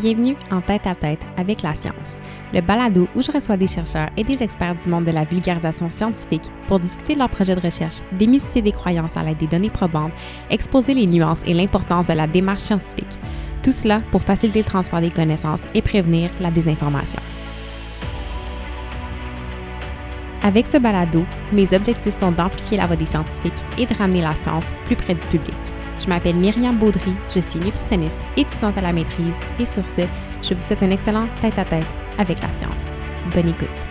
Bienvenue en tête à tête avec la science, le balado où je reçois des chercheurs et des experts du monde de la vulgarisation scientifique pour discuter de leurs projets de recherche, démystifier des croyances à l'aide des données probantes, exposer les nuances et l'importance de la démarche scientifique. Tout cela pour faciliter le transfert des connaissances et prévenir la désinformation. Avec ce balado, mes objectifs sont d'amplifier la voix des scientifiques et de ramener la science plus près du public. Je m'appelle Myriam Baudry, je suis nutritionniste, étudiante à la maîtrise et sur ce, je vous souhaite un excellent tête-à-tête avec la science. Bonne écoute.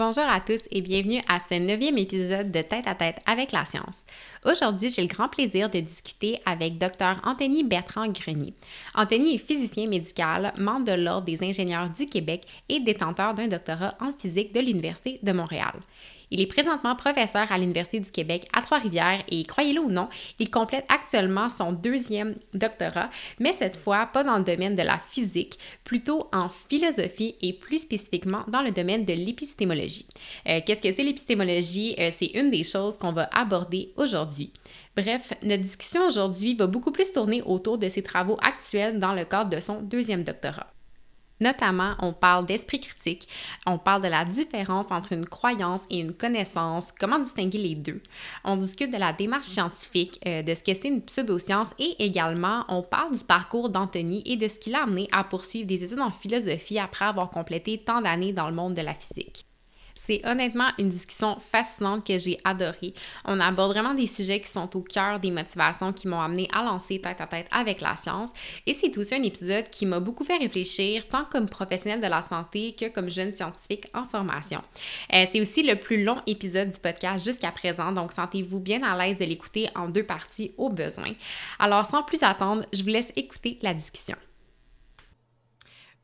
Bonjour à tous et bienvenue à ce neuvième épisode de Tête à Tête avec la science. Aujourd'hui, j'ai le grand plaisir de discuter avec Dr Anthony Bertrand Grenier. Anthony est physicien médical, membre de l'Ordre des ingénieurs du Québec et détenteur d'un doctorat en physique de l'Université de Montréal. Il est présentement professeur à l'Université du Québec à Trois-Rivières et, croyez-le ou non, il complète actuellement son deuxième doctorat, mais cette fois pas dans le domaine de la physique, plutôt en philosophie et plus spécifiquement dans le domaine de l'épistémologie. Euh, qu'est-ce que c'est l'épistémologie? Euh, c'est une des choses qu'on va aborder aujourd'hui. Bref, notre discussion aujourd'hui va beaucoup plus tourner autour de ses travaux actuels dans le cadre de son deuxième doctorat. Notamment, on parle d'esprit critique, on parle de la différence entre une croyance et une connaissance, comment distinguer les deux. On discute de la démarche scientifique, euh, de ce que c'est une pseudoscience et également, on parle du parcours d'Anthony et de ce qui l'a amené à poursuivre des études en philosophie après avoir complété tant d'années dans le monde de la physique. C'est honnêtement une discussion fascinante que j'ai adorée. On aborde vraiment des sujets qui sont au cœur des motivations qui m'ont amené à lancer tête à tête avec la science. Et c'est aussi un épisode qui m'a beaucoup fait réfléchir, tant comme professionnel de la santé que comme jeune scientifique en formation. Euh, c'est aussi le plus long épisode du podcast jusqu'à présent, donc sentez-vous bien à l'aise de l'écouter en deux parties au besoin. Alors sans plus attendre, je vous laisse écouter la discussion.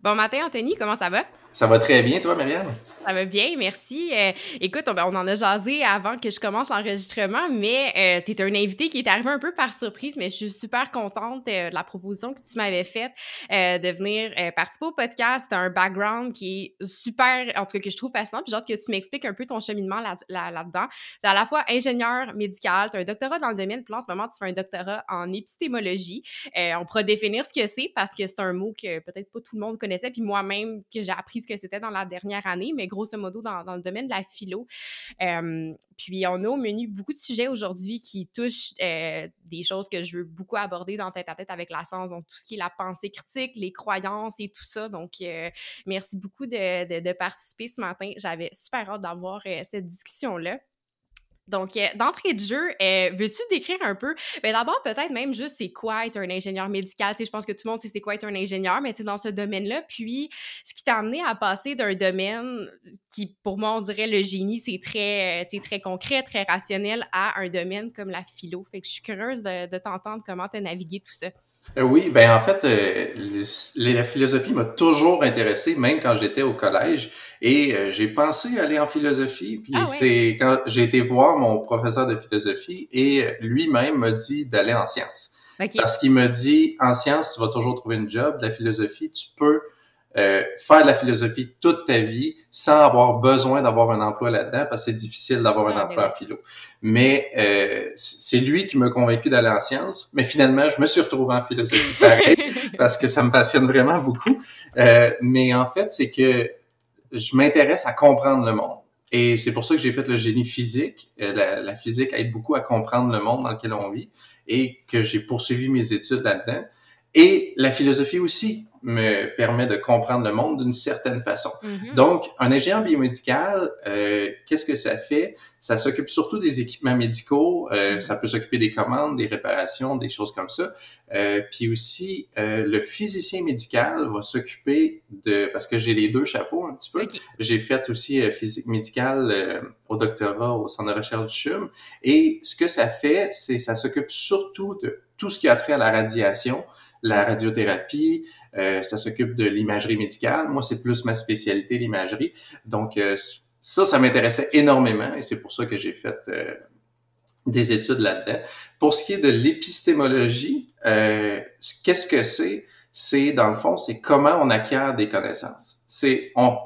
Bon matin, Anthony, comment ça va? Ça va très bien, toi, Marianne? Ça va bien, merci. Euh, écoute, on, on, en a jasé avant que je commence l'enregistrement, mais euh, tu es un invité qui est arrivé un peu par surprise, mais je suis super contente euh, de la proposition que tu m'avais faite euh, de venir participer au podcast. Tu un background qui est super, en tout cas que je trouve fascinant, puis j'ai hâte que tu m'expliques un peu ton cheminement là-dedans. Là, là tu es à la fois ingénieur médical, tu as un doctorat dans le domaine, puis en ce moment, tu fais un doctorat en épistémologie. on pourra définir ce que c'est parce que c'est un mot que peut-être pas tout le monde puis moi-même, que j'ai appris ce que c'était dans la dernière année, mais grosso modo dans, le domaine de la philo. Euh, puis on a au menu beaucoup de sujets aujourd'hui qui touchent euh, des choses que je veux beaucoup aborder dans tête à tête avec la science, donc tout ce qui est la pensée critique, les croyances et tout ça. Donc euh, merci beaucoup de, participer ce matin. J'avais super hâte d'avoir cette discussion-là. Donc, euh, d'entrée de jeu, euh, veux-tu décrire un peu, ben d'abord peut-être même juste c'est quoi être un ingénieur médical, tu sais, je pense que tout le monde sait c'est quoi être un ingénieur, mais tu sais, dans ce domaine-là, puis ce qui t'a amené à passer d'un domaine qui, pour moi, on dirait le génie, c'est très, tu sais, très concret, très rationnel, à un domaine comme la philo. Fait que je suis curieuse de, de t'entendre comment t'as navigué tout ça. Euh, oui, ben en fait, euh, la philosophie m'a toujours intéressé, même quand j'étais au collège. Et euh, j'ai pensé aller en philosophie. Puis ah c'est quand j'ai été voir mon professeur de philosophie et lui-même m'a dit d'aller en sciences. Okay. Parce qu'il m'a dit, en sciences, tu vas toujours trouver une job. La philosophie, tu peux euh, faire de la philosophie toute ta vie sans avoir besoin d'avoir un emploi là-dedans parce que c'est difficile d'avoir un emploi en philo. Mais euh, c'est lui qui m'a convaincu d'aller en sciences. Mais finalement, je me suis retrouvé en philosophie pareil parce que ça me passionne vraiment beaucoup. Euh, mais en fait, c'est que je m'intéresse à comprendre le monde. Et c'est pour ça que j'ai fait le génie physique. La, la, physique aide beaucoup à comprendre le monde dans lequel on vit et que j'ai poursuivi mes études là-dedans. Et la philosophie aussi me permet de comprendre le monde d'une certaine façon. Mm-hmm. Donc, un ingénieur biomédical, euh, qu'est-ce que ça fait? Ça s'occupe surtout des équipements médicaux, euh, mm-hmm. ça peut s'occuper des commandes, des réparations, des choses comme ça. Euh, puis aussi, euh, le physicien médical va s'occuper de... Parce que j'ai les deux chapeaux un petit peu. Okay. J'ai fait aussi euh, physique médicale au doctorat au Centre de recherche du CHUM. Et ce que ça fait, c'est ça s'occupe surtout de tout ce qui a trait à la radiation, la radiothérapie, euh, ça s'occupe de l'imagerie médicale. Moi, c'est plus ma spécialité, l'imagerie. Donc, euh, ça, ça m'intéressait énormément et c'est pour ça que j'ai fait euh, des études là-dedans. Pour ce qui est de l'épistémologie, euh, qu'est-ce que c'est? C'est, dans le fond, c'est comment on acquiert des connaissances. C'est, on,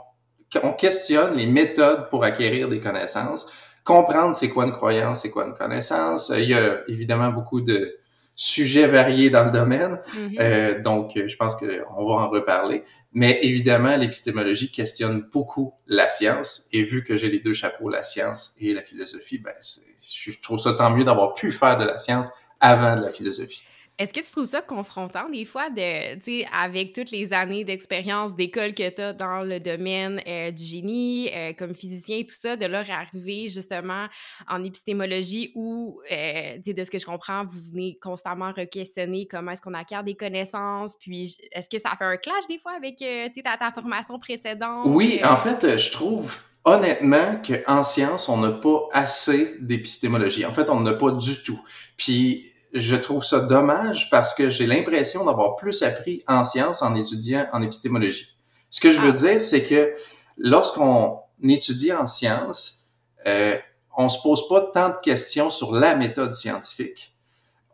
on questionne les méthodes pour acquérir des connaissances comprendre c'est quoi une croyance, c'est quoi une connaissance. Il y a évidemment beaucoup de sujets variés dans le domaine, mm-hmm. euh, donc je pense qu'on va en reparler. Mais évidemment, l'épistémologie questionne beaucoup la science, et vu que j'ai les deux chapeaux, la science et la philosophie, ben, je trouve ça tant mieux d'avoir pu faire de la science avant de la philosophie. Est-ce que tu trouves ça confrontant des fois de, avec toutes les années d'expérience d'école que tu as dans le domaine euh, du génie, euh, comme physicien et tout ça, de leur arriver justement en épistémologie où, euh, de ce que je comprends, vous venez constamment re-questionner comment est-ce qu'on acquiert des connaissances, puis est-ce que ça fait un clash des fois avec, tu ta, ta, formation précédente? Oui, en fait, je trouve honnêtement qu'en science, on n'a pas assez d'épistémologie. En fait, on n'a pas du tout. Puis je trouve ça dommage parce que j'ai l'impression d'avoir plus appris en sciences en étudiant en épistémologie. Ce que je veux ah. dire, c'est que lorsqu'on étudie en sciences, euh, on se pose pas tant de questions sur la méthode scientifique.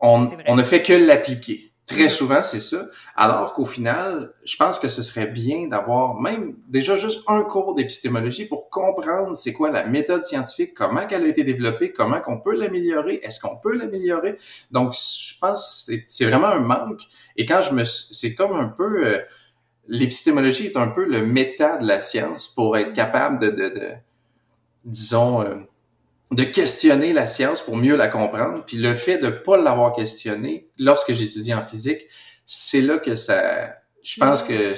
On, on ne fait que l'appliquer. Très souvent, c'est ça. Alors qu'au final, je pense que ce serait bien d'avoir même déjà juste un cours d'épistémologie pour comprendre c'est quoi la méthode scientifique, comment elle a été développée, comment qu'on peut l'améliorer, est-ce qu'on peut l'améliorer. Donc, je pense que c'est vraiment un manque. Et quand je me, c'est comme un peu, euh, l'épistémologie est un peu le méta de la science pour être capable de, de, de disons, euh, de questionner la science pour mieux la comprendre. Puis le fait de pas l'avoir questionné, lorsque j'étudie en physique, c'est là que ça... Je pense que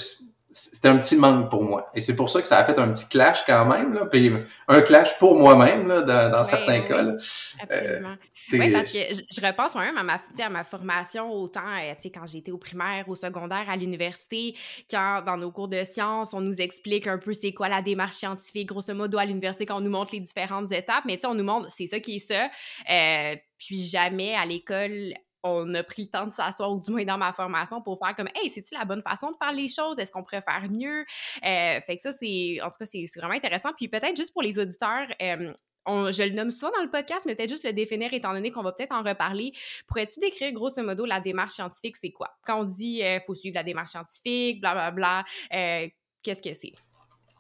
c'était un petit manque pour moi. Et c'est pour ça que ça a fait un petit clash quand même, là, puis un clash pour moi-même là, dans, certains cas. Là. Absolument. Euh, oui, parce que je, repense moi-même à ma, à ma formation, autant euh, quand j'étais au primaire, au secondaire, à l'université, quand dans nos cours de sciences, on nous explique un peu c'est quoi la démarche scientifique, grosso modo à l'université, quand on nous montre les différentes étapes, mais on nous montre c'est ça qui est ça. Euh, puis jamais à l'école, on a pris le temps de s'asseoir, ou du moins dans ma formation, pour faire comme Hey, c'est-tu la bonne façon de faire les choses? Est-ce qu'on pourrait faire mieux? Euh, fait que ça, c'est. En tout cas, c'est vraiment intéressant. Puis peut-être juste pour les auditeurs, euh, je le nomme souvent dans le podcast, mais peut-être juste le définir étant donné qu'on va peut-être en reparler. Pourrais-tu décrire grosso modo la démarche scientifique, c'est quoi? Quand on dit euh, faut suivre la démarche scientifique, blablabla, bla, qu'est-ce que c'est?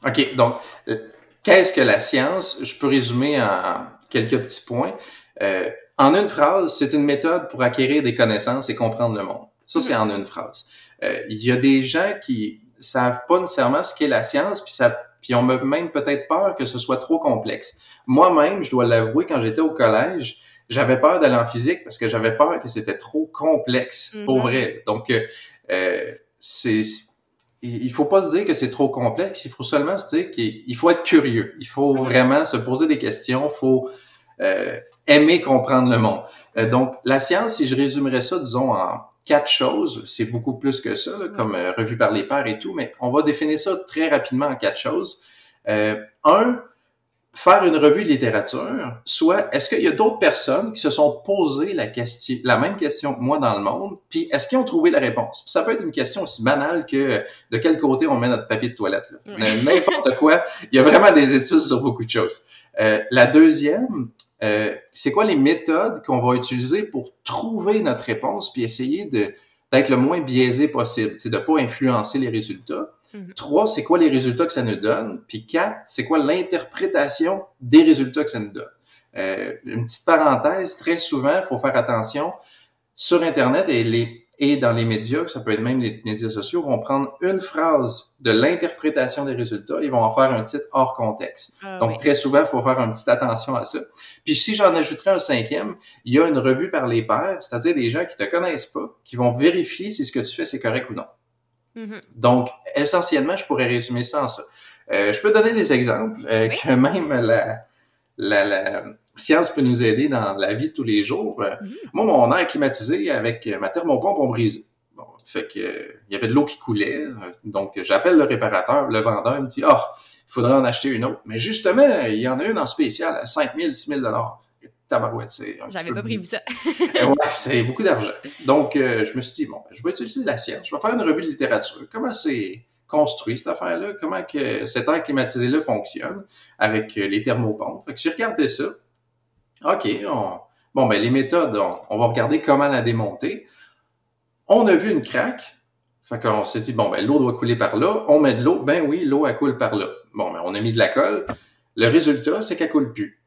OK, donc, qu'est-ce que la science? Je peux résumer en quelques petits points. En une phrase, c'est une méthode pour acquérir des connaissances et comprendre le monde. Ça, c'est en une phrase. Euh, il y a des gens qui savent pas nécessairement ce qu'est la science, puis ça, puis on me même peut-être peur que ce soit trop complexe. Moi-même, je dois l'avouer, quand j'étais au collège, j'avais peur d'aller en physique parce que j'avais peur que c'était trop complexe, pour mm-hmm. vrai. Donc, euh, c'est il faut pas se dire que c'est trop complexe, il faut seulement se dire qu'il faut être curieux. Il faut vraiment se poser des questions, il faut euh, aimer comprendre le monde. Euh, donc, la science, si je résumerais ça, disons, en quatre choses, c'est beaucoup plus que ça, comme euh, revu par les pairs et tout, mais on va définir ça très rapidement en quatre choses. Euh, un, faire une revue de littérature, soit est-ce qu'il y a d'autres personnes qui se sont posées la question, la même question que moi dans le monde, puis est-ce qu'ils ont trouvé la réponse? ça peut être une question aussi banale que de quel côté on met notre papier de toilette. N'importe quoi. Il y a vraiment des études sur beaucoup de choses. Euh, la deuxième, euh, c'est quoi les méthodes qu'on va utiliser pour trouver notre réponse puis essayer de d'être le moins biaisé possible, c'est de pas influencer les résultats. Mhm. Trois, c'est quoi les résultats que ça nous donne? Puis quatre, c'est quoi l'interprétation des résultats que ça nous donne? Euh, une petite parenthèse, très souvent, il faut faire attention sur Internet et les et dans les médias, ça peut être même les médias sociaux, vont prendre une phrase de l'interprétation des résultats et vont en faire un titre hors contexte. Ah Donc, très souvent, il faut faire une petite attention à ça. Puis, si j'en ajouterais un cinquième, il y a une revue par les pairs, c'est-à-dire des gens qui te connaissent pas, qui vont vérifier si ce que tu fais, c'est correct ou non. Mm-hmm. Donc, essentiellement, je pourrais résumer ça en ça. Euh, je peux donner des exemples euh, que même la, la, la, science peut nous aider dans la vie de tous les jours. Euh, mhm. Moi, mon air climatisé avec euh, ma thermopompe ont brisé. Bon, fait que il y avait de l'eau qui coulait. Euh, donc, j'appelle le réparateur, le vendeur il me dit, ah, oh, il faudrait en acheter une autre. Mais justement, il y en a une en spécial à 5 000, 6 000 Tabarouette, c'est J'avais pas prévu ça. ouais, c'est beaucoup d'argent. Donc, je me suis dit, bon, je vais utiliser la science. Je vais faire une revue de littérature. Comment c'est construit cette affaire-là? Comment que cet air climatisé-là fonctionne avec les thermopompes? Fait que j'ai regardé ça. OK, bon, ben les méthodes, on, va regarder comment la démonter. On a vu une craque. Fait qu'on s'est dit, bon, ben l'eau doit couler par là. On met de l'eau. Ben oui, l'eau, elle coule par là. Bon, ben on a mis de la colle. Le résultat, c'est qu'elle coule plus.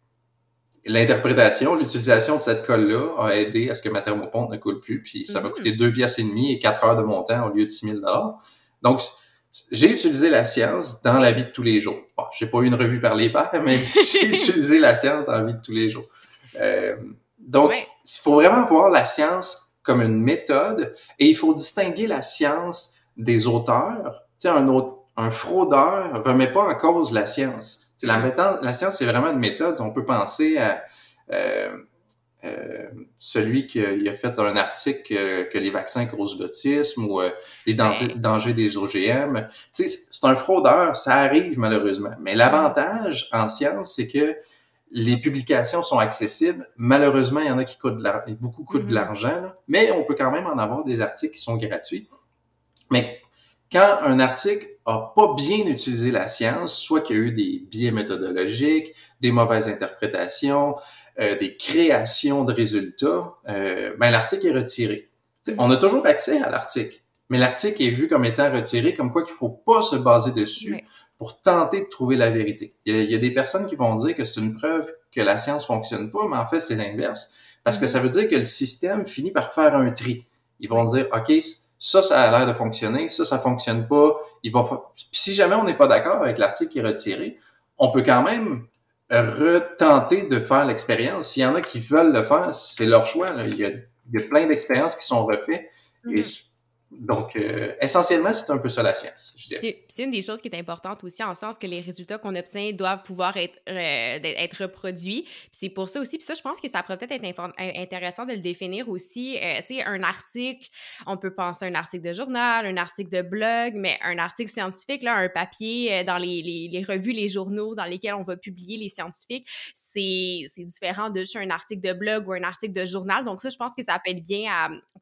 l'interprétation, l'utilisation de cette colle-là a aidé à ce que ma thermopompe ne coule plus, puis ça m'a mm-hmm. coûté deux pièces et demie et quatre heures de montant au lieu de 6000 dollars. Donc, j'ai utilisé la science dans la vie de tous les jours. Bon, j'ai pas eu une revue par les pairs, mais j'ai utilisé la science dans la vie de tous les jours. Euh, donc, il faut vraiment voir la science comme une méthode et il faut distinguer la science des auteurs. Tu sais, un, autre, un fraudeur remet pas en cause la science. Tu la, méthode, la science, c'est vraiment une méthode. On peut penser à euh, euh, celui qui a fait un article que, les vaccins causent l'autisme ou euh, les dangers, des OGM. Tu sais, c'est un fraudeur, ça arrive malheureusement. Mais l'avantage en science, c'est que les publications sont accessibles. Malheureusement, il y en a qui coûtent de beaucoup coûtent de mm-hmm. l'argent, mais on peut quand même en avoir des articles qui sont gratuits. Mais quand un article a pas bien utilisé la science, soit qu'il y a eu des biais méthodologiques, des mauvaises interprétations, euh, des créations de résultats, euh, ben l'article est retiré. on a toujours accès à l'article, mais l'article est vu comme étant retiré, comme quoi qu'il faut pas se baser dessus pour tenter de trouver la vérité. Il y, a, des personnes qui vont dire que c'est une preuve que la science fonctionne pas, mais en fait, c'est l'inverse. Parce que mm-hmm. ça veut dire que le système finit par faire un tri. Ils vont dire, OK, ça, ça a l'air de fonctionner, ça, ça fonctionne pas. Il va si jamais on n'est pas d'accord avec l'article qui est retiré, on peut quand même retenter de faire l'expérience. S'il y en a qui veulent le faire, c'est leur choix. Il, y a, il, y a, plein d'expériences qui sont refaites. Et mm-hmm. Donc, euh, essentiellement, c'est un peu ça la science. C'est une des choses qui est importante aussi, en sens que les résultats qu'on obtient doivent pouvoir être, euh, être reproduits. C'est pour ça aussi, puis ça, je pense que ça pourrait peut-être être intéressant de le définir aussi. Euh, tu sais, un article, on peut penser à un article de journal, un article de blog, mais un article scientifique, là, un papier dans les, les, revues, les journaux dans lesquels on va publier les scientifiques, c'est différent de juste un article de blog ou un article de journal. Donc ça, je pense que ça peut être bien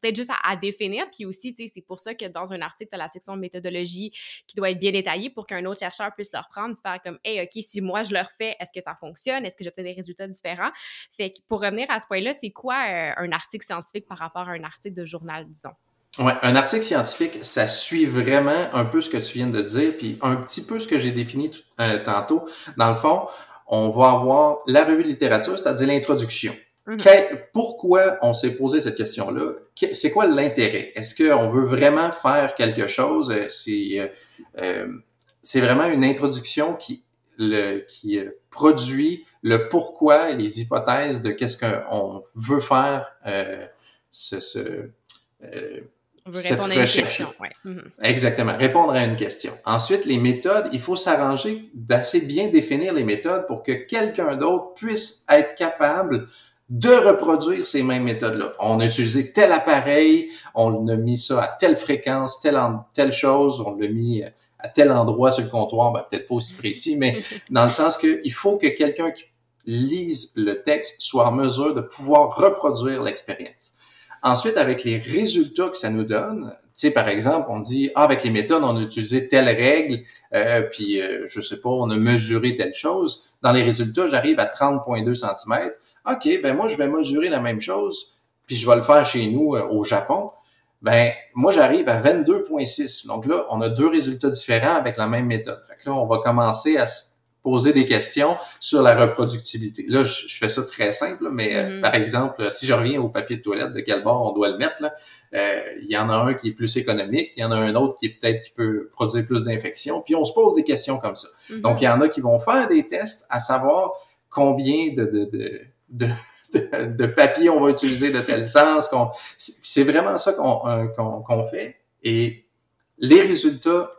peut-être juste à, à définir. Puis aussi, tu sais, c'est pour ça que dans un article, tu as la section méthodologie qui doit être bien détaillée pour qu'un autre chercheur puisse le reprendre, faire comme, hey, OK, si moi je le refais, est-ce que ça fonctionne? Est-ce que j'obtiens des résultats différents? Fait que pour revenir à ce point-là, c'est quoi euh, un article scientifique par rapport à un article de journal, disons? Ouais, un article scientifique, ça suit vraiment un peu ce que tu viens de dire, puis un petit peu ce que j'ai défini euh, tantôt. Dans le fond, on va avoir la revue de littérature, c'est-à-dire l'introduction. Mhm. pourquoi on s'est posé cette question-là? C'est quoi l'intérêt? Est-ce qu'on veut vraiment faire quelque chose? Euh, c'est euh, euh, c'est vraiment une introduction qui, le, qui produit le pourquoi et les hypothèses de qu'est-ce qu'on veut faire ce, ce cette recherche. Ouais. Mhm. Exactement, répondre à une question. Ensuite, les méthodes, il faut s'arranger d'assez bien définir les méthodes pour que quelqu'un d'autre puisse être capable de reproduire ces mêmes méthodes-là. On a utilisé tel appareil, on a mis ça à telle fréquence, telle, telle chose, on l'a mis à tel endroit sur le comptoir, ben, peut-être pas aussi précis, mais dans le sens qu'il faut que quelqu'un qui lise le texte soit en mesure de pouvoir reproduire l'expérience. Ensuite, avec les résultats que ça nous donne, sais, par exemple, on dit, ah, avec les méthodes, on a utilisé telle règle, euh, puis, euh, je sais pas, on a mesuré telle chose. Dans les résultats, j'arrive à 30,2 cm. OK, ben moi, je vais mesurer la même chose, puis je vais le faire chez nous euh, au Japon. Ben, moi, j'arrive à 22,6. Donc là, on a deux résultats différents avec la même méthode. Fait que là, on va commencer à poser des questions sur la reproductibilité. Là, je, fais ça très simple, mais euh, mm-hmm. par exemple, si je reviens au papier de toilette, de quel bord on doit le mettre, là, euh, il y en a un qui est plus économique, il y en a un autre qui est peut-être qui peut produire plus d'infections, puis on se pose des questions comme ça. Mm-hmm. Donc, il y en a qui vont faire des tests à savoir combien de, de, de de, de, papier on va utiliser de tel sens. c'est vraiment ça euh, qu'on fait. Et les résultats,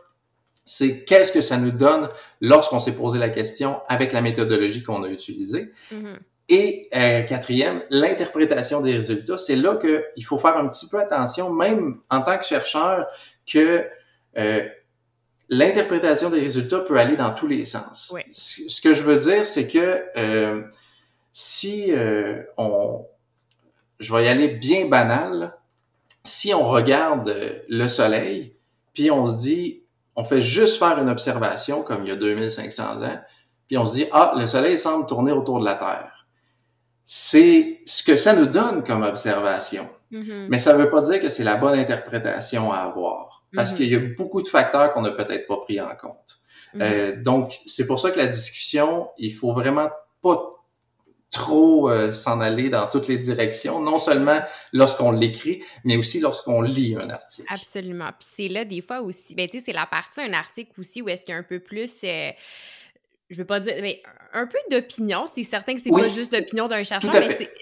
c'est qu'est-ce que ça nous donne lorsqu'on s'est posé la question avec la méthodologie qu'on a utilisée. Mm-hmm. Et euh, quatrième, l'interprétation des résultats. C'est là qu'il faut faire un petit peu attention, même en tant que chercheur, que euh, l'interprétation des résultats peut aller dans tous les sens. Ce, que je veux dire, c'est que euh, si on, je vais y aller bien banal, si on regarde le soleil, puis on se dit, on fait juste faire une observation comme il y a 2500 ans, puis on se dit, ah, le soleil semble tourner autour de la Terre. C'est ce que ça nous donne comme observation. Mm-hmm. Mais ça ne veut pas dire que c'est la bonne interprétation à avoir, parce mm-hmm. qu'il y a beaucoup de facteurs qu'on n'a peut-être pas pris en compte. Mm-hmm. euh, donc, c'est pour ça que la discussion, il faut vraiment pas trop euh, s'en aller dans toutes les directions, non seulement lorsqu'on l'écrit, mais aussi lorsqu'on lit un article. Absolument. Puis c'est là des fois aussi, ben tu sais, c'est la partie d'un article aussi où est-ce qu'il y a un peu plus euh, je veux pas dire, mais un peu d'opinion. C'est certain que c'est pas juste l'opinion d'un chercheur,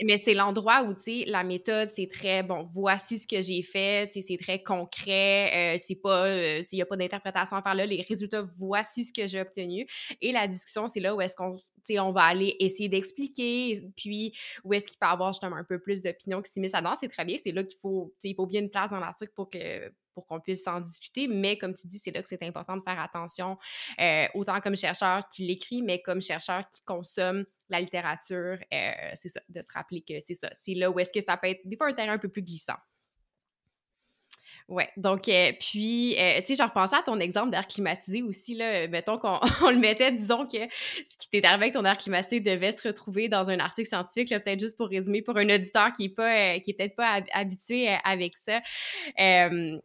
mais c'est l'endroit où, tu sais, la méthode, c'est très, bon, voici ce que j'ai fait, tu sais, c'est très concret, euh, c'est pas, euh, tu sais, il y a pas d'interprétation à faire là, les résultats, voici ce que j'ai obtenu. Et la discussion, c'est là où est-ce qu'on, tu sais, on va aller essayer d'expliquer, puis où est-ce qu'il peut y avoir justement un peu plus d'opinion qui s'immisce là-dedans, c'est très bien, c'est là qu'il faut, tu sais, il faut bien une place dans l'article pour que pour qu'on puisse s'en discuter. Mais comme tu dis, c'est là que c'est important de faire attention, euh, autant comme chercheur qui l'écrit, mais comme chercheur qui consomme la littérature. Euh, c'est ça, de se rappeler que c'est ça. C'est là où est-ce que ça peut être des fois un terrain un peu plus glissant. Ouais, donc, euh, puis, tu sais, je repensais à ton exemple d'air climatisé aussi, là, mettons qu'on le mettait, disons que ce qui t'est arrivé avec ton air climatisé devait se retrouver dans un article scientifique, peut-être juste pour résumer, pour un auditeur qui est pas, qui est peut-être pas habitué avec ça.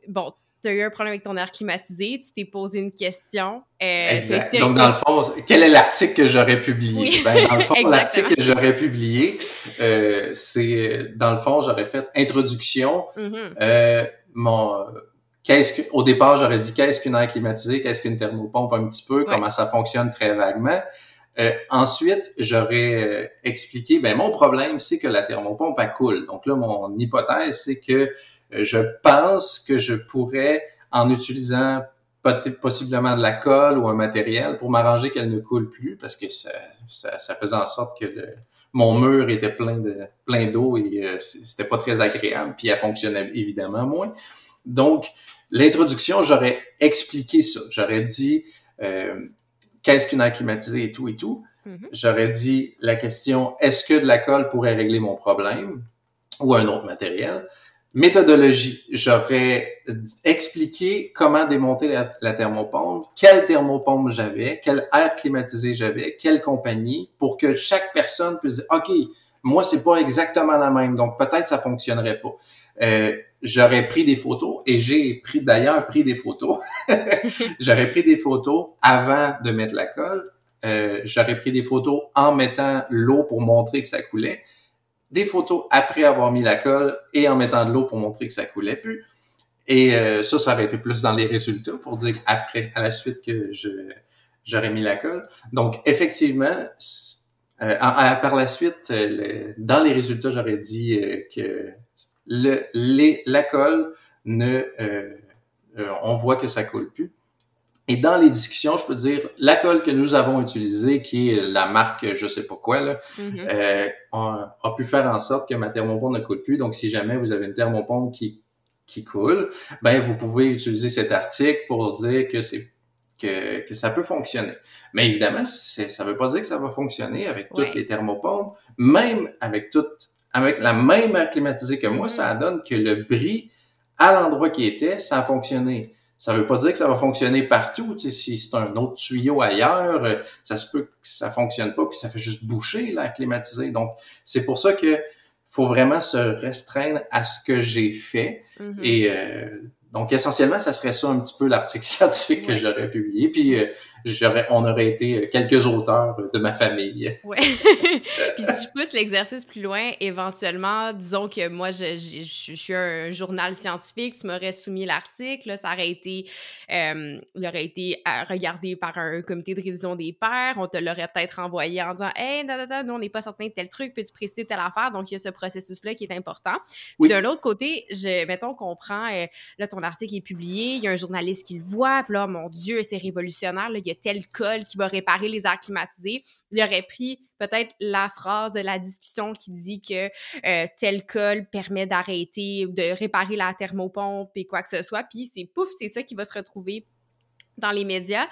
bon, tu as eu un problème avec ton air climatisé, tu t'es posé une question. exact. Donc, dans le fond, quel est l'article que j'aurais publié? Ben, dans le fond, l'article que j'aurais publié, c'est, dans le fond, j'aurais fait introduction, mm-hmm mon qu'est-ce que au départ j'aurais dit qu'est-ce qu'une air climatisée, qu'est-ce qu'une thermopompe un petit peu, comment ça fonctionne très vaguement. Euh, ensuite, j'aurais euh, expliqué, ben mon problème c'est que la thermopompe elle coule. Donc là, mon hypothèse c'est que euh, je pense que je pourrais, en utilisant possiblement de la colle ou un matériel pour m'arranger qu'elle ne coule plus parce que ça, ça, ça faisait en sorte que mon mur était plein de plein d'eau et euh, c'était pas très agréable puis elle fonctionnait évidemment moins. Donc l'introduction, j'aurais expliqué ça. J'aurais dit euh, qu'est-ce qu'une air climatisée et tout et tout. Mm-hmm. J'aurais dit la question est-ce que de la colle pourrait régler mon problème ou un autre matériel? Méthodologie, j'aurais expliqué comment démonter la, thermopompe, quelle thermopompe j'avais, quel air climatisé j'avais, quelle compagnie, pour que chaque personne puisse dire, OK, moi, c'est pas exactement la même, donc peut-être ça fonctionnerait pas. Euh, j'aurais pris des photos et j'ai pris d'ailleurs pris des photos. j'aurais pris des photos avant de mettre la colle. Euh, j'aurais pris des photos en mettant l'eau pour montrer que ça coulait des photos après avoir mis la colle et en mettant de l'eau pour montrer que ça coulait plus. Et euh, ça, ça aurait été plus dans les résultats pour dire après, à la suite que je j'aurais mis la colle. Donc, effectivement, euh, par la suite, euh, dans les résultats, j'aurais dit que la colle ne, on voit que ça coule plus. Et dans les discussions, je peux dire, la colle que nous avons utilisée, qui est la marque je sais pas quoi, là, mm-hmm. euh, a, pu faire en sorte que ma thermopompe ne coule plus. Donc, si jamais vous avez une thermopompe qui, qui coule, ben vous pouvez utiliser cet article pour dire que c'est que, que ça peut fonctionner. Mais évidemment, ça veut pas dire que ça va fonctionner avec toutes les thermopompes, même avec toutes, avec la même air climatisée que moi, ça donne que le bris à l'endroit qui était, ça a fonctionné. Ça veut pas dire que ça va fonctionner partout. Tu sais, si c'est un autre tuyau ailleurs, euh, ça se peut que ça fonctionne pas, puis ça fait juste boucher l'air climatisé. Donc, c'est pour ça que faut vraiment se restreindre à ce que j'ai fait. Mm-hmm. Et euh, donc, essentiellement, ça serait ça un petit peu l'article scientifique que j'aurais publié. Puis, euh, j'aurais, on aurait été quelques auteurs de ma famille. Ouais. Puis, si je pousse l'exercice plus loin, éventuellement, disons que moi, je, je, suis un journal scientifique, tu m'aurais soumis l'article, ça aurait été, euh, il aurait été regardé par un comité de révision des pairs, on te l'aurait peut-être envoyé en disant, hey, nous, on n'est pas certain de tel truc, peux-tu préciser telle affaire? Donc, il y a ce processus-là qui est important. Puis, d'un autre côté, je, mettons qu'on prend, euh, là, ton article est publié, il y a un journaliste qui le voit, puis là, mon Dieu, c'est révolutionnaire, là, il y a tel col qui va réparer les airs climatisés. Il aurait pris peut-être la phrase de la discussion qui dit que euh, tel col permet d'arrêter ou de réparer la thermopompe et quoi que ce soit. Puis c'est pouf, c'est ça qui va se retrouver dans les médias.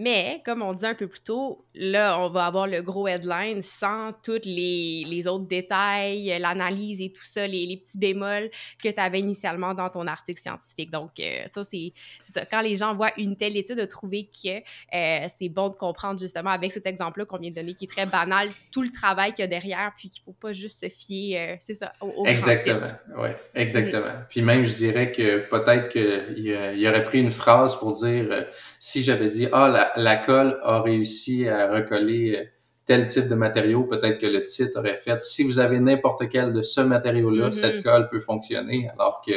Mais, comme on dit un peu plus tôt, là, on va avoir le gros headline sans tous les, les autres détails, l'analyse et tout ça, les, les petits bémols que tu avais initialement dans ton article scientifique. Donc, euh, ça, c'est ça. Quand les gens voient une telle étude, de trouver que euh, c'est bon de comprendre justement avec cet exemple-là qu'on vient de donner, qui est très banal, tout le travail qu'il y a derrière, puis qu'il ne faut pas juste se fier, euh, c'est ça, au, Exactement, oui, exactement. Puis même, je dirais que peut-être qu'il y aurait pris une phrase pour dire, si j'avais dit, ah, la, la, colle a réussi à recoller tel type de matériau, peut-être que le titre aurait fait si vous avez n'importe quel de ce matériau-là, mm-hmm. cette colle peut fonctionner, alors que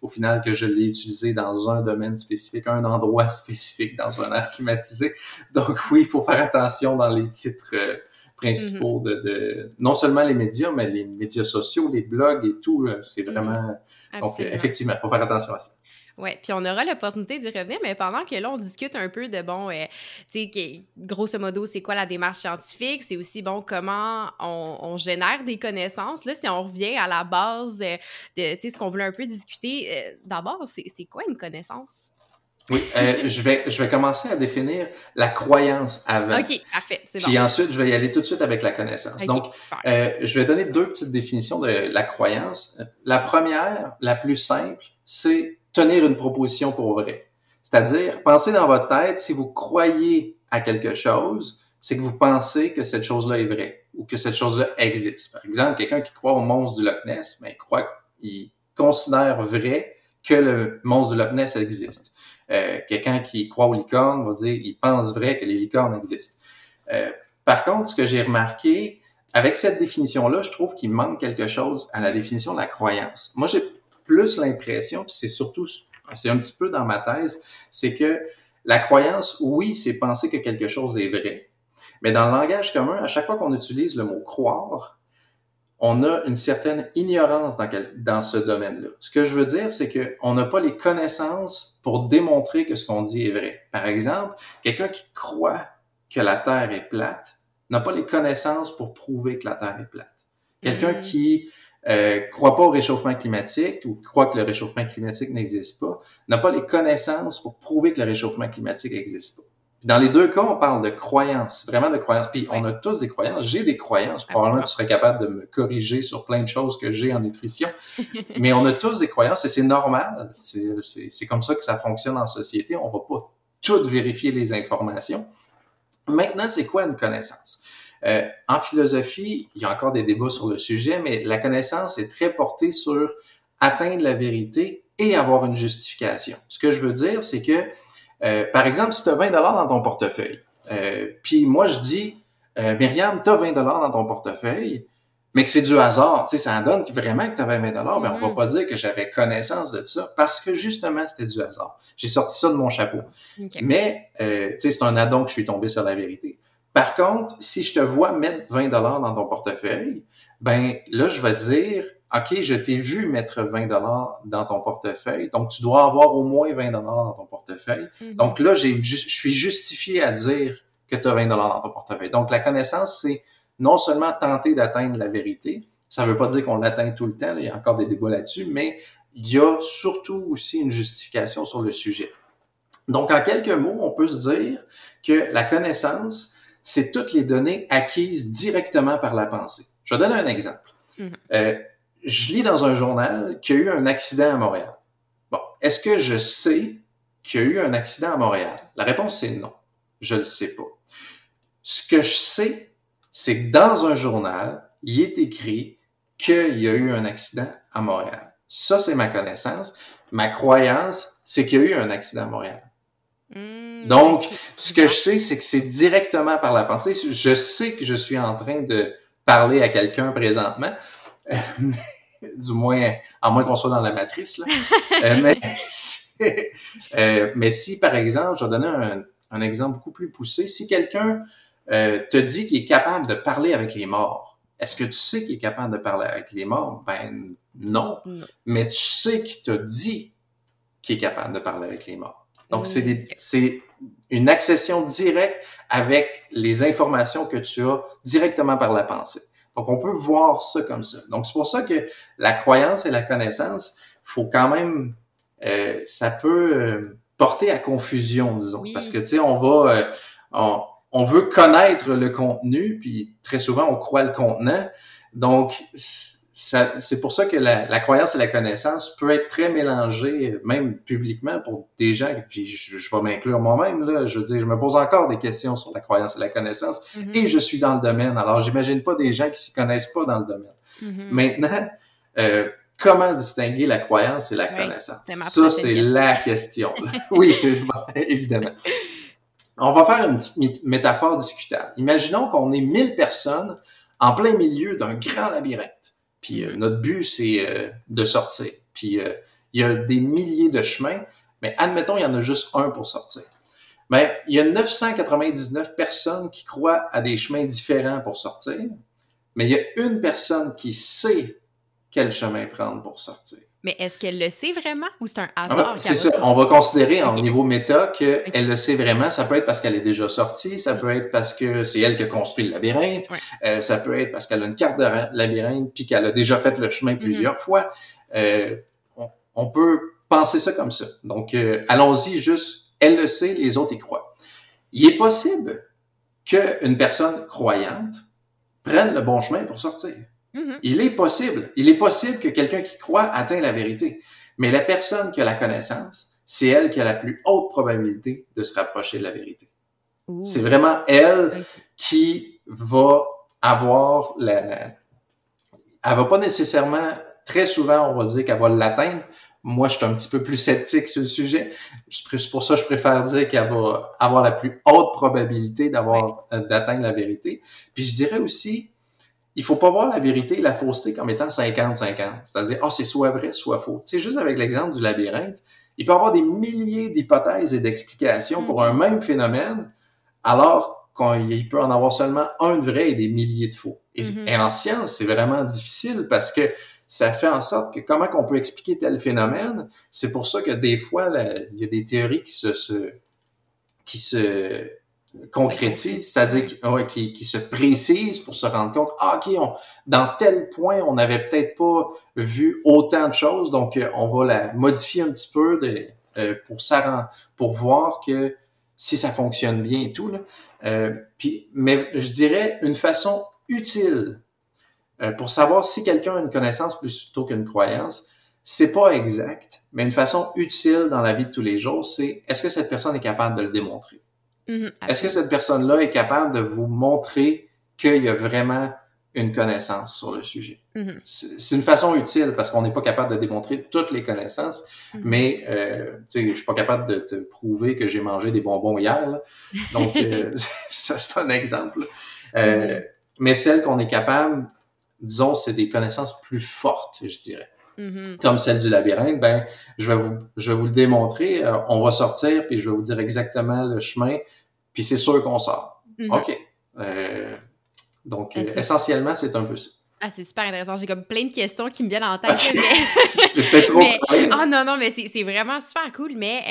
au final que je l'ai utilisé dans un domaine spécifique, un endroit spécifique dans un air climatisé. Donc oui, il faut faire attention dans les titres euh, principaux mm-hmm. de, de, non seulement les médias, mais les médias sociaux, les blogs et tout. C'est mm-hmm. vraiment donc effectivement, il faut faire attention à ça. Oui, puis on aura l'opportunité d'y revenir, mais pendant que là, on discute un peu de, bon, euh, tu sais, grosso modo, c'est quoi la démarche scientifique, c'est aussi, bon, comment on, génère des connaissances. Là, si on revient à la base de, tu sais, ce qu'on voulait un peu discuter, euh, d'abord, c'est quoi une connaissance? Oui, euh, je, vais, je vais commencer à définir la croyance avant. OK, parfait, c'est bon. Puis ensuite, je vais y aller tout de suite avec la connaissance. Donc, je vais donner deux petites définitions de la croyance. La première, la plus simple, c'est tenir une proposition pour vrai. C'est-à-dire, pensez dans votre tête, si vous croyez à quelque chose, c'est que vous pensez que cette chose-là est vraie ou que cette chose-là existe. Par exemple, quelqu'un qui croit au monstre du Loch Ness, mais ben, il croit, il considère vrai que le monstre du Loch Ness existe. Euh, quelqu'un qui croit aux licornes va dire, il pense vrai que les licornes existent. Euh, par contre, ce que j'ai remarqué, avec cette définition-là, je trouve qu'il manque quelque chose à la définition de la croyance. Moi, j'ai plus l'impression, puis c'est surtout, c'est un petit peu dans ma thèse, c'est que la croyance, oui, c'est penser que quelque chose est vrai. Mais dans le langage commun, à chaque fois qu'on utilise le mot croire, on a une certaine ignorance dans, dans ce domaine-là. Ce que je veux dire, c'est qu'on n'a pas les connaissances pour démontrer que ce qu'on dit est vrai. Par exemple, quelqu'un qui croit que la Terre est plate n'a pas les connaissances pour prouver que la Terre est plate. Quelqu'un mm. qui euh, croit pas au réchauffement climatique ou croit que le réchauffement climatique n'existe pas, n'a pas les connaissances pour prouver que le réchauffement climatique n'existe pas. Dans les deux cas, on parle de croyances, vraiment de croyances. Puis on a tous des croyances. J'ai des croyances. Probablement, tu serais capable de me corriger sur plein de choses que j'ai en nutrition. Mais on a tous des croyances et c'est normal. C'est comme ça que ça fonctionne en société. On va pas tout vérifier les informations. Maintenant, c'est quoi une connaissance? Euh, en philosophie, il y a encore des débats sur le sujet, mais la connaissance est très portée sur atteindre la vérité et avoir une justification. Ce que je veux dire, c'est que, euh, par exemple, si tu as 20 dollars dans ton portefeuille, euh, puis moi je dis, Myriam, tu as 20 dollars dans ton portefeuille, mais que c'est du hasard, tu sais, ça donne vraiment que tu avais 20 dollars, mais on va mm-hmm. pas dire que j'avais connaissance de ça parce que justement, c'était du hasard. J'ai sorti ça de mon chapeau. Mais, tu sais, c'est un addon que je suis tombé sur la vérité. Par contre, si je te vois mettre 20 dollars dans ton portefeuille, ben là, je vais dire, OK, je t'ai vu mettre 20 dollars dans ton portefeuille, donc tu dois avoir au moins 20 dollars dans ton portefeuille. Mhm. Donc là, j'ai, je suis justifié à dire que tu as 20 dollars dans ton portefeuille. Donc la connaissance, c'est non seulement tenter d'atteindre la vérité, ça ne veut pas dire qu'on l'atteint tout le temps, il y a encore des débats là-dessus, mais il y a surtout aussi une justification sur le sujet. Donc, en quelques mots, on peut se dire que la connaissance, c'est toutes les données acquises directement par la pensée. Je vais donner un exemple. Mhm. Euh, je lis dans un journal qu'il y a eu un accident à Montréal. Bon, est-ce que je sais qu'il y a eu un accident à Montréal? La réponse c'est non. Je ne le sais pas. Ce que je sais, c'est que dans un journal, il est écrit qu'il y a eu un accident à Montréal. Ça, c'est ma connaissance. Ma croyance, c'est qu'il y a eu un accident à Montréal. Hmm. Donc, ce que je sais, c'est que c'est directement par la pensée. Je sais que je suis en train de parler à quelqu'un présentement, du moins, à moins qu'on soit dans la matrice. Là. Euh, euh, mais, si, par exemple, je vais donner un, exemple beaucoup plus poussé, si quelqu'un euh, te dit qu'il est capable de parler avec les morts, est-ce que tu sais qu'il est capable de parler avec les morts? Ben non. Mais tu sais qu'il t'a dit qu'il est capable de parler avec les morts. Donc, c'est une accession directe avec les informations que tu as directement par la pensée. Donc, on peut voir ça comme ça. Donc, c'est pour ça que la croyance et la connaissance, faut quand même, euh, ça peut euh, porter à confusion, disons, parce que tu sais, on va, euh, on, on, veut connaître le contenu, puis très souvent on croit le contenant. Donc, c'est pour ça que la, croyance et la connaissance peut être très mélangée, même publiquement, pour des gens, puis je, vais m'inclure moi-même, là, je veux dire, je me pose encore des questions sur la croyance et la connaissance, mm-hmm. et je suis dans le domaine, alors j'imagine pas des gens qui s'y connaissent pas dans le domaine. Mm-hmm. Maintenant, euh, comment distinguer la croyance et la connaissance? Ça, c'est la question. oui, c'est évidemment. On va faire une petite métaphore discutable. Imaginons qu'on est 1000 personnes en plein milieu d'un grand labyrinthe. Puis euh, notre but, c'est euh, de sortir. Puis euh, il y a des milliers de chemins, mais admettons, il y en a juste un pour sortir. Mais il y a 999 personnes qui croient à des chemins différents pour sortir, mais il y a une personne qui sait quel chemin prendre pour sortir. Mais est-ce qu'elle le sait vraiment ou c'est un hasard? c'est ça. On va considérer en niveau méta qu'elle le sait vraiment. Ça peut être parce qu'elle est déjà sortie, ça peut être parce que c'est elle qui a construit le labyrinthe, euh, ça peut être parce qu'elle a une carte de labyrinthe puis qu'elle a déjà fait le chemin mm-hmm. plusieurs fois. Euh, on, peut penser ça comme ça. Donc, euh, allons-y juste, elle le sait, les autres y croient. Il est possible qu'une personne croyante prenne le bon chemin pour sortir. Mm-hmm. Il est possible. Il est possible que quelqu'un qui croit atteigne la vérité. Mais la personne qui a la connaissance, c'est elle qui a la plus haute probabilité de se rapprocher de la vérité. C'est vraiment elle qui va avoir la, Elle va pas nécessairement, très souvent, on va dire qu'elle va l'atteindre. Moi, je suis un petit peu plus sceptique sur le sujet. C'est pour ça que je préfère dire qu'elle va avoir la plus haute probabilité d'avoir, euh, d'atteindre la vérité. Puis je dirais aussi, il faut pas voir la vérité et la fausseté comme étant 50-50. C'est-à-dire, oh, c'est soit vrai, soit faux. Tu sais, juste avec l'exemple du labyrinthe, il peut y avoir des milliers d'hypothèses et d'explications pour un même phénomène, alors qu'il peut en avoir seulement un de vrai et des milliers de faux. Et, mm-hmm. en science, c'est vraiment difficile parce que ça fait en sorte que comment qu'on peut expliquer tel phénomène, c'est pour ça que des fois, il y a des théories qui se, se qui se concrétise, c'est-à-dire qui, se précise pour se rendre compte, ah, OK, on, dans tel point, on n'avait peut-être pas vu autant de choses, donc euh, on va la modifier un petit peu de, euh, pour, pour voir que si ça fonctionne bien et tout. Là. Euh, puis, mais je dirais une façon utile pour savoir si quelqu'un a une connaissance plutôt qu'une croyance, c'est pas exact, mais une façon utile dans la vie de tous les jours, c'est est-ce que cette personne est capable de le démontrer? Mm-hmm. Est-ce que cette personne-là est capable de vous montrer qu'il y a vraiment une connaissance sur le sujet? Mm-hmm. C'est une façon utile parce qu'on n'est pas capable de démontrer toutes les connaissances, mm-hmm. mais euh, tu sais, je suis pas capable de te prouver que j'ai mangé des bonbons hier. Donc, euh, ça, c'est un exemple. Euh, mais celle qu'on est capable, disons, c'est des connaissances plus fortes, je dirais. Mm-hmm. comme celle du labyrinthe, ben, je vais vous, je vais vous le démontrer. Euh, on va sortir, puis je vais vous dire exactement le chemin, puis c'est sûr qu'on sort. Mm-hmm. OK. Euh, donc, essentiellement, c'est un peu ça. Ah, c'est super intéressant. J'ai comme plein de questions qui me viennent en tête. Mais... je peut-être trop Ah non, non, mais c'est vraiment super cool. Mais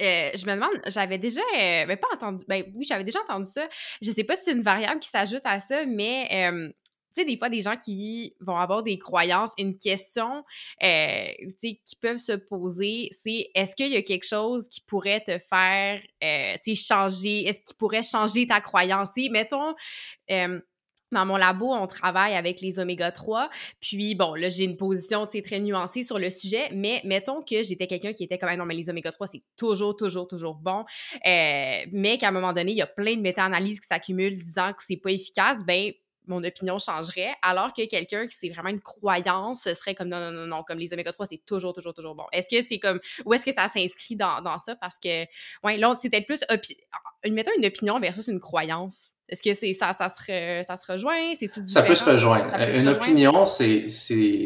euh, je me demande, j'avais déjà, mais pas entendu, ben oui, j'avais déjà entendu ça. Je sais pas si c'est une variable qui s'ajoute à ça, mais des fois, des gens qui vont avoir des croyances, une question, euh, tu sais, qui peuvent se poser, c'est est-ce qu'il y a quelque chose qui pourrait te faire, euh, tu sais, changer, est-ce qu'il pourrait changer ta croyance? Mettons, euh, dans mon labo, on travaille avec les oméga 3. Puis, bon, là, j'ai une position très nuancée sur le sujet, mais mettons que j'étais quelqu'un qui était comme, non, mais les oméga 3, c'est toujours, toujours, toujours bon. mais qu'à un moment donné, il y a plein de méta-analyses qui s'accumulent disant que c'est pas efficace. Ben, mon opinion changerait, alors que quelqu'un qui c'est vraiment une croyance, ce serait comme non, non, non, non, comme les oméga 3, c'est toujours, toujours, toujours bon. Est-ce que c'est comme, où est-ce que ça s'inscrit dans, dans, ça? Parce que, ouais, là, c'est peut-être plus, mettons une opinion versus une croyance. Est-ce que c'est ça, ça se, ça se rejoint? Ça peut se rejoindre. une opinion, c'est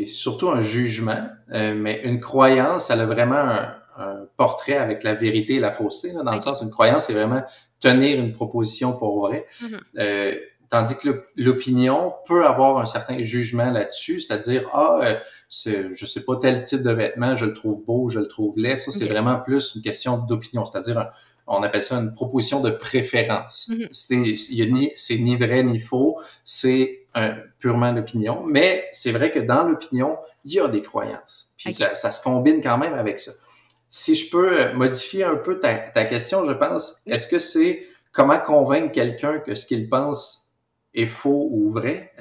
surtout un jugement, euh, mais une croyance, elle a vraiment un, portrait avec la vérité et la fausseté, là, dans le sens, une croyance, c'est vraiment tenir une proposition pour vrai. Mm-hmm. euh, Tandis que l'opinion peut avoir un certain jugement là-dessus, c'est-à-dire, ah, euh, je sais pas, tel type de vêtement, je le trouve beau, je le trouve laid. Ça, c'est vraiment plus une question d'opinion, c'est-à-dire, on appelle ça une proposition de préférence. Mm -hmm. C'est ni vrai ni faux, c'est purement l'opinion. Mais c'est vrai que dans l'opinion, il y a des croyances. Puis ça, ça, se combine quand même avec ça. Si je peux euh, modifier un peu ta, ta question, je pense, est-ce que c'est comment convaincre quelqu'un que ce qu'il pense est faux ou vrai?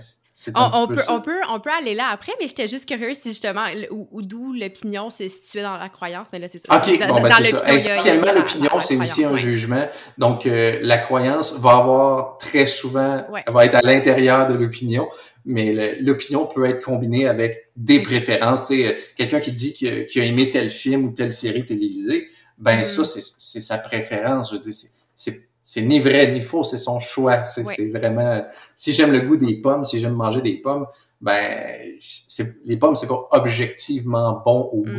On, peut, on, peut, on peut aller là après, mais j'étais juste curieuse si justement, où, d'où l'opinion se situait dans la croyance, mais là, c'est ça. OK, bon, ben c'est ça. Essentiellement, l'opinion, c'est aussi un jugement? Donc, euh, la croyance va avoir très souvent, elle va être à l'intérieur de l'opinion, mais l'opinion peut être combinée avec des préférences. Euh, quelqu'un qui dit qu'il a, aimé tel film ou telle série télévisée, ben mm. ça, c'est sa préférence. Je veux dire, c'est c'est ni vrai ni faux, c'est son choix. C'est vraiment, si j'aime le goût des pommes, si j'aime manger des pommes, ben, les pommes, c'est pas objectivement bon au goût.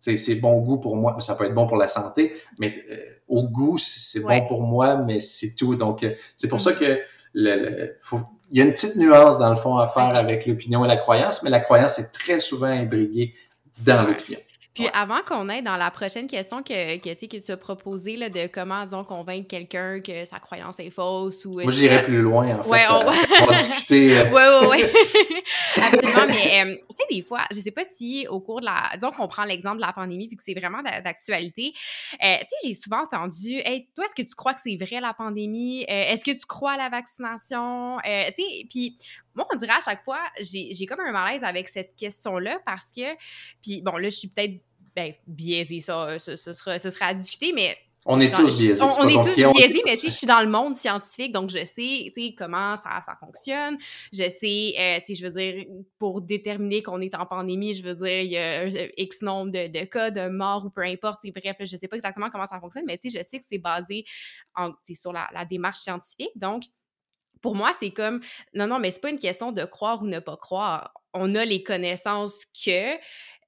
Mm-hmm. C'est bon goût pour moi, ça peut être bon pour la santé, mais euh, au goût, c'est bon pour moi, mais c'est tout. Donc, euh, c'est pour ça mm-hmm. que le, faut, il y a une petite nuance dans le fond à faire avec l'opinion et la croyance, mais la croyance est très souvent imbriquée dans l'opinion. Puis avant qu'on aille dans la prochaine question que, que, que tu as proposée là, de comment, disons, convaincre quelqu'un que sa croyance est fausse ou... Moi, j'irais plus loin, en fait. Ouais, on, va discuter... Oui, oui, oui. Absolument, mais euh, tu sais, des fois, je sais pas si au cours de la... Disons qu'on prend l'exemple de la pandémie, vu que c'est vraiment d'actualité. Euh, tu sais, j'ai souvent entendu, « Hey, toi, est-ce que tu crois que c'est vrai, la pandémie? Euh, est-ce que tu crois à la vaccination? tu sais, puis moi, on dirait à chaque fois, j'ai comme un malaise avec cette question-là parce que, puis bon, là, je suis peut-être ben, biaisée, ça, ce, sera, ce sera à discuter, mais on est tous biaisés. On, est tous biaisés, mais tu sais, je suis dans le monde scientifique, donc je sais, tu sais, comment ça, ça fonctionne. Je sais, euh, tu sais, je veux dire, pour déterminer qu'on est en pandémie, je veux dire, il y a X nombre de, de cas, de morts ou peu importe. Bref, je sais pas exactement comment ça fonctionne, mais tu sais, je sais que c'est basé en, sur la, la démarche scientifique. Donc, pour moi, c'est comme non, non, mais c'est pas une question de croire ou ne pas croire. On a les connaissances que.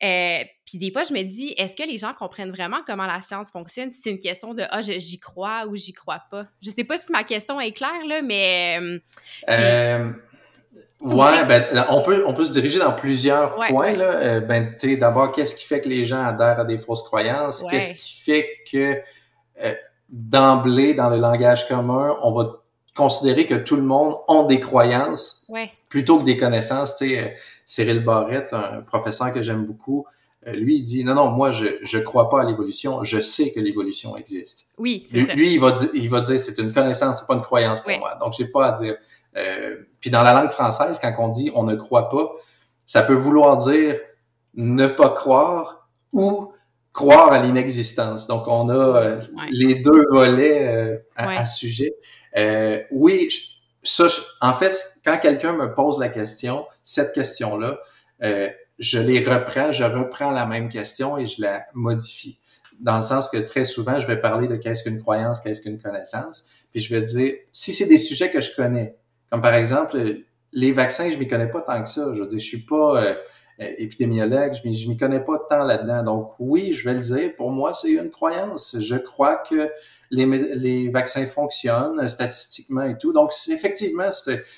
Euh, puis des fois, je me dis, est-ce que les gens comprennent vraiment comment la science fonctionne? Si c'est une question de ah, j'y crois ou j'y crois pas? Je sais pas si ma question est claire, là, mais. Euh, euh ouais, ben, on, peut, on peut se diriger dans plusieurs points. Là. Euh, ben, d'abord, qu'est-ce qui fait que les gens adhèrent à des fausses croyances? Qu'est-ce qui fait que d'emblée, dans le langage commun, on va considérer que tout le monde a des croyances plutôt que des connaissances. Tu sais, euh, Cyril Barrette, un professeur que j'aime beaucoup, euh, lui, il dit non, non, moi, je je crois pas à l'évolution, je sais que l'évolution existe. Oui. Lui, lui, il va dire, il va dire, c'est une connaissance, c'est pas une croyance pour moi. Donc, j'ai pas à dire. Euh, puis dans la langue française, quand on dit on ne croit pas, ça peut vouloir dire ne pas croire ou croire à l'inexistence. Donc, on a les deux volets à, à, ce sujet. Euh, oui, ça, en fait, quand quelqu'un me pose la question, cette question-là, euh, je les reprends, je reprends la même question et je la modifie. Dans le sens que très souvent, je vais parler de qu'est-ce qu'une croyance, qu'est-ce qu'une connaissance, puis je vais dire, si c'est des sujets que je connais, comme par exemple, les vaccins, je m'y connais pas tant que ça. Je veux dire, je suis pas euh, épidémiologue, je m'y, m'y connais pas tant là-dedans. Donc oui, je vais le dire, pour moi, c'est une croyance. Je crois que les, les vaccins fonctionnent statistiquement et tout. Donc, effectivement,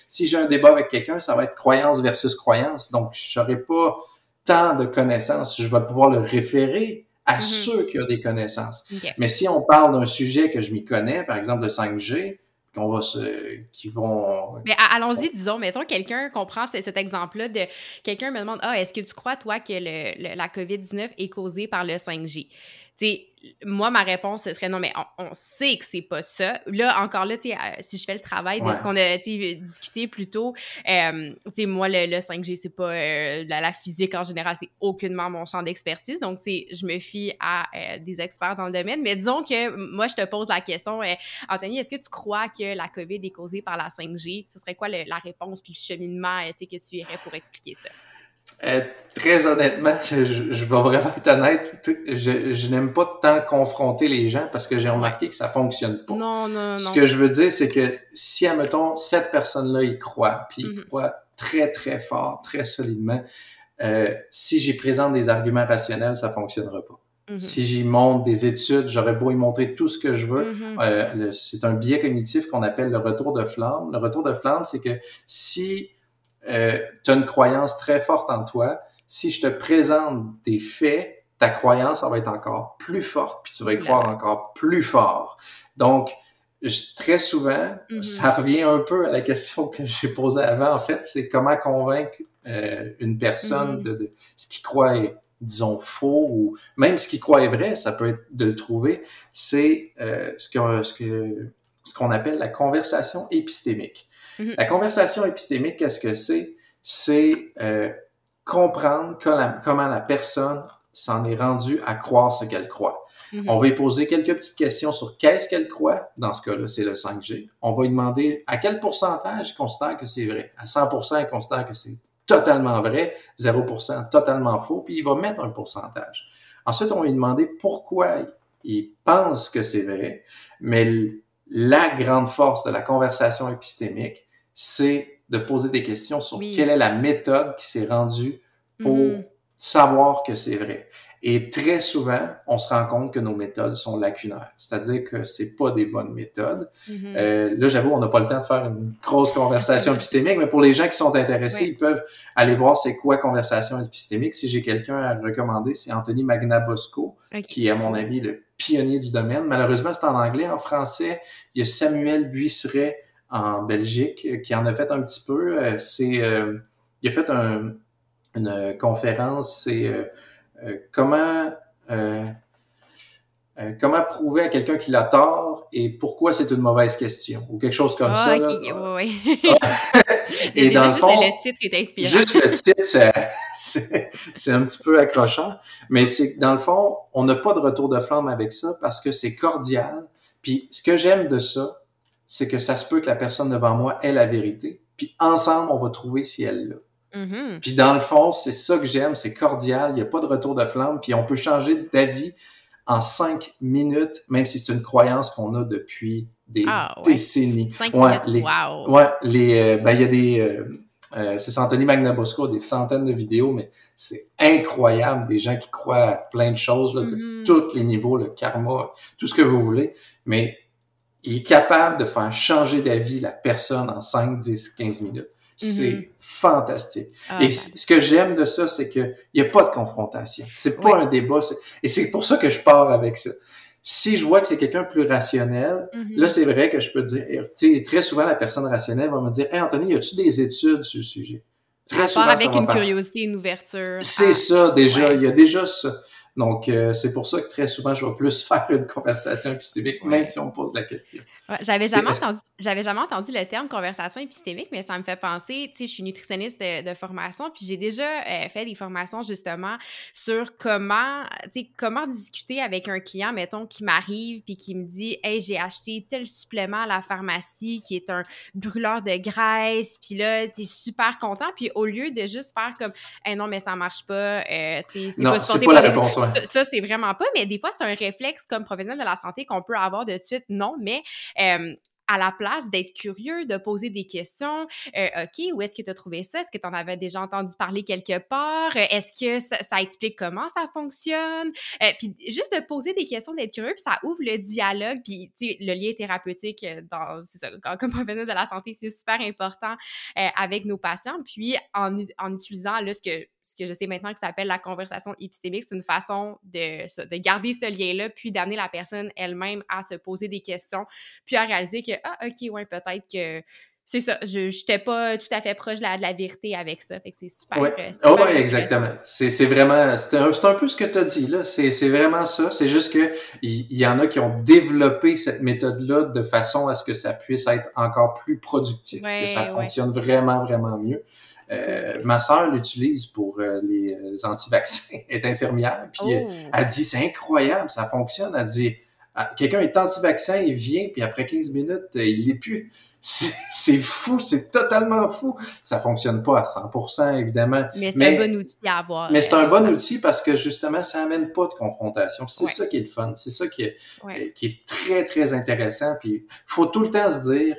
si j'ai un débat avec quelqu'un, ça va être croyance versus croyance. Donc, je n'aurai pas tant de connaissances. Je vais pouvoir le référer à mm-hmm. ceux qui ont des connaissances. Mais si on parle d'un sujet que je m'y connais, par exemple de 5G, qu'on va se, qui vont. Mais allons-y, disons, mettons quelqu'un comprend cet exemple-là de quelqu'un me demande, ah, est-ce que tu crois toi que le, la COVID-19 est causée par le 5G? Sais, moi, ma réponse, ce serait non, mais on, sait que c'est pas ça. Là, encore là, tu sais, euh, si je fais le travail de ce qu'on a discuté plus tôt, euh, tu sais, moi, le, 5G, c'est pas euh, la, physique en général, c'est aucunement mon champ d'expertise. Donc, tu sais, je me fie à des experts dans le domaine. Mais disons que moi, je te pose la question, Anthony, est-ce que tu crois que la COVID est causée par la 5G? Ce serait quoi la réponse puis le cheminement, tu sais, que tu irais pour expliquer ça? Euh, très honnêtement, je, je, vais vraiment être honnête, je, je n'aime pas tant confronter les gens parce que j'ai remarqué que ça fonctionne pas. Non, non, non. Ce que je veux dire, c'est que si, admettons, cette personne-là y croit, puis il mm-hmm. croit très, très fort, très solidement, euh, si j'y présente des arguments rationnels, ça fonctionnera pas. Mm-hmm. Si j'y montre des études, j'aurais beau y montrer tout ce que je veux. Mm-hmm. euh, c'est un biais cognitif qu'on appelle le retour de flamme. Le retour de flamme, c'est que si euh, tu as une croyance très forte en toi. Si je te présente des faits, ta croyance va être encore plus forte, puis tu vas y croire encore plus fort. Donc, très souvent, mm-hmm. ça revient un peu à la question que j'ai posée avant, en fait, c'est comment convaincre euh, une personne mm-hmm. de, ce qu'il croit disons, faux, ou même ce qu'il croit est vrai, ça peut être de le trouver, c'est euh, ce qu'on ce que, ce qu'on appelle la conversation épistémique. Mm-hmm. La conversation épistémique, qu'est-ce que c'est? C'est euh, comprendre comment la personne s'en est rendue à croire ce qu'elle croit. Mm-hmm. On va lui poser quelques petites questions sur qu'est-ce qu'elle croit. Dans ce cas-là, c'est le 5G. On va lui demander à quel pourcentage il considère que c'est vrai. À 100% il considère que c'est totalement vrai, 0% totalement faux, puis il va mettre un pourcentage. Ensuite, on va lui demander pourquoi il pense que c'est vrai, mais la grande force de la conversation épistémique, c'est de poser des questions sur quelle est la méthode qui s'est rendue pour mm-hmm. savoir que c'est vrai. Et très souvent, on se rend compte que nos méthodes sont lacunaires, c'est-à-dire que c'est pas des bonnes méthodes. Mm-hmm. euh, là, j'avoue, on n'a pas le temps de faire une grosse conversation épistémique, mais pour les gens qui sont intéressés, ils peuvent aller voir c'est quoi conversation épistémique. Si j'ai quelqu'un à recommander, c'est Anthony Magnabosco, qui est à mon avis le pionnier du domaine. Malheureusement, c'est en anglais. En français, il y a Samuel Buisseret en Belgique qui en a fait un petit peu. Euh, c'est, euh, il a fait un, une conférence, c'est euh, comment comment prouver à quelqu'un qu'il a tort et pourquoi c'est une mauvaise question ou quelque chose comme ça. Ah, oui, et dans le fond, le titre est inspirant. Juste le titre, c'est un petit peu accrochant, mais c'est dans le fond, on n'a pas de retour de flamme avec ça parce que c'est cordial. Puis ce que j'aime de ça, c'est que ça se peut que la personne devant moi ait la vérité. Puis ensemble, on va trouver si elle l'a. Mm-hmm. Puis dans le fond, c'est ça que j'aime, c'est cordial, il n'y a pas de retour de flamme, puis on peut changer d'avis en cinq minutes, même si c'est une croyance qu'on a depuis des ah, décennies. Cinq minutes, les, wow. Ouais, les, euh, ben il y a des, euh, euh, c'est Anthony Magnabosco, des centaines de vidéos, mais c'est incroyable, des gens qui croient à plein de choses, là, de mm-hmm. tous les niveaux, le karma, tout ce que vous voulez, mais il est capable de faire changer d'avis la personne en 5, 10, 15 minutes. C'est mm-hmm. fantastique. Ah, et ce que j'aime de ça, c'est qu'il n'y a pas de confrontation. C'est pas un débat. Et c'est pour ça que je pars avec ça. Si je vois que c'est quelqu'un plus rationnel, mm-hmm. là, c'est vrai que je peux dire, tu sais, très souvent, la personne rationnelle va me dire, Hey, Anthony, y a-tu des études sur le sujet? Très souvent, avec une curiosité, une ouverture. C'est ça, déjà. Il y a déjà ça. Donc, euh, c'est pour ça que très souvent, je vais plus faire une conversation épistémique, même si on me pose la question. j'avais jamais entendu, j'avais jamais entendu le terme conversation épistémique, mais ça me fait penser, tu sais, je suis nutritionniste de, formation, puis j'ai déjà euh, fait des formations justement sur comment, tu sais, comment discuter avec un client, mettons, qui m'arrive puis qui me dit, hey, j'ai acheté tel supplément à la pharmacie qui est un brûleur de graisse, puis là, tu es super content, puis au lieu de juste faire comme, hey, non, mais ça marche pas, euh, tu sais, c'est pas, pas la réponse. Ça, c'est vraiment pas, mais des fois, c'est un réflexe comme professionnel de la santé qu'on peut avoir de suite, non, mais euh, à la place d'être curieux, de poser des questions. Euh, OK, où est-ce que tu as trouvé ça? Est-ce que tu en avais déjà entendu parler quelque part? Est-ce que ça, explique comment ça fonctionne? Euh, puis juste de poser des questions, d'être curieux, puis ça ouvre le dialogue. Puis, le lien thérapeutique, dans, ça, comme professionnel de la santé, c'est super important avec nos patients. Puis, en, en utilisant là, ce que que je sais maintenant que ça s'appelle la conversation épistémique. C'est une façon de, de garder ce lien-là, puis d'amener la personne elle-même à se poser des questions, puis à réaliser que, ah, OK, ouais, peut-être que c'est ça, je n'étais pas tout à fait proche de la, de la vérité avec ça. Fait que c'est super. Oui, oh, ouais, exactement. C'est vraiment, c'est un, un, peu ce que tu as dit, là. C'est vraiment ça. C'est juste que il y, en a qui ont développé cette méthode-là de façon à ce que ça puisse être encore plus productif, que ça fonctionne vraiment, vraiment mieux. Euh, ma sœur l'utilise pour euh, les euh, anti-vaccins. Elle est infirmière, puis oh. elle dit c'est incroyable, ça fonctionne. Elle dit ah, quelqu'un est anti-vaccin, il vient, puis après 15 minutes, il l'est plus. C'est fou, c'est totalement fou. Ça fonctionne pas à 100%, évidemment. Mais c'est un bon outil à avoir. Mais c'est un bon outil parce que justement, ça amène pas de confrontation. C'est ça qui est le fun. C'est ça qui est, qui est très, très intéressant. Puis, faut tout le temps se dire,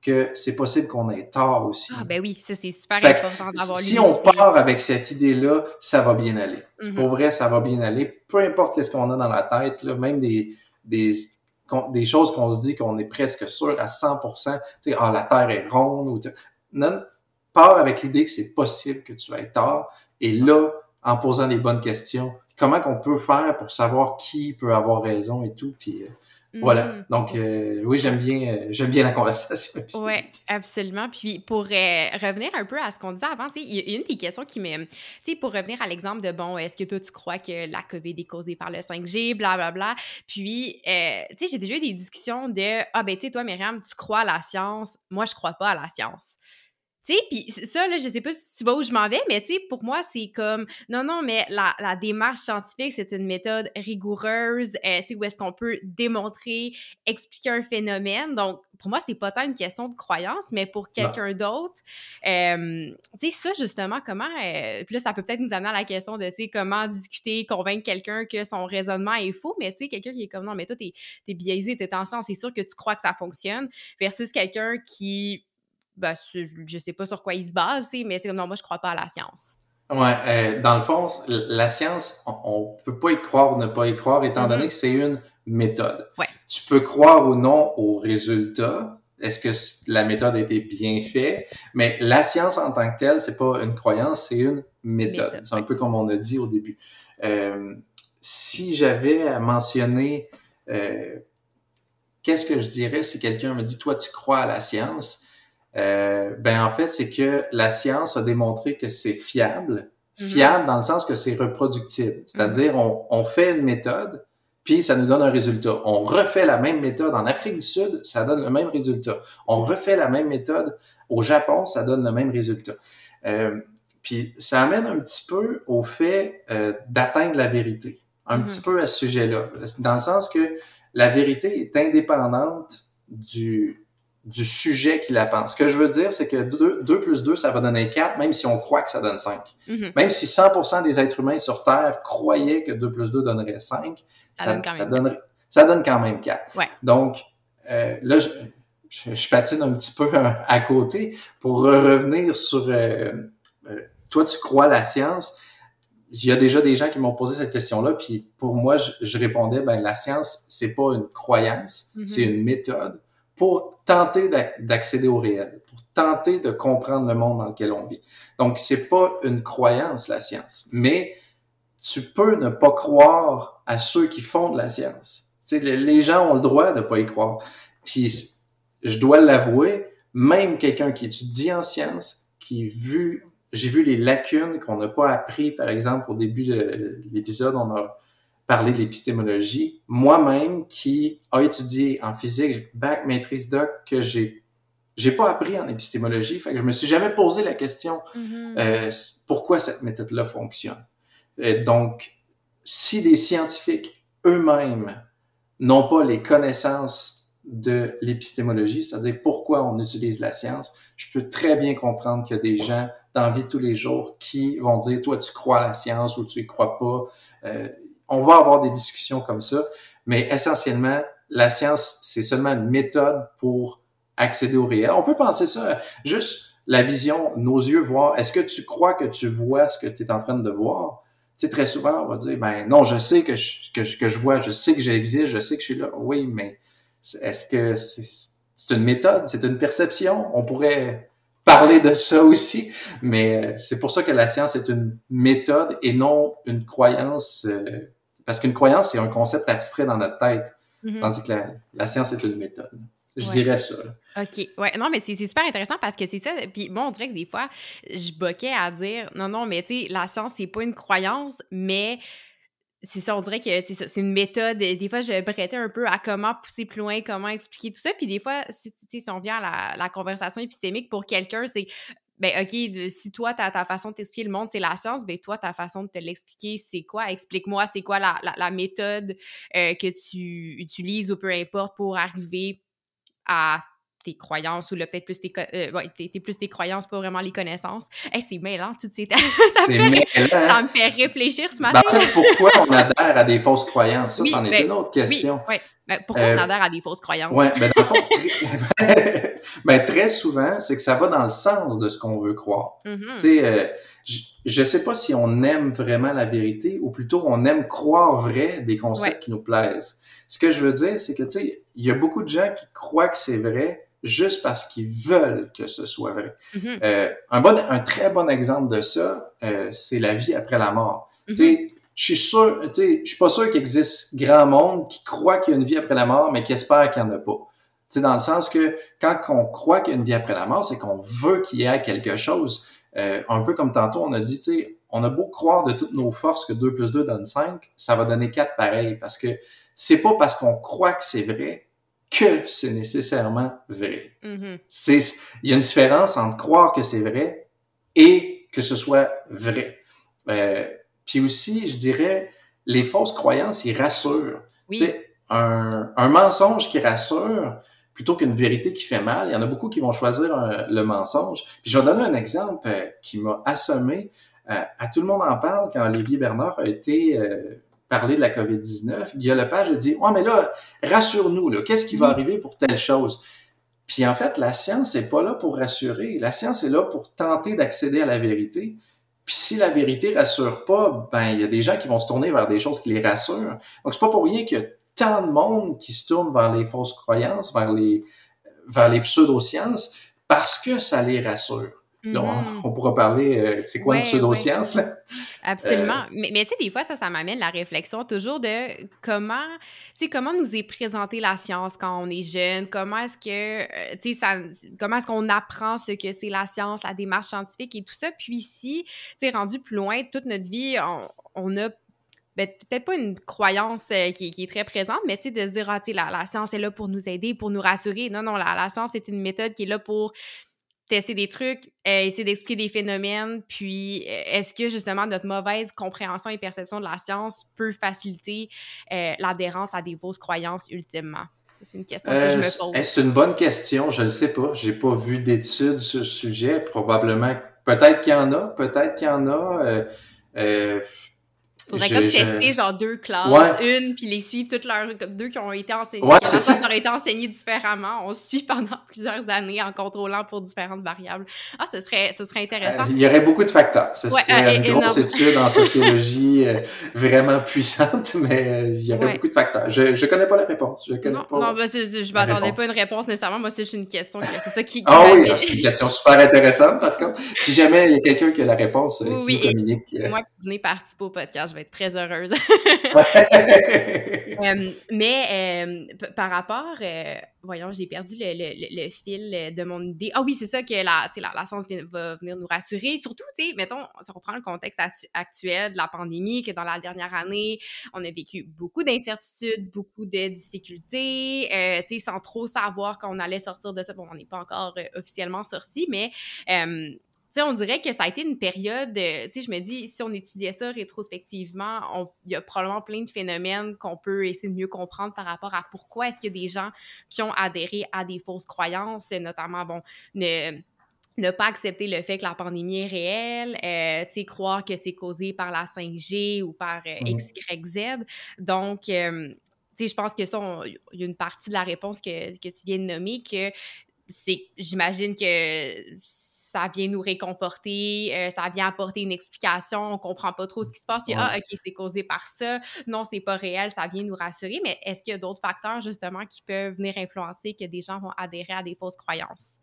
que c'est possible qu'on ait tort aussi. Ah ben oui, ça c'est super important d'avoir Si on part avec cette idée-là, ça va bien aller. Mm-hmm. Pour vrai, ça va bien aller. Peu importe ce qu'on a dans la tête, là, même des, des, des choses qu'on se dit qu'on est presque sûr à 100%, tu sais, ah, la Terre est ronde. Ou non, pars avec l'idée que c'est possible que tu être tort. Et là, en posant les bonnes questions, comment qu'on peut faire pour savoir qui peut avoir raison et tout, puis... Euh, voilà. Mm. Donc, euh, oui, j'aime bien, euh, j'aime bien la conversation. Oui, absolument. Puis, pour revenir un peu à ce qu'on disait avant, il y a une des questions qui me. Tu sais, pour revenir à l'exemple de bon, est-ce que toi, tu crois que la COVID est causée par le 5G, blablabla. Bla, bla. Puis, tu sais, j'ai déjà eu des discussions de Ah, ben, tu sais, toi, Myriam, tu crois à la science. Moi, je crois pas à la science tu sais, puis ça, là, je sais pas si tu vois où je m'en vais, mais tu sais, pour moi, c'est comme, non, non, mais la, la démarche scientifique, c'est une méthode rigoureuse, euh, tu sais, où est-ce qu'on peut démontrer, expliquer un phénomène. Donc, pour moi, c'est pas tant une question de croyance, mais pour quelqu'un d'autre, euh, tu sais, ça, justement, comment, euh, puis là, ça peut peut-être nous amener à la question de, tu sais, comment discuter, convaincre quelqu'un que son raisonnement est faux, mais tu sais, quelqu'un qui est comme, non, mais toi, t'es es biaisé, t'es en sens, c'est sûr que tu crois que ça fonctionne, versus quelqu'un qui ben, je sais pas sur quoi il se base, mais c'est comme non, moi je crois pas à la science. Ouais, euh, dans le fond, la science, on, ne peut pas y croire ou ne pas y croire, étant mm-hmm. donné que c'est une méthode. Ouais. Tu peux croire ou non aux résultats. Est-ce que la méthode a été bien faite? Mais la science en tant que telle, c'est pas une croyance, c'est une méthode. c'est un peu comme on a dit au début. Euh, si j'avais à mentionner, euh, qu'est-ce que je dirais si quelqu'un me dit, toi, tu crois à la science? Euh, ben en fait, c'est que la science a démontré que c'est fiable. Mhm. Fiable dans le sens que c'est reproductible. C'est-à-dire, mhm. on, on, fait une méthode, puis ça nous donne un résultat. On refait la même méthode en Afrique du Sud, ça donne le même résultat. On refait la même méthode au Japon, ça donne le même résultat. Euh, puis ça amène un petit peu au fait euh, d'atteindre la vérité. Un mhm. petit peu à ce sujet-là. Dans le sens que la vérité est indépendante du, du sujet qui la pense. Ce que je veux dire, c'est que 2, plus 2, ça va donner 4, même si on croit que ça donne 5. Mm-hmm. Même si 100% des êtres humains sur Terre croyaient que 2 plus 2 donnerait 5, ça, donne, quand donnerait, ça donne quand même 4. Donc, euh, là, je, je, patine un petit peu à côté pour revenir sur... Euh, euh, toi, tu crois la science. Il y a déjà des gens qui m'ont posé cette question-là, puis pour moi, je, répondais, ben la science, c'est pas une croyance, mm-hmm. c'est une méthode pour tenter d'accéder au réel, pour tenter de comprendre le monde dans lequel on vit. Donc, c'est pas une croyance, la science, mais tu peux ne pas croire à ceux qui font de la science. Tu les gens ont le droit de pas y croire. Puis, je dois l'avouer, même quelqu'un qui étudie en science, qui vu, j'ai vu les lacunes qu'on n'a pas appris, par exemple, au début de l'épisode, on a parler de l'épistémologie. Moi-même, qui a étudié en physique, bac, maîtrise doc, que j'ai j'ai pas appris en épistémologie, fait que je me suis jamais posé la question mm-hmm. euh, pourquoi cette méthode-là fonctionne. Et donc, si des scientifiques eux-mêmes n'ont pas les connaissances de l'épistémologie, c'est-à-dire pourquoi on utilise la science, je peux très bien comprendre qu'il y a des gens dans la vie de tous les jours qui vont dire toi tu crois à la science ou tu y crois pas. Euh, on va avoir des discussions comme ça, mais essentiellement, la science, c'est seulement une méthode pour accéder au réel. On peut penser ça, juste la vision, nos yeux voir. Est-ce que tu crois que tu vois ce que tu es en train de voir? Tu sais, très souvent, on va dire, ben non, je sais que je, que, je vois, je sais que j'existe, je sais que je suis là. Oui, mais est-ce que c'est une méthode, c'est une perception? On pourrait parler de ça aussi, mais c'est pour ça que la science est une méthode et non une croyance euh, parce qu'une croyance, c'est un concept abstrait dans notre tête, mhm. tandis que la, science est une méthode. Je dirais ça. OK. Ouais, non, mais c'est super intéressant parce que c'est ça. Puis bon, on dirait que des fois, je boquais à dire non, non, mais tu sais, la science, c'est pas une croyance, mais c'est ça, on dirait que c'est une méthode. Des fois, je prêtais un peu à comment pousser plus loin, comment expliquer tout ça. Puis des fois, si, si on vient à la, la conversation épistémique pour quelqu'un, c'est ben OK, si toi, ta, ta façon de t'expliquer le monde, c'est la science, ben toi, ta façon de te l'expliquer, c'est quoi? Explique-moi, c'est quoi la, la, méthode euh, que tu utilises ou peu importe pour arriver à tes croyances ou le peut-être plus tes, euh, ouais, plus tes croyances, pas vraiment les connaissances. Hey, c'est mêlant, tout ça, me fait, ça me fait réfléchir ce ben, matin. en fait, pourquoi on adhère à des fausses croyances? Ça, c'en est ben, une autre question. Oui, pourquoi on euh, adhère à des fausses croyances? Oui, ben, dans le fond, très, ben, très souvent, c'est que ça va dans le sens de ce qu'on veut croire. Mm-hmm. Tu sais, euh, je ne sais pas si on aime vraiment la vérité ou plutôt on aime croire vrai des concepts qui nous plaisent. Ce que je veux dire, c'est que, tu sais, il y a beaucoup de gens qui croient que c'est vrai, juste parce qu'ils veulent que ce soit vrai. Mm-hmm. euh, un, bon, un très bon exemple de ça, euh, c'est la vie après la mort. Tu sais, je suis sûr, tu sais, je suis pas sûr qu'il existe grand monde qui croit qu'il y a une vie après la mort, mais qui espère qu'il n'y en a pas. Tu sais, dans le sens que quand on croit qu'il y a une vie après la mort, c'est qu'on veut qu'il y ait quelque chose. Euh, un peu comme tantôt, on a dit, tu sais, on a beau croire de toutes nos forces que 2 plus 2 donne 5, ça va donner 4 pareil, parce que c'est pas parce qu'on croit que c'est vrai que c'est nécessairement vrai. Mm-hmm. Il y a une différence entre croire que c'est vrai et que ce soit vrai. Euh, puis aussi, je dirais, les fausses croyances, ils rassurent. Tu sais, un, un, mensonge qui rassure plutôt qu'une vérité qui fait mal, il y en a beaucoup qui vont choisir le mensonge. Puis je vais donner un exemple euh, qui m'a assommé. Euh, à tout le monde en parle quand Olivier Bernard a été parler de la COVID-19, Guillaume Lepage a dit « Ouais, mais là, rassure-nous, qu'est-ce qui va arriver pour telle chose? » Puis en fait, la science n'est pas là pour rassurer. La science est là pour tenter d'accéder à la vérité. Puis si la vérité rassure pas, ben il y a des gens qui vont se tourner vers des choses qui les rassurent. Donc c'est pas pour rien qu'il y a tant de monde qui se tourne vers les fausses croyances, vers les vers les pseudosciences, parce que ça les rassure. Mm-hmm. on, pourra parler, euh, c'est quoi une pseudo-science, là? Absolument. Euh, mais, tu sais, des fois, ça, ça m'amène la réflexion toujours de comment, tu sais, comment nous est présentée la science quand on est jeune, comment est-ce que, euh, tu sais, comment est-ce qu'on apprend ce que c'est la science, la démarche scientifique et tout ça? Puis si, tu sais, rendu plus loin, toute notre vie, on, a ben, peut-être pas une croyance qui, est très présente, mais de se dire, ah, la, la, science est là pour nous aider, pour nous rassurer. Non, non, la, la science est une méthode qui est là pour tester des trucs, euh, essayer d'expliquer des phénomènes, puis euh, est-ce que justement notre mauvaise compréhension et perception de la science peut faciliter euh, l'adhérence à des fausses croyances ultimement? C'est une question que je me pose. C'est une bonne question, je ne sais pas. J'ai pas vu d'études sur ce sujet. Probablement, peut-être qu'il y en a, peut-être qu'il y en a. Faudrait comme tester genre deux classes, une, puis les suivre toutes leurs comme deux qui ont été enseignées. Ouais, ont été enseignées différemment? On suit pendant plusieurs années en contrôlant pour différentes variables. Ah, ce serait, ce serait intéressant. Euh, il y aurait beaucoup de facteurs. Ce serait euh, une grosse étude en sociologie euh, vraiment puissante, mais il y aurait beaucoup de facteurs. Je, je connais pas la réponse. Je connais non, pas. Non, ben, je m'attendais pas à une réponse nécessairement. Moi, c'est juste une question. C'est ça qui. ah oui, c'est une question super intéressante par contre. Si jamais il y a quelqu'un qui a la réponse, qui nous communique. Moi, venez participer au podcast être très heureuse. Euh, mais euh, par rapport, euh, voyons, j'ai perdu le, fil de mon idée. Ah oui, c'est ça que la, la, la science va venir nous rassurer. Surtout, tu sais, mettons, si on reprend le contexte actuel de la pandémie, que dans la dernière année, on a vécu beaucoup d'incertitudes, beaucoup de difficultés, tu sais, sans trop savoir quand on allait sortir de ça. Bon, on n'est pas encore officiellement sorti, mais on dirait que ça a été une période, sais, je me dis, si on étudiait ça rétrospectivement, il y a probablement plein de phénomènes qu'on peut essayer de mieux comprendre par rapport à pourquoi est-ce qu'il y a des gens qui ont adhéré à des fausses croyances, notamment, bon, ne, ne pas accepter le fait que la pandémie est réelle, euh, croire que c'est causé par la 5G ou par euh, X, Y, Z. Donc, euh, je pense que ça, il y a une partie de la réponse que, que tu viens de nommer que c'est, j'imagine que ça vient nous réconforter, euh, ça vient apporter une explication, on comprend pas trop ce qui se passe, puis ah, ok, c'est causé par ça, non, c'est pas réel, ça vient nous rassurer, mais est-ce qu'il y a d'autres facteurs justement qui peuvent venir influencer que des gens vont adhérer à des fausses croyances?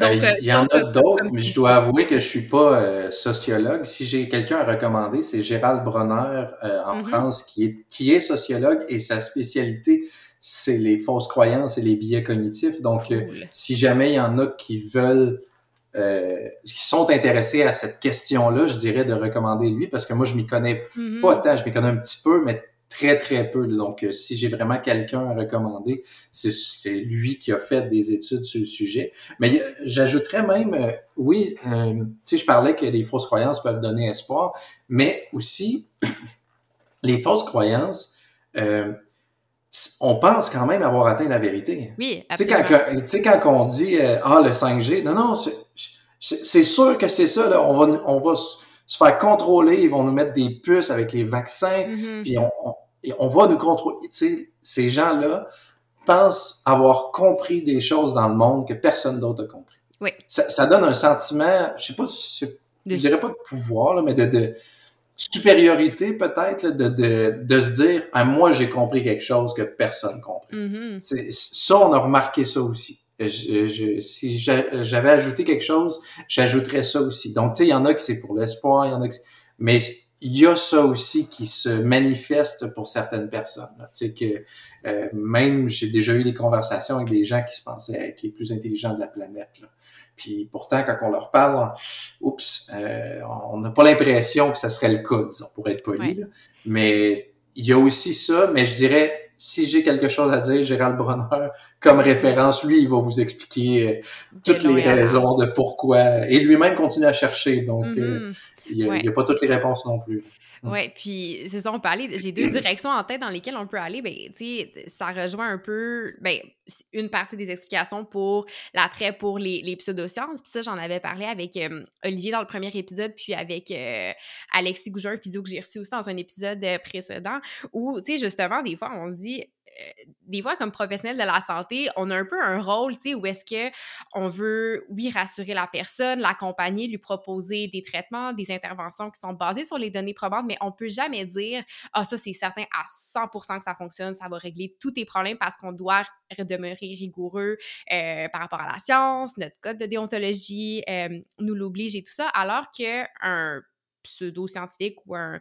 Euh, il y en a d'autres, mais je dois avouer que je suis pas euh, sociologue. Si j'ai quelqu'un à recommander, c'est Gérald Bronner en mm-hmm. France, qui est, qui est sociologue et sa spécialité, c'est les fausses croyances et les biais cognitifs. Donc, si jamais il y en a qui veulent euh, qui sont intéressés à cette question-là, je dirais de recommander lui parce que moi, je m'y connais mm-hmm. pas tant, je m'y connais un petit peu, mais très, très peu. Donc, euh, si j'ai vraiment quelqu'un à recommander, c'est lui qui a fait des études sur le sujet. Mais j'ajouterais même, euh, oui, euh, tu je parlais que les fausses croyances peuvent donner espoir, mais aussi, les fausses croyances, on pense quand même avoir atteint la vérité. Oui, absolument. Tu sais, quand, on dit Ah, le 5G, non, non, c'est sûr que c'est ça, là. On va, on va se faire contrôler, ils vont nous mettre des puces avec les vaccins, mm-hmm. puis on, on, va nous contrôler. Tu sais, ces gens-là pensent avoir compris des choses dans le monde que personne d'autre a compris. Oui. Ça, ça, donne un sentiment, je sais pas, je dirais pas de pouvoir, là, mais de, de supériorité peut-être de, de, de se dire ah, moi j'ai compris quelque chose que personne compris. Mm-hmm. Ça, on a remarqué ça aussi. Je, si j'avais ajouté quelque chose, j'ajouterais ça aussi. Donc, tu sais, il y en a qui c'est pour l'espoir, il y en a qui mais il y a ça aussi qui se manifeste pour certaines personnes. Tu sais que euh, même j'ai déjà eu des conversations avec des gens qui se pensaient être les plus intelligents de la planète. Là. Puis pourtant, quand on leur parle, oups, euh, on n'a pas l'impression que ça serait le cas, disons, pour être poli. Mais il y a aussi ça, mais je dirais si j'ai quelque chose à dire, Gérald Bronner, comme référence, lui, il va vous expliquer euh, toutes les raisons de pourquoi. Et lui-même continue à chercher. Donc, euh, mm-hmm. il n'y a, pas toutes les réponses non plus. Oui, puis c'est ça, on peut. J'ai deux directions en tête dans lesquelles on peut aller. Ben, tu sais, ça rejoint un peu ben, une partie des explications pour l'attrait pour les, les pseudosciences. Puis ça, j'en avais parlé avec Olivier dans le premier épisode, puis avec euh, Alexis Goujon, un physio que j'ai reçu aussi dans un épisode euh, précédent, où, tu sais, justement, des fois, on se dit, des fois, comme professionnel de la santé, on a un peu un rôle, tu sais, où est-ce que on veut, oui, rassurer la personne, l'accompagner, lui proposer des traitements, des interventions qui sont basées sur les données probantes, mais on peut jamais dire, ah, ça, c'est certain à 100% que ça fonctionne, ça va régler tous tes problèmes parce qu'on doit demeurer rigoureux euh, par rapport à la science, notre code de déontologie euh, nous l'oblige et tout ça, alors qu'un pseudo-scientifique ou un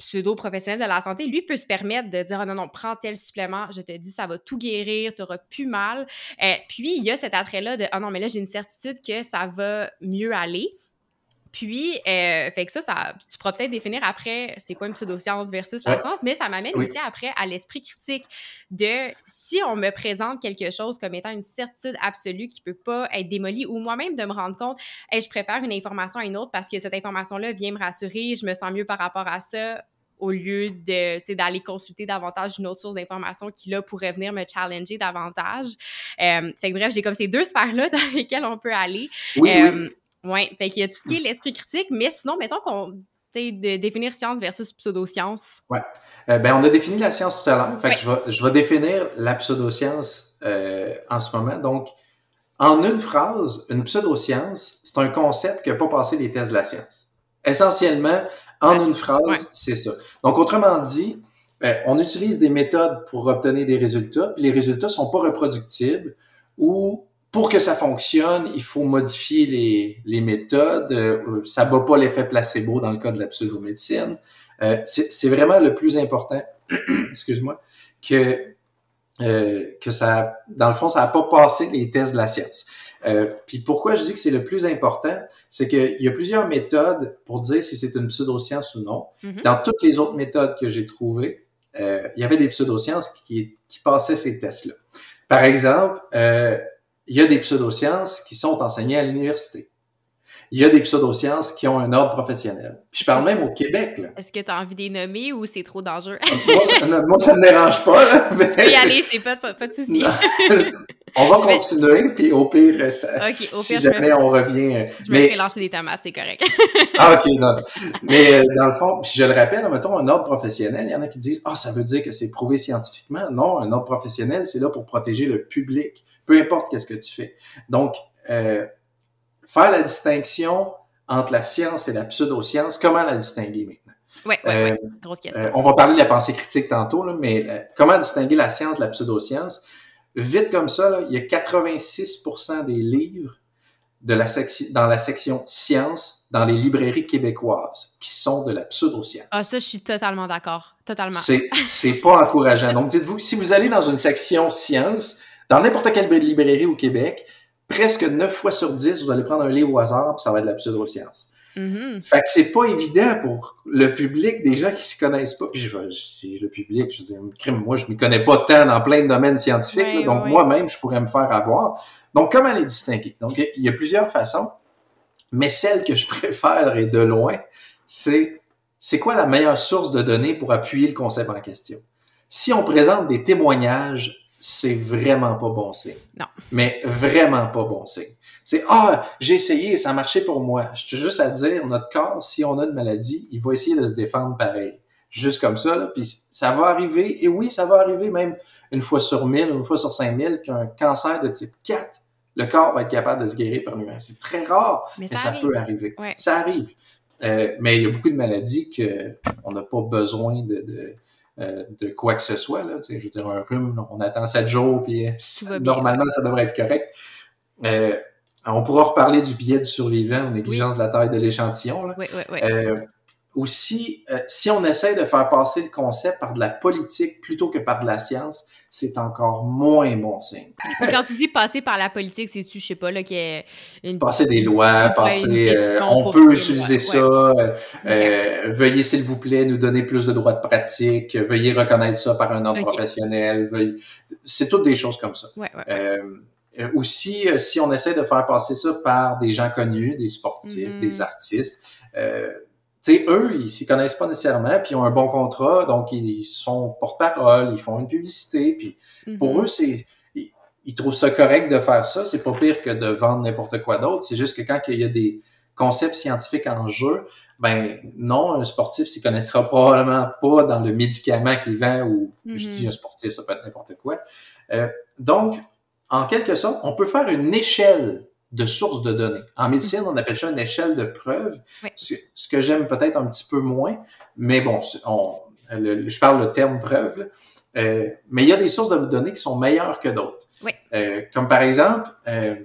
pseudo-professionnel de la santé, lui peut se permettre de dire ah non, non, prends tel supplément, je te dis, ça va tout guérir, tu n'auras plus mal. Euh, puis, il y a cet attrait-là de ah non, mais là, j'ai une certitude que ça va mieux aller. Puis, euh, fait que ça, ça, tu pourras peut-être définir après c'est quoi une pseudoscience versus la science, mais ça m'amène aussi après à l'esprit critique de si on me présente quelque chose comme étant une certitude absolue qui peut pas être démolie ou moi-même de me rendre compte, et je prépare une information à une autre parce que cette information-là vient me rassurer, je me sens mieux par rapport à ça au lieu de d'aller consulter davantage une autre source d'information qui là pourrait venir me challenger davantage. Euh, fait que bref, j'ai comme ces deux sphères-là dans lesquelles on peut aller. Oui, euh, oui, fait qu'il y a tout ce qui est l'esprit critique, mais sinon, mettons qu'on de définir science versus pseudoscience. Oui. Euh, ben, on a défini la science tout à l'heure. Fait que je vais, je vais définir la pseudoscience euh, en ce moment. Donc, en une phrase, une pseudoscience, c'est un concept qui n'a pas passé les tests de la science. Essentiellement, en une phrase, c'est ça. Donc, autrement dit, euh, on utilise des méthodes pour obtenir des résultats, puis les résultats sont pas reproductibles ou pour que ça fonctionne, il faut modifier les, les méthodes. Euh, ça bat pas l'effet placebo dans le cas de la pseudomédecine. Euh, c'est vraiment le plus important, excuse-moi, que euh, que ça, dans le fond, ça n'a pas passé les tests de la science. Euh, puis pourquoi je dis que c'est le plus important, c'est qu'il y a plusieurs méthodes pour dire si c'est une pseudoscience ou non. Mm-hmm. Dans toutes les autres méthodes que j'ai trouvées, euh, il y avait des pseudosciences qui, qui passaient ces tests-là. Par exemple, euh, il y a des pseudosciences qui sont enseignées à l'université. Il y a des pseudosciences qui ont un ordre professionnel. Puis je parle même au Québec. Là. Est-ce que tu as envie de les nommer ou c'est trop dangereux? moi, ça, ne me dérange pas. Là, tu peux y aller, c'est pas, pas, de souci. on va continuer, puis au pire, ça, au pire si jamais on revient... Euh, je mais... me fais lancer des tomates, c'est correct. ah, OK, non. Mais euh, dans le fond, puis je le rappelle, mettons, un ordre professionnel, il y en a qui disent « Ah, ça veut dire que c'est prouvé scientifiquement. » Non, un ordre professionnel, c'est là pour protéger le public peu importe qu'est-ce que tu fais. Donc, euh, faire la distinction entre la science et la pseudoscience, comment la distinguer maintenant? Oui, oui, euh, oui. Grosse question. Euh, on va parler de la pensée critique tantôt, là, mais euh, comment distinguer la science de la pseudoscience? Vite comme ça, là, il y a 86% des livres de la dans la section science dans les librairies québécoises qui sont de la pseudoscience. Ah, ça, je suis totalement d'accord. Totalement. C'est pas encourageant. Donc, dites-vous, si vous allez dans une section science, dans n'importe quelle librairie au Québec, presque 9 fois sur 10, vous allez prendre un livre au hasard, puis ça va être de la pseudoscience. Mm Fait que c'est pas évident pour le public, des gens qui s'y connaissent pas. Puis je si le public, je dis, moi, je m'y connais pas tant dans plein de domaines scientifiques, donc moi-même, je pourrais me faire avoir. Donc, comment les distinguer? Donc, il y a plusieurs façons, mais celle que je préfère et de loin, c'est c'est quoi la meilleure source de données pour appuyer le concept en question? Si on présente des témoignages c'est vraiment pas bon signe. Non. Mais vraiment pas bon signe. C'est ah, j'ai essayé, ça a marché pour moi. Je suis juste à dire, notre corps, si on a une maladie, il va essayer de se défendre pareil. Juste comme ça, là. Puis ça va arriver, et oui, ça va arriver même une fois sur mille, une fois sur cinq mille, qu'un cancer de type 4, le corps va être capable de se guérir par lui-même. C'est très rare, mais, ça, peut arriver. Ça arrive. Euh, mais il y a beaucoup de maladies qu'on n'a pas besoin de euh, de quoi que ce soit. Là, je veux dire, un rhume, on attend sept jours, puis normalement, ça devrait être correct. Euh, on pourra reparler du billet du survivant, négligence de la taille de l'échantillon. Oui, oui, oui. aussi, euh, si on essaie de faire passer le concept par de la politique plutôt que par de la science, c'est encore moins bon signe. Quand tu dis passer par la politique, c'est-tu, je sais pas, là, qu'il y a une... Passer des lois, passer... Euh, on peut utiliser ça. Euh, veuillez, s'il vous plaît, nous donner plus de droits de pratique. Veuillez reconnaître ça par un ordre professionnel. Veuillez... C'est toutes des choses comme ça. Aussi, si on essaie de faire passer ça par des gens connus, des sportifs, des mm-hmm. artistes, tu sais, eux, ils s'y connaissent pas nécessairement, puis ils ont un bon contrat, donc ils sont porte-parole, ils font une publicité, puis pour mhm. eux, c'est ils, trouvent ça correct de faire ça. C'est pas pire que de vendre n'importe quoi d'autre. C'est juste que quand il y a des concepts scientifiques en jeu, ben non, un sportif s'y connaîtra probablement pas dans le médicament qu'il vend ou je dis mhm. un sportif, ça peut être n'importe quoi. Euh, donc, en quelque sorte, on peut faire une échelle de sources de données. En médecine, on appelle ça une échelle de preuve, ce, que j'aime peut-être un petit peu moins, mais bon, je parle le terme preuve, euh, mais il y a des sources de données qui sont meilleures que d'autres. Euh, comme par exemple, euh,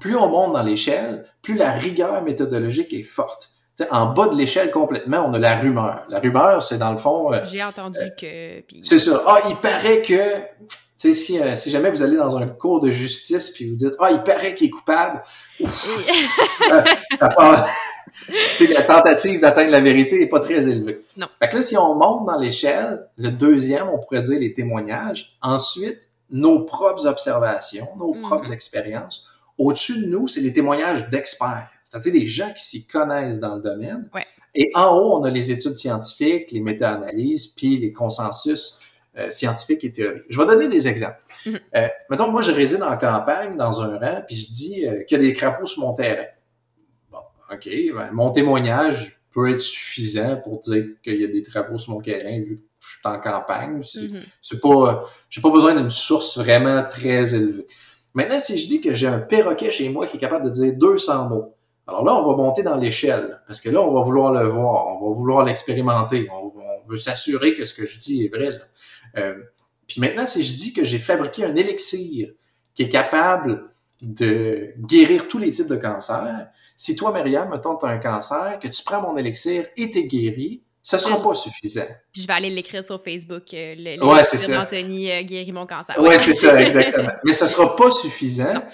plus on monte dans l'échelle, plus la rigueur méthodologique est forte. en bas de l'échelle complètement, on a la rumeur. La rumeur, c'est dans le fond... J'ai entendu que... C'est ça. Ah, il paraît que si, euh, si jamais vous allez dans un cours de justice puis vous dites Ah, il paraît qu'il est coupable, ça, la tentative d'atteindre la vérité n'est pas très élevée. Non. Fait que là, si on monte dans l'échelle, le deuxième, on pourrait dire les témoignages. Ensuite, nos propres observations, nos mhm. propres expériences. Au-dessus de nous, c'est les témoignages d'experts, c'est-à-dire des gens qui s'y connaissent dans le domaine. Et en haut, on a les études scientifiques, les méta-analyses, puis les consensus euh, scientifiques et théoriques. Je vais donner des exemples. Mhm. Euh, mettons, moi, je réside en campagne, dans un rang, puis je dis euh, qu'il y a des crapauds sur mon terrain. Bon, OK, ben, mon témoignage peut être suffisant pour dire qu'il y a des crapauds sur mon terrain, vu que je suis en campagne. C'est mhm. pas, j'ai pas besoin d'une source vraiment très élevée. Maintenant, si je dis que j'ai un perroquet chez moi qui est capable de dire 200 mots, alors là, on va monter dans l'échelle, parce que là, on va vouloir le voir, on va vouloir l'expérimenter, on, on, veut s'assurer que ce que je dis est vrai. Là. Euh, puis maintenant, si je dis que j'ai fabriqué un élixir qui est capable de guérir tous les types de cancers, si toi, Myriam, mettons, tu un cancer, que tu prends mon élixir et t'es guéri, ça sera pas suffisant. je vais aller l'écrire sur Facebook, euh, le, ouais, c'est. Anthony euh, guérit mon cancer. Oui, c'est ça, exactement. Mais ce sera pas suffisant.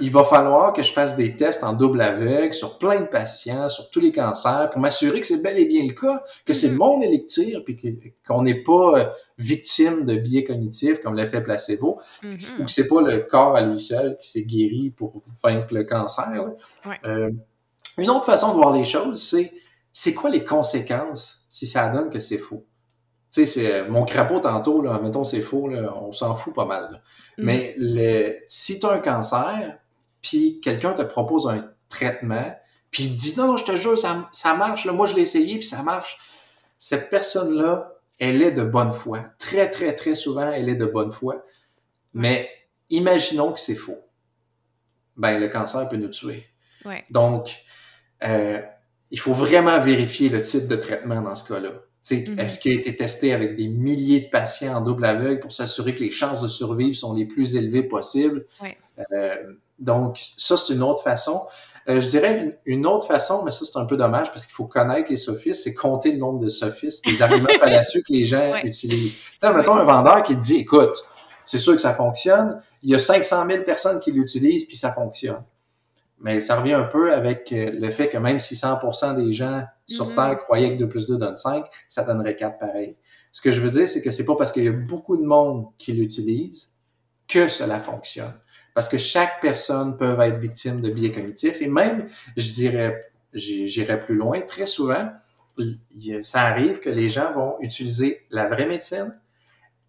Il va falloir que je fasse des tests en double aveugle sur plein de patients, sur tous les cancers, pour m'assurer que c'est bel et bien le cas, que c'est mm-hmm. mon élixir, puis qu'on n'est pas euh, victime de biais cognitifs comme l'effet placebo, mm-hmm. ou que c'est pas le corps à lui seul qui s'est guéri pour vaincre le cancer. Euh, une autre façon de voir les choses, c'est c'est quoi les conséquences si ça donne que c'est faux? Tu sais, c'est mon crapaud tantôt, là, mettons c'est faux, là, on s'en fout pas mal. Mm. Mais le, si tu as un cancer, puis quelqu'un te propose un traitement, puis il dit non, je te jure, ça, ça marche, là, moi je l'ai essayé, puis ça marche. Cette personne-là, elle est de bonne foi. Très, très, très souvent, elle est de bonne foi. Mais imaginons que c'est faux. Ben, le cancer peut nous tuer. Ouais. Donc, euh, il faut vraiment vérifier le type de traitement dans ce cas-là. Mm-hmm. Est-ce qu'il a été testé avec des milliers de patients en double aveugle pour s'assurer que les chances de survivre sont les plus élevées possibles? Euh, donc, ça, c'est une autre façon. Euh, je dirais une, autre façon, mais ça, c'est un peu dommage parce qu'il faut connaître les sophistes, c'est compter le nombre de sophistes, des arguments fallacieux que les gens utilisent. Tu mettons un vendeur qui dit, écoute, c'est sûr que ça fonctionne, il y a 500 000 personnes qui l'utilisent, puis ça fonctionne. Mais ça revient un peu avec euh, le fait que même si 100% des gens sur. Terre croyaient que 2 plus 2 donne 5, ça donnerait 4 pareil. Ce que je veux dire, c'est que c'est pas parce qu'il y a beaucoup de monde qui l'utilise que cela fonctionne. Parce que chaque personne peut être victime de biais cognitifs et même, je dirais, j'irais plus loin, très souvent, ça arrive que les gens vont utiliser la vraie médecine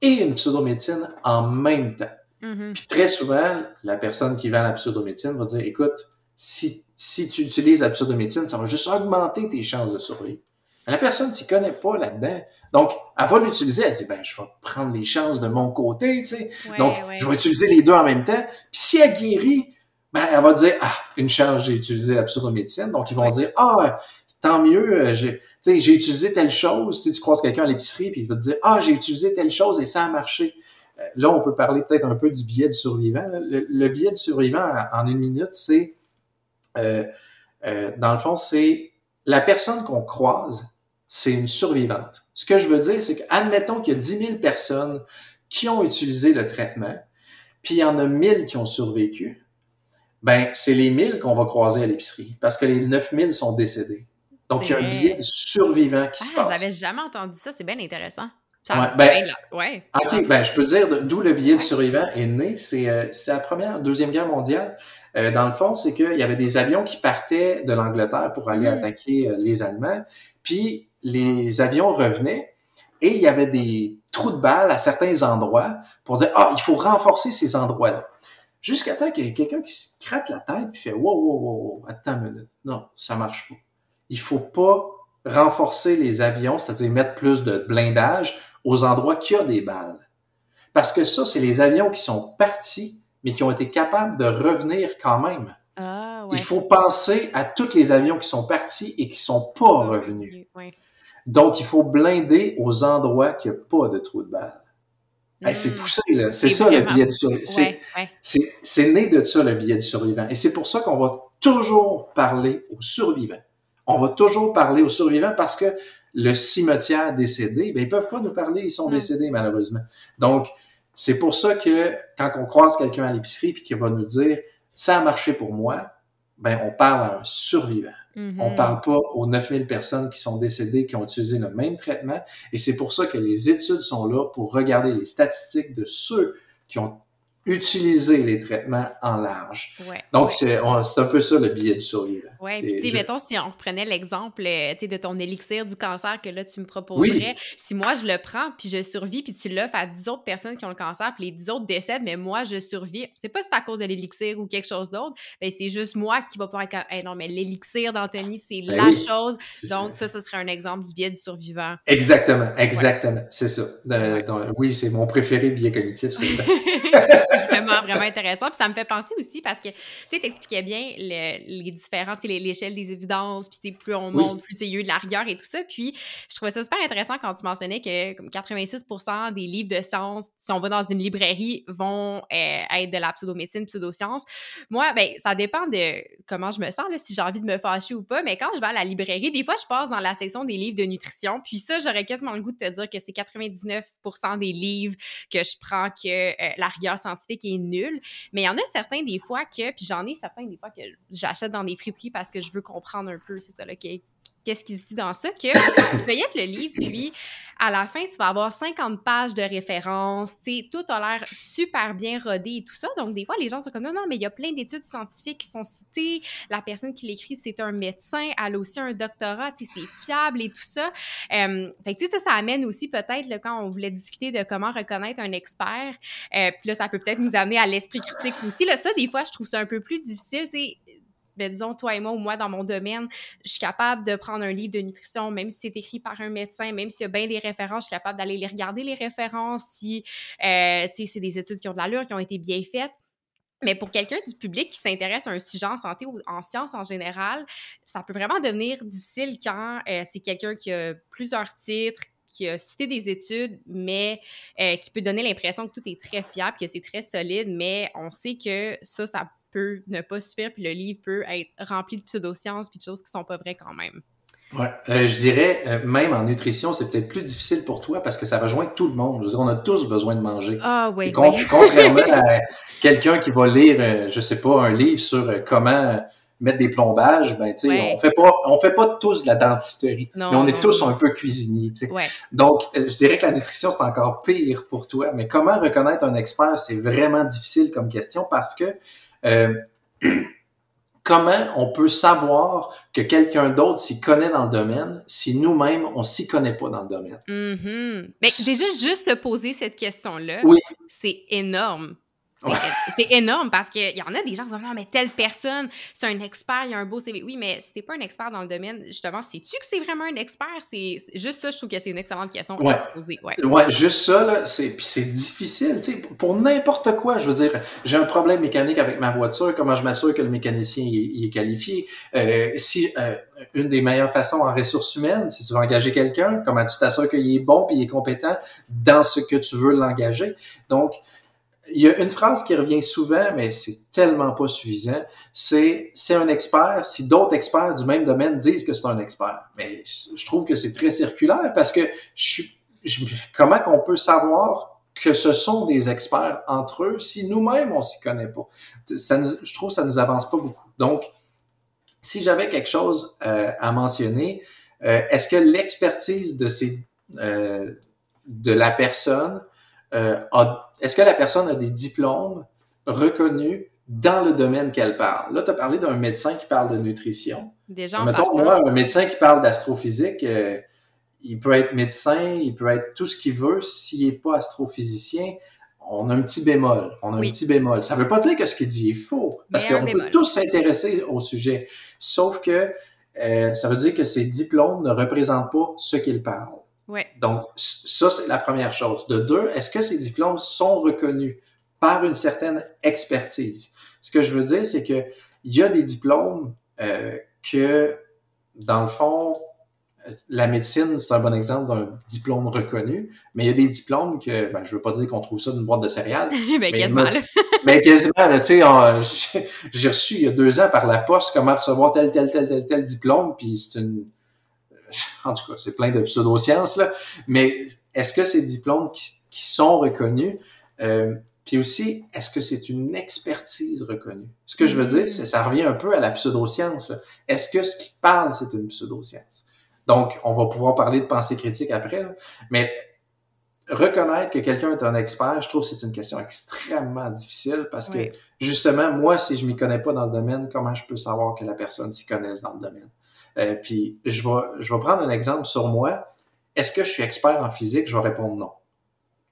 et une pseudomédecine en même temps. Mm-hmm. Puis très souvent, la personne qui vend la pseudomédecine va dire, écoute, si, si tu utilises la pseudomédecine, ça va juste augmenter tes chances de survie. La personne ne s'y connaît pas là-dedans. Donc, elle va l'utiliser, elle dit, ben, je vais prendre les chances de mon côté, tu sais. Donc, je vais utiliser les deux en même temps. Puis si elle guérit, ben, elle va dire, ah, une chance, j'ai utilisé la pseudomédecine. Donc, ils vont dire, ah, tant mieux, euh, j'ai, j'ai utilisé telle chose. Tu, sais, tu croises quelqu'un à l'épicerie, puis il va te dire, ah, j'ai utilisé telle chose et ça a marché. Euh, là, on peut parler peut-être un peu du biais du survivant. Le, biais du survivant, en une minute, c'est euh, euh, dans le fond, c'est la personne qu'on croise c'est une survivante. Ce que je veux dire, c'est qu'admettons qu'il y a 10 000 personnes qui ont utilisé le traitement, puis il y en a 1000 qui ont survécu. Ben, c'est les 1000 qu'on va croiser à l'épicerie, parce que les 9000 sont décédés. Donc, il y a un biais de survivant qui se ah, passe. J'avais jamais entendu ça, c'est bien intéressant. Ouais, ben, ouais. OK, ben, je peux dire d'où le biais de survivant est né. Euh, c'est la première, deuxième guerre mondiale. Euh, dans le fond, c'est qu'il y avait des avions qui partaient de l'Angleterre pour aller hmm. attaquer euh, les Allemands. Puis, les avions revenaient et il y avait des trous de balles à certains endroits pour dire, ah, il faut renforcer ces endroits-là. Jusqu'à temps qu'il y ait quelqu'un qui se gratte la tête et fait, wow, wow, wow, attends une minute. Non, ça marche pas il faut pas renforcer les avions, c'est-à-dire mettre plus de blindage aux endroits qui ont des balles. Parce que ça, c'est les avions qui sont partis, mais qui ont été capables de revenir quand même. Ah, il faut penser à tous les avions qui sont partis et qui sont pas revenus. Donc, il faut blinder aux endroits qui n'ont pas de trous de balles. c'est hmm. poussé, là. C'est ça le billet de survivant. C'est né de ça, le billet de survivant. Et c'est pour ça qu'on va toujours parler aux survivants on va toujours parler aux survivants parce que le cimetière décédé, ben, ils peuvent pas nous parler, ils sont décédés malheureusement. Donc, c'est pour ça que quand on croise quelqu'un à l'épicerie puis qu'il va nous dire ça a marché pour moi, ben on parle à un survivant. Mm-hmm. On parle pas aux 9000 personnes qui sont décédées qui ont utilisé le même traitement et c'est pour ça que les études sont là pour regarder les statistiques de ceux qui ont utiliser les traitements en large. Donc, c'est un peu ça le billet du survivant. Oui, puis tu sais, mettons, si on reprenait l'exemple euh, de ton élixir du cancer que là, tu me proposerais, si moi, je le prends, puis je survis, puis tu l'offres à 10 autres personnes qui ont le cancer, puis les 10 autres décèdent, mais moi, je survis, c'est pas si c'est à cause de l'élixir ou quelque chose d'autre, ben c'est juste moi qui va pouvoir être hey, non, mais l'élixir d'Anthony, c'est ben la chose. Donc, ça, ce serait un exemple du biais du survivant. Exactement, exactement, c'est ça. oui, c'est mon préféré biais cognitif, c'est vraiment, vraiment intéressant. Puis ça me fait penser aussi parce que, tu t'expliquais bien les différents, l'échelle des évidences, puis plus on monte, plus il y a eu de la rigueur et tout ça. Puis je trouvais ça super intéressant quand tu mentionnais que comme 86 des livres de sciences, si on va dans une librairie, vont euh, être de la pseudomédecine, pseudosciences. Moi, ben ça dépend de comment je me sens, là, si j'ai envie de me fâcher ou pas. Mais quand je vais à la librairie, des fois, je passe dans la section des livres de nutrition. Puis ça, j'aurais quasiment le goût de te dire que c'est 99 des livres que je prends que euh, la rigueur scientifique est nulle. Mais il y en a certains des fois que, puis j'en ai certains des fois que j'achète dans des friperies parce que je veux comprendre un peu, c'est ça, là, qu'est-ce qui se dit dans ça, que tu être le livre, puis à la fin, tu vas avoir 50 pages de références, tu sais, tout a l'air super bien rodé et tout ça. Donc, des fois, les gens sont comme, non, non, mais il y a plein d'études scientifiques qui sont citées. La personne qui l'écrit, c'est un médecin. Elle a aussi un doctorat, tu sais, c'est fiable et tout ça. Euh, fait que, tu sais, ça, ça amène aussi peut-être, quand on voulait discuter de comment reconnaître un expert, euh, puis là, ça peut peut-être nous amener à l'esprit critique aussi. Là, ça, des fois, je trouve ça un peu plus difficile, tu sais ben, disons, toi et moi ou moi, dans mon domaine, je suis capable de prendre un livre de nutrition, même si c'est écrit par un médecin, même s'il y a bien des références, je suis capable d'aller les regarder, les références, si, euh, c'est des études qui ont de l'allure, qui ont été bien faites. Mais pour quelqu'un du public qui s'intéresse à un sujet en santé ou en sciences en général, ça peut vraiment devenir difficile quand euh, c'est quelqu'un qui a plusieurs titres, qui a cité des études, mais euh, qui peut donner l'impression que tout est très fiable, que c'est très solide, mais on sait que ça, ça peut ne pas suffire, puis le livre peut être rempli de pseudosciences puis de choses qui sont pas vraies quand même. Ouais, euh, je dirais, euh, même en nutrition, c'est peut-être plus difficile pour toi parce que ça rejoint tout le monde. Je veux dire, on a tous besoin de manger. Ah oui. Contrairement à quelqu'un qui va lire, euh, je sais pas, un livre sur comment mettre des plombages, ben tu sais, on fait pas, on fait pas tous de la dentisterie, mais on est tous un peu cuisiniers, tu sais. Donc, je dirais que la nutrition c'est encore pire pour toi. Mais comment reconnaître un expert, c'est vraiment difficile comme question parce que euh, comment on peut savoir que quelqu'un d'autre s'y connaît dans le domaine si nous-mêmes, on s'y connaît pas dans le domaine? Mm-hmm. Mais déjà, juste se poser cette question-là, c'est énorme. C'est énorme parce qu'il y en a des gens qui disent Non, mais telle personne, c'est un expert, il y a un beau CV. Oui, mais si t'es pas un expert dans le domaine, justement, sais-tu que c'est vraiment un expert? C'est juste ça, je trouve que c'est une excellente question à se poser. Ouais. juste ça, là, c'est difficile, tu sais, pour n'importe quoi. Je veux dire, j'ai un problème mécanique avec ma voiture, comment je m'assure que le mécanicien est qualifié? Euh, si euh, une des meilleures façons en ressources humaines, si tu veux engager quelqu'un, comment tu t'assures qu'il est bon et il est compétent dans ce que tu veux l'engager? Donc, il y a une phrase qui revient souvent, mais c'est tellement pas suffisant. C'est c'est un expert si d'autres experts du même domaine disent que c'est un expert. Mais je trouve que c'est très circulaire parce que je, je comment qu'on peut savoir que ce sont des experts entre eux si nous-mêmes on s'y connaît pas? Ça je trouve que ça nous avance pas beaucoup. Donc, si j'avais quelque chose euh, à mentionner, euh, est-ce que l'expertise de ces euh, de la personne euh, est-ce que la personne a des diplômes reconnus dans le domaine qu'elle parle? Là, tu as parlé d'un médecin qui parle de nutrition. Déjà, Mettons, moi, un médecin qui parle d'astrophysique, euh, il peut être médecin, il peut être tout ce qu'il veut. S'il n'est pas astrophysicien, on a un petit bémol. On a un petit bémol. Ça ne veut pas dire que ce qu'il dit est faux, parce qu'on peut tous s'intéresser au sujet. Sauf que euh, ça veut dire que ses diplômes ne représentent pas ce qu'il parle. Donc, ça, c'est la première chose. De deux, est-ce que ces diplômes sont reconnus par une certaine expertise? Ce que je veux dire, c'est que il y a des diplômes euh, que, dans le fond, la médecine, c'est un bon exemple d'un diplôme reconnu, mais il y a des diplômes que, ben, je veux pas dire qu'on trouve ça d'une boîte de céréales. Ben, mais, quasiment, là. mais quasiment, tu sais, j'ai reçu il y a deux ans par la poste comment recevoir tel, tel, tel, tel, tel diplôme, puis c'est une, en tout cas, c'est plein de pseudosciences, là, mais est-ce que ces diplômes qui, sont reconnus, euh, puis aussi, est-ce que c'est une expertise reconnue? Ce que je veux dire, c'est ça revient un peu à la pseudoscience. Est-ce que ce qui parle, c'est une pseudoscience? Donc, on va pouvoir parler de pensée critique après, mais reconnaître que quelqu'un est un expert, je trouve que c'est une question extrêmement difficile parce que, justement, moi, si je m'y connais pas dans le domaine, comment je peux savoir que la personne s'y connaisse dans le domaine? Euh, puis je vais, je vais prendre un exemple sur moi. Est-ce que je suis expert en physique? Je vais répondre non.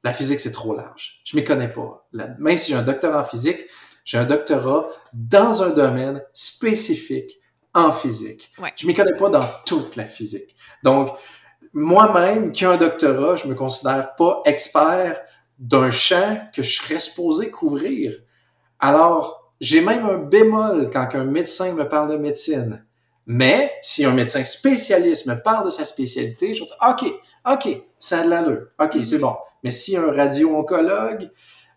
La physique, c'est trop large. Je m'y connais pas. même si j'ai un doctorat en physique, j'ai un doctorat dans un domaine spécifique en physique. Ouais. Je m'y connais pas dans toute la physique. Donc, moi-même, qui ai un doctorat, je me considère pas expert d'un champ que je serais supposé couvrir. Alors, j'ai même un bémol quand un médecin me parle de médecine. Mais si un médecin spécialiste me parle de sa spécialité, je vais dire OK, OK, ça a de l'allure. OK, c'est bon. Mais si un radio-oncologue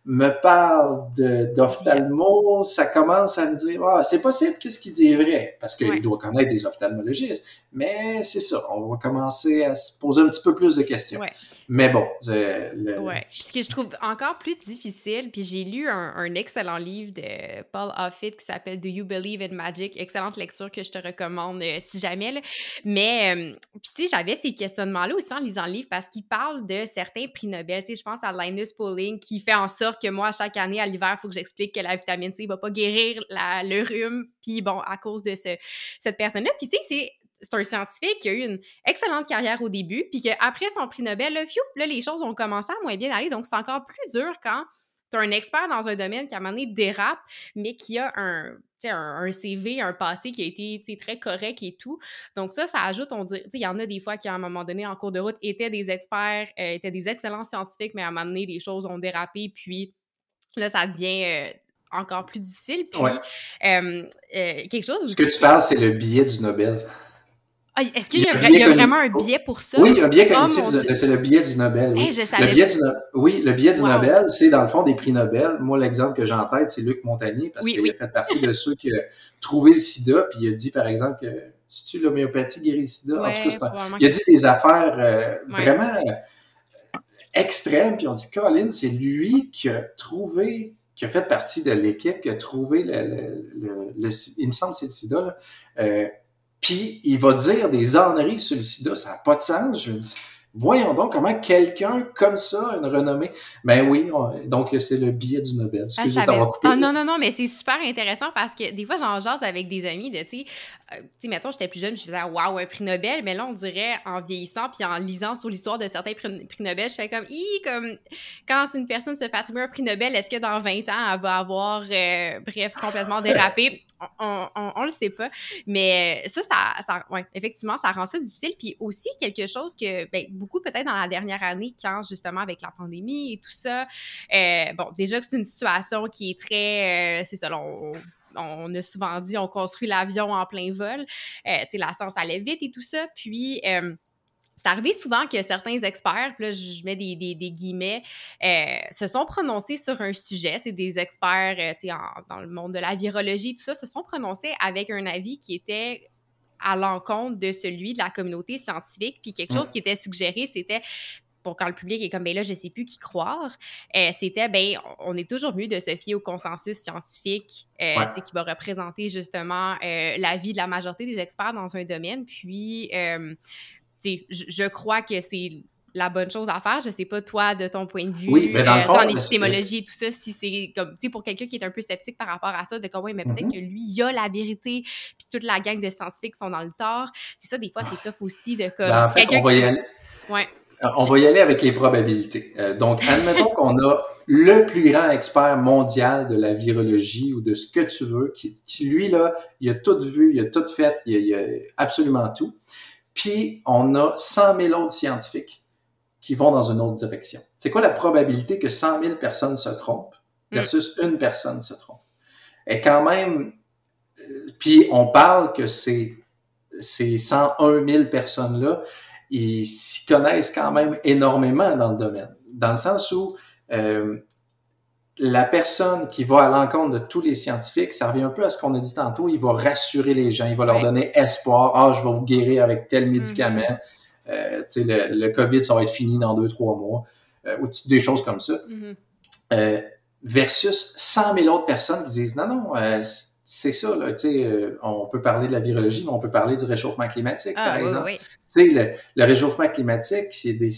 me parle d'ophtalmo, ça commence à me dire ah, c'est possible que ce qu'il dit est vrai, parce qu'il doit connaître des ophtalmologistes. Mais c'est ça, on va commencer à se poser un petit peu plus de questions. Mais bon, le... ouais. Ce que je trouve encore plus difficile, puis j'ai lu un, excellent livre de Paul Offit qui s'appelle Do You Believe in Magic? Excellente lecture que je te recommande euh, si jamais. Là. Mais, euh, puis tu sais, j'avais ces questionnements-là aussi en lisant le livre parce qu'il parle de certains prix Nobel. Tu sais, je pense à Linus Pauling qui fait en sorte que moi, chaque année, à l'hiver, il faut que j'explique que la vitamine C ne va pas guérir le rhume. Puis bon, à cause de ce, cette personne-là. Puis tu sais, c'est c'est un scientifique qui a eu une excellente carrière au début, puis qu'après son prix Nobel, là, là, les choses ont commencé à moins bien aller. Donc, c'est encore plus dur quand tu as un expert dans un domaine qui, à un moment donné, dérape, mais qui a un, un, CV, un passé qui a été très correct et tout. Donc, ça, ça ajoute, on dirait, il y en a des fois qui, à un moment donné, en cours de route, étaient des experts, euh, étaient des excellents scientifiques, mais à un moment donné, les choses ont dérapé, puis là, ça devient. Euh, encore plus difficile. Puis, euh, quelque chose. Ce que tu parles, c'est le billet du Nobel. Ah, est-ce qu'il y, a, vraiment un billet pour ça? Oui, il y a un billet cognitif, c'est le billet du Nobel. Oui, le billet du, oui, le billet du Nobel, c'est dans le fond des prix Nobel. Moi, l'exemple que j'ai en tête, c'est Luc Montagnier, parce qu'il a fait partie de ceux qui ont trouvé le sida, puis il a dit, par exemple, que si tu l'homéopathie guérit le sida, en tout cas, il a dit des affaires euh, vraiment euh, extrêmes, puis on dit, Colin, c'est lui qui a trouvé qui a fait partie de l'équipe, qui a trouvé le, le, le, il me semble c'est le sida, là, euh, puis il va dire des âneries sur le sida, ça n'a pas de sens. Je me dis, Voyons donc comment quelqu'un comme ça, une renommée. Ben oui, donc c'est le billet du Nobel. Ah, ah, coupé. Ah, non, non, non, mais c'est super intéressant parce que des fois, j'en jase avec des amis de, tu sais, euh, tu mettons, j'étais plus jeune, je faisais, waouh, un prix Nobel, mais là, on dirait, en vieillissant puis en lisant sur l'histoire de certains prix, Nobel, je fais comme, hi, comme, quand une personne se fait attribuer un prix Nobel, est-ce que dans 20 ans, elle va avoir, euh, bref, complètement dérapé? On, le sait pas. Mais ça, ça, ça ouais, effectivement, ça rend ça difficile. Puis aussi, quelque chose que, ben, beaucoup peut-être dans la dernière année, quand justement avec la pandémie et tout ça, euh, bon, déjà que c'est une situation qui est très, euh, c'est ça, on, on, a souvent dit, on construit l'avion en plein vol. Euh, tu sais, la science allait vite et tout ça. Puis, c'est arrivé souvent que certains experts, puis là, je mets des, des, des guillemets, euh, se sont prononcés sur un sujet. C'est des experts, euh, tu sais, dans le monde de la virologie, tout ça, se sont prononcés avec un avis qui était à l'encontre de celui de la communauté scientifique. Puis quelque chose qui était suggéré, c'était pour quand le public est comme, ben là, je sais plus qui croire, euh, c'était, ben, on est toujours mieux de se fier au consensus scientifique euh, qui va représenter justement euh, l'avis de la majorité des experts dans un domaine. Puis, je crois que c'est la bonne chose à faire. Je sais pas, toi, de ton point de vue, oui, mais dans le fond, en épistémologie et tout ça, si c'est comme, tu sais, pour quelqu'un qui est un peu sceptique par rapport à ça, de comme, oui, mais peut-être mm-hmm. que lui, il a la vérité, puis toute la gang de scientifiques sont dans le tort. C'est ça, des fois, c'est tough aussi de comme. Ben, en fait, on va y aller. Ouais. Euh, on va y aller avec les probabilités. Euh, donc, admettons qu'on a le plus grand expert mondial de la virologie ou de ce que tu veux, qui, lui, là, il a tout vu, il a tout fait, il a, il a absolument tout. Puis, on a 100 000 autres scientifiques qui vont dans une autre direction. C'est quoi la probabilité que 100 000 personnes se trompent mm. versus une personne se trompe? Et quand même, euh, puis on parle que ces, ces 101 000 personnes-là, ils s'y connaissent quand même énormément dans le domaine. Dans le sens où euh, la personne qui va à l'encontre de tous les scientifiques, ça revient un peu à ce qu'on a dit tantôt, il va rassurer les gens, il va leur donner espoir. Ah, je vais vous guérir avec tel mm-hmm. médicament. Euh, le, le, COVID, ça va être fini dans deux, trois mois, euh, ou des choses comme ça. Mm-hmm. euh, versus 100 000 autres personnes qui disent non, non, c'est ça, là, on peut parler de la virologie, mais on peut parler du réchauffement climatique, par ah, exemple. Oui, oui. Le, le, réchauffement climatique, c'est des,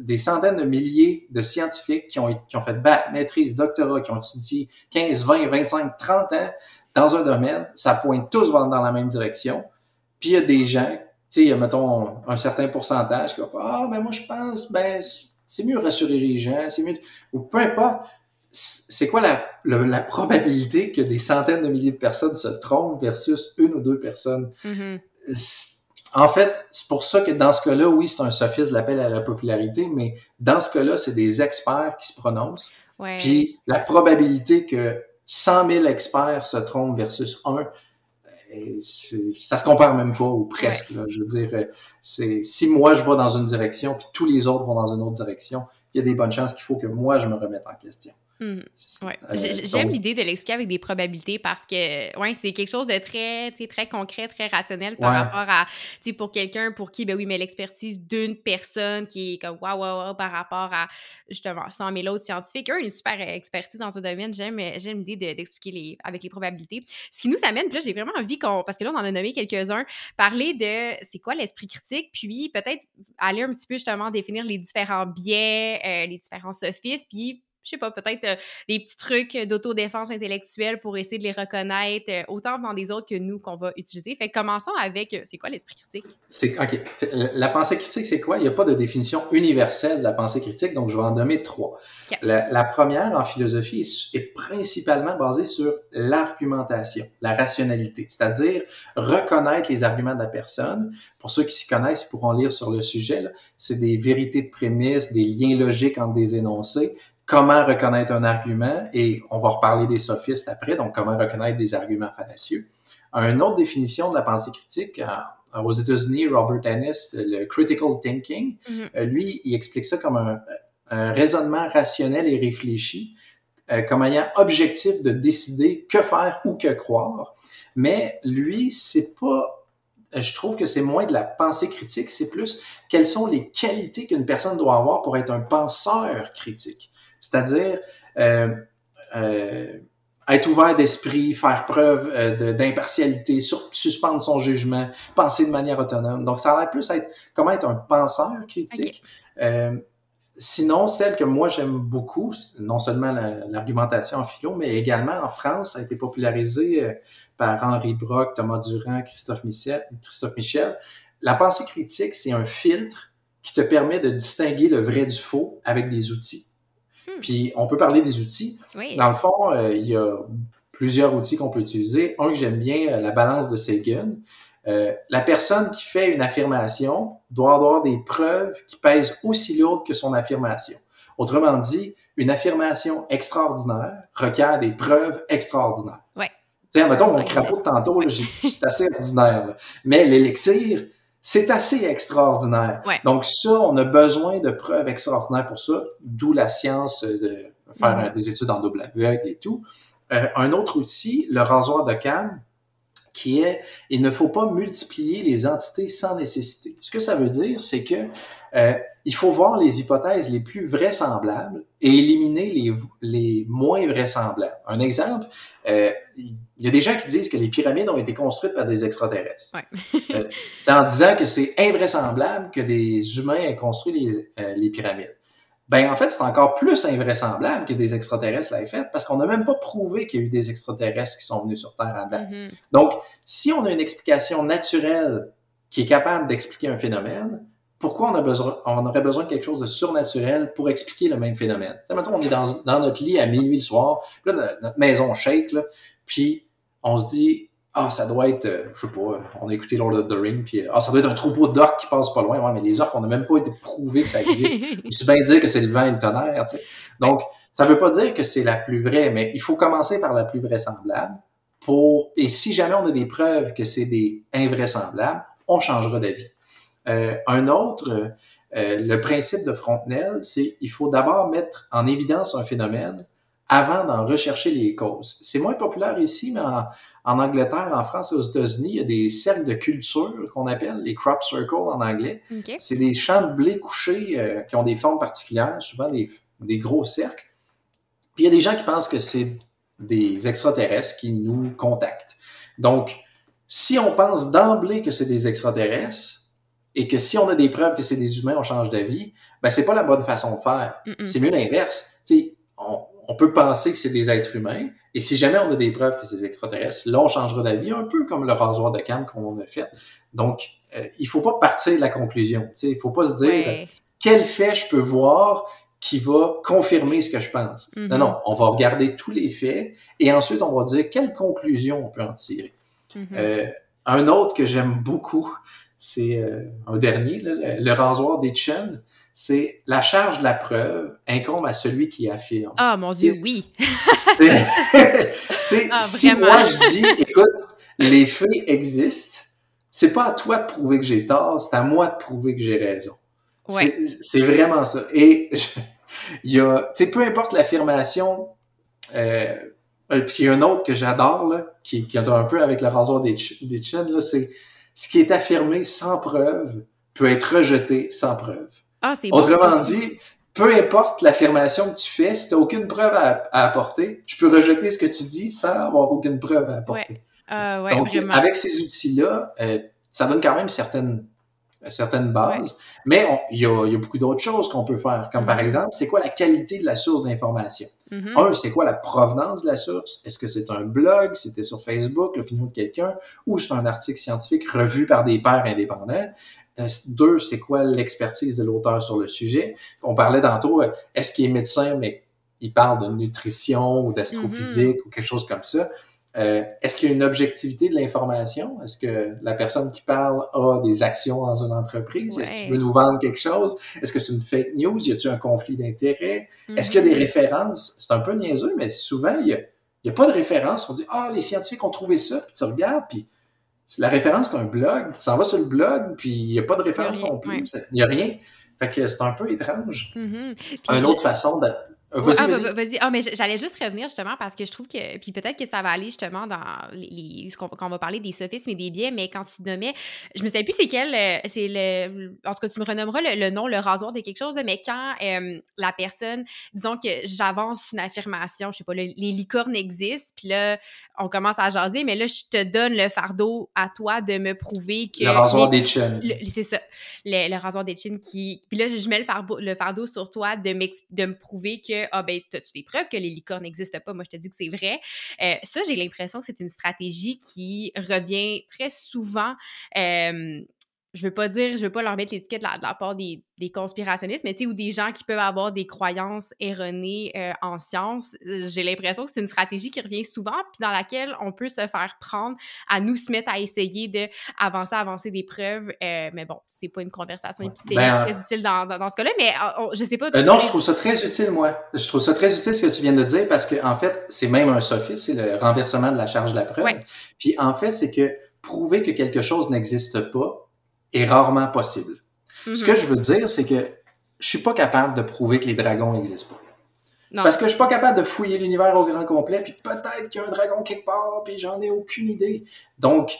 des, centaines de milliers de scientifiques qui ont, qui ont fait bac, maîtrise, doctorat, qui ont étudié 15, 20, 25, 30 ans dans un domaine. Ça pointe tous dans la même direction. Puis il y a des gens tu sais, mettons un certain pourcentage qui va faire Ah, ben moi je pense, ben c'est mieux rassurer les gens, c'est mieux. Ou peu importe, c'est quoi la, la, probabilité que des centaines de milliers de personnes se trompent versus une ou deux personnes? Mm-hmm. En fait, c'est pour ça que dans ce cas-là, oui, c'est un sophisme l'appel à la popularité, mais dans ce cas-là, c'est des experts qui se prononcent. Puis la probabilité que 100 000 experts se trompent versus un, ça se compare même pas ou presque. je veux dire, euh, c'est si moi je vais dans une direction puis tous les autres vont dans une autre direction, il y a des bonnes chances qu'il faut que moi je me remette en question. Hmm. Ouais. Euh, j'aime l'idée de l'expliquer avec des probabilités parce que ouais, c'est quelque chose de très, très concret, très rationnel par rapport à, pour quelqu'un pour qui, ben oui, mais l'expertise d'une personne qui est comme waouh, waouh, wow, par rapport à justement 100 000 autres scientifiques. Eux, une super expertise dans ce domaine. J'aime l'idée d'expliquer les, avec les probabilités. Ce qui nous amène, puis là, j'ai vraiment envie qu'on, parce que là, on en a nommé quelques-uns, parler de c'est quoi l'esprit critique, puis peut-être aller un petit peu justement définir les différents biais, euh, les différents sophismes, puis je sais pas, peut-être euh, des petits trucs d'autodéfense intellectuelle pour essayer de les reconnaître, euh, autant dans des autres que nous qu'on va utiliser. Fait commençons avec, euh, c'est quoi l'esprit critique? C'est, OK. La pensée critique, c'est quoi? Il n'y a pas de définition universelle de la pensée critique, donc je vais en nommer trois. La, première, en philosophie, est, est, principalement basée sur l'argumentation, la rationalité, c'est-à-dire reconnaître les arguments de la personne. Pour ceux qui s'y connaissent, ils pourront lire sur le sujet. C'est des vérités de prémisse, des liens logiques entre des énoncés comment reconnaître un argument, et on va reparler des sophistes après, donc comment reconnaître des arguments fallacieux. Une autre définition de la pensée critique, euh, aux États-Unis, Robert Dennis, le critical thinking, mm-hmm. euh, lui, il explique ça comme un, raisonnement rationnel et réfléchi, euh, comme ayant objectif de décider que faire ou que croire. Mais lui, c'est pas je trouve que c'est moins de la pensée critique, c'est plus quelles sont les qualités qu'une personne doit avoir pour être un penseur critique. C'est-à-dire euh, euh, être ouvert d'esprit, faire preuve euh, d'impartialité, suspendre son jugement, penser de manière autonome. Donc, ça va plus être comment être un penseur critique. sinon, celle que moi j'aime beaucoup, non seulement l'argumentation en philo, mais également en France, ça a été popularisé par Henri Brock, Thomas Durand, Christophe Michel. Christophe Michel. La pensée critique, c'est un filtre qui te permet de distinguer le vrai du faux avec des outils. Hmm. Puis on peut parler des outils. Dans le fond, euh, il y a plusieurs outils qu'on peut utiliser. Un que j'aime bien, euh, la balance de Sagan. Euh, la personne qui fait une affirmation doit avoir des preuves qui pèsent aussi lourdes que son affirmation. Autrement dit, une affirmation extraordinaire requiert des preuves extraordinaires. Ouais. Tu sais, mettons, mon crapaud de tantôt, c'est assez ordinaire. Mais l'élixir, c'est assez extraordinaire. Donc ça, on a besoin de preuves extraordinaires pour ça, d'où la science de faire mm-hmm. des études en double aveugle et tout. Euh, un autre outil, le rasoir de canne, qui est il ne faut pas multiplier les entités sans nécessité. Ce que ça veut dire, c'est que euh, il faut voir les hypothèses les plus vraisemblables et éliminer les, les moins vraisemblables. Un exemple, euh, il y a des gens qui disent que les pyramides ont été construites par des extraterrestres. Ouais. euh, en disant que c'est invraisemblable que des humains aient construit les, euh, les pyramides. Ben, en fait, c'est encore plus invraisemblable que des extraterrestres l'aient fait parce qu'on n'a même pas prouvé qu'il y a eu des extraterrestres qui sont venus sur Terre à date. Mm-hmm. Donc, si on a une explication naturelle qui est capable d'expliquer un phénomène, pourquoi on, a besoin, on aurait besoin de quelque chose de surnaturel pour expliquer le même phénomène? Tu sais, maintenant, on est dans, dans, notre lit à minuit le soir, là, notre maison shake, là, puis on se dit, ah, ça doit être, euh, je sais pas, on a écouté Lord of the Ring, puis ah, ça doit être un troupeau d'orques qui passe pas loin. Ouais, mais les orques, on n'a même pas été prouvé que ça existe. Il se bien dire que c'est le vent et le tonnerre, tu sais. Donc, ça veut pas dire que c'est la plus vraie, mais il faut commencer par la plus vraisemblable pour, et si jamais on a des preuves que c'est des invraisemblables, on changera d'avis. Euh, un autre, euh, le principe de Frontenel, c'est il faut d'abord mettre en évidence un phénomène avant d'en rechercher les causes. C'est moins populaire ici, mais en, Angleterre, en France et aux États-Unis, il y a des cercles de culture qu'on appelle les crop circles en anglais. C'est des champs de blé couchés euh, qui ont des formes particulières, souvent des, des, gros cercles. Puis il y a des gens qui pensent que c'est des extraterrestres qui nous contactent. Donc, si on pense d'emblée que c'est des extraterrestres, et que si on a des preuves que c'est des humains, on change d'avis, ben c'est pas la bonne façon de faire. C'est mieux l'inverse. On, on peut penser que c'est des êtres humains, et si jamais on a des preuves que c'est des extraterrestres, là, on changera d'avis, un peu comme le rasoir de cam qu'on a fait. Donc, euh, il faut pas partir de la conclusion. Il faut pas se dire quel fait je peux voir qui va confirmer ce que je pense. Non, mm-hmm. non, on va regarder tous les faits et ensuite on va dire quelle conclusion on peut en tirer. Mm-hmm. euh, un autre que j'aime beaucoup, c'est euh, un dernier, le, rasoir des chaînes c'est la charge de la preuve incombe à celui qui affirme. Ah, mon Dieu, oui. ah, si moi je dis, écoute, les faits existent, c'est pas à toi de prouver que j'ai tort, c'est à moi de prouver que j'ai raison. Ouais. C'est vraiment ça. Et il y a, tu sais, peu importe l'affirmation, euh, puis il y a un autre que j'adore, là, qui, qui a un peu avec le rasoir des, des là, c'est ce qui est affirmé sans preuve peut être rejeté sans preuve. Ah, Autrement dit, peu importe l'affirmation que tu fais, si tu n'as aucune preuve à, apporter, je peux rejeter ce que tu dis sans avoir aucune preuve à apporter. Euh, Donc, avec ces outils-là, euh, ça donne quand même certaines, certaines bases, mais il y a, beaucoup d'autres choses qu'on peut faire, comme par exemple, c'est quoi la qualité de la source d'information? Mm-hmm. Un, c'est quoi la provenance de la source? Est-ce que c'est un blog, c'était sur Facebook, l'opinion de quelqu'un, ou c'est un article scientifique revu par des pairs indépendants? Euh, deux, c'est quoi l'expertise de l'auteur sur le sujet? On parlait tantôt, euh, est-ce qu'il est médecin, mais il parle de nutrition ou d'astrophysique mm-hmm. ou quelque chose comme ça. Euh, est-ce qu'il y a une objectivité de l'information? Est-ce que la personne qui parle a des actions dans une entreprise? Est-ce qu'il veut nous vendre quelque chose? Est-ce que c'est une fake news? Y a-t-il un conflit d'intérêts? Est-ce qu'il y a des mm-hmm. références? C'est un peu niaiseux, mais souvent, il n'y a, a, pas de références. On dit, ah, les scientifiques ont trouvé ça, puis tu regardes, puis la référence, c'est un blog. Tu s'en vas sur le blog, puis il n'y a pas de référence non plus. Il n'y a rien. Fait que c'est un peu étrange. Mm-hmm. Une autre façon de, Vas-y, ah, vas-y. Vas ah, mais j'allais juste revenir justement parce que je trouve que. Puis peut-être que ça va aller justement dans les. quand on va parler des sophismes et des biais, mais quand tu nommais. Je me sais plus c'est quel. Euh, c'est le. En tout cas, tu me renommeras le, nom, le rasoir de quelque chose, mais quand euh, la personne. Disons que j'avance une affirmation, je sais pas, les licornes existent, puis là, on commence à jaser, mais là, je te donne le fardeau à toi de me prouver que. Le rasoir des chins. C'est ça. Le, rasoir des chins qui. Puis là, je mets le fardeau, le fardeau sur toi de, de me prouver que ah ben, as-tu des preuves que les licornes n'existent pas? Moi, je te dis que c'est vrai. Euh, ça, j'ai l'impression que c'est une stratégie qui revient très souvent. Euh, je veux pas dire, je veux pas leur mettre l'étiquette de, la part des, des conspirationnistes, mais tu sais, ou des gens qui peuvent avoir des croyances erronées euh, en science. J'ai l'impression que c'est une stratégie qui revient souvent, puis dans laquelle on peut se faire prendre à nous se mettre à essayer de avancer, avancer des preuves. Euh, mais bon, c'est pas une conversation épistémique ben, très utile dans, dans, ce cas-là, mais euh, je sais pas. non, je trouve ça très utile, moi. Je trouve ça très utile ce que tu viens de dire parce que en fait, c'est même un sophisme, c'est le renversement de la charge de la preuve. Puis en fait, c'est que prouver que quelque chose n'existe pas, est rarement possible. Ce Mhm. que je veux dire, c'est que je suis pas capable de prouver que les dragons n'existent pas. Parce que je suis pas capable de fouiller l'univers au grand complet, puis peut-être qu'il y a un dragon quelque part, puis j'en ai aucune idée. Donc,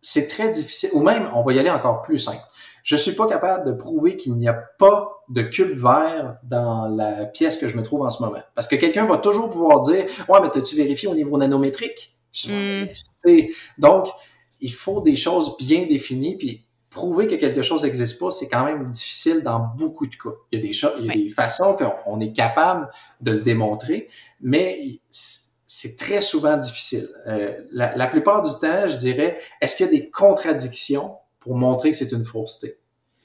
c'est très difficile. Ou même, on va y aller encore plus simple. Je suis pas capable de prouver qu'il n'y a pas de cube vert dans la pièce que je me trouve en ce moment. Parce que quelqu'un va toujours pouvoir dire, ouais, mais t'as-tu vérifié au niveau nanométrique? Mm. Donc, il faut des choses bien définies, puis prouver que quelque chose n'existe pas, c'est quand même difficile dans beaucoup de cas. Il y a des, choses, il y a des façons qu'on est capable de le démontrer, mais c'est très souvent difficile. Euh, la, la, plupart du temps, je dirais, est-ce qu'il y a des contradictions pour montrer que c'est une fausseté?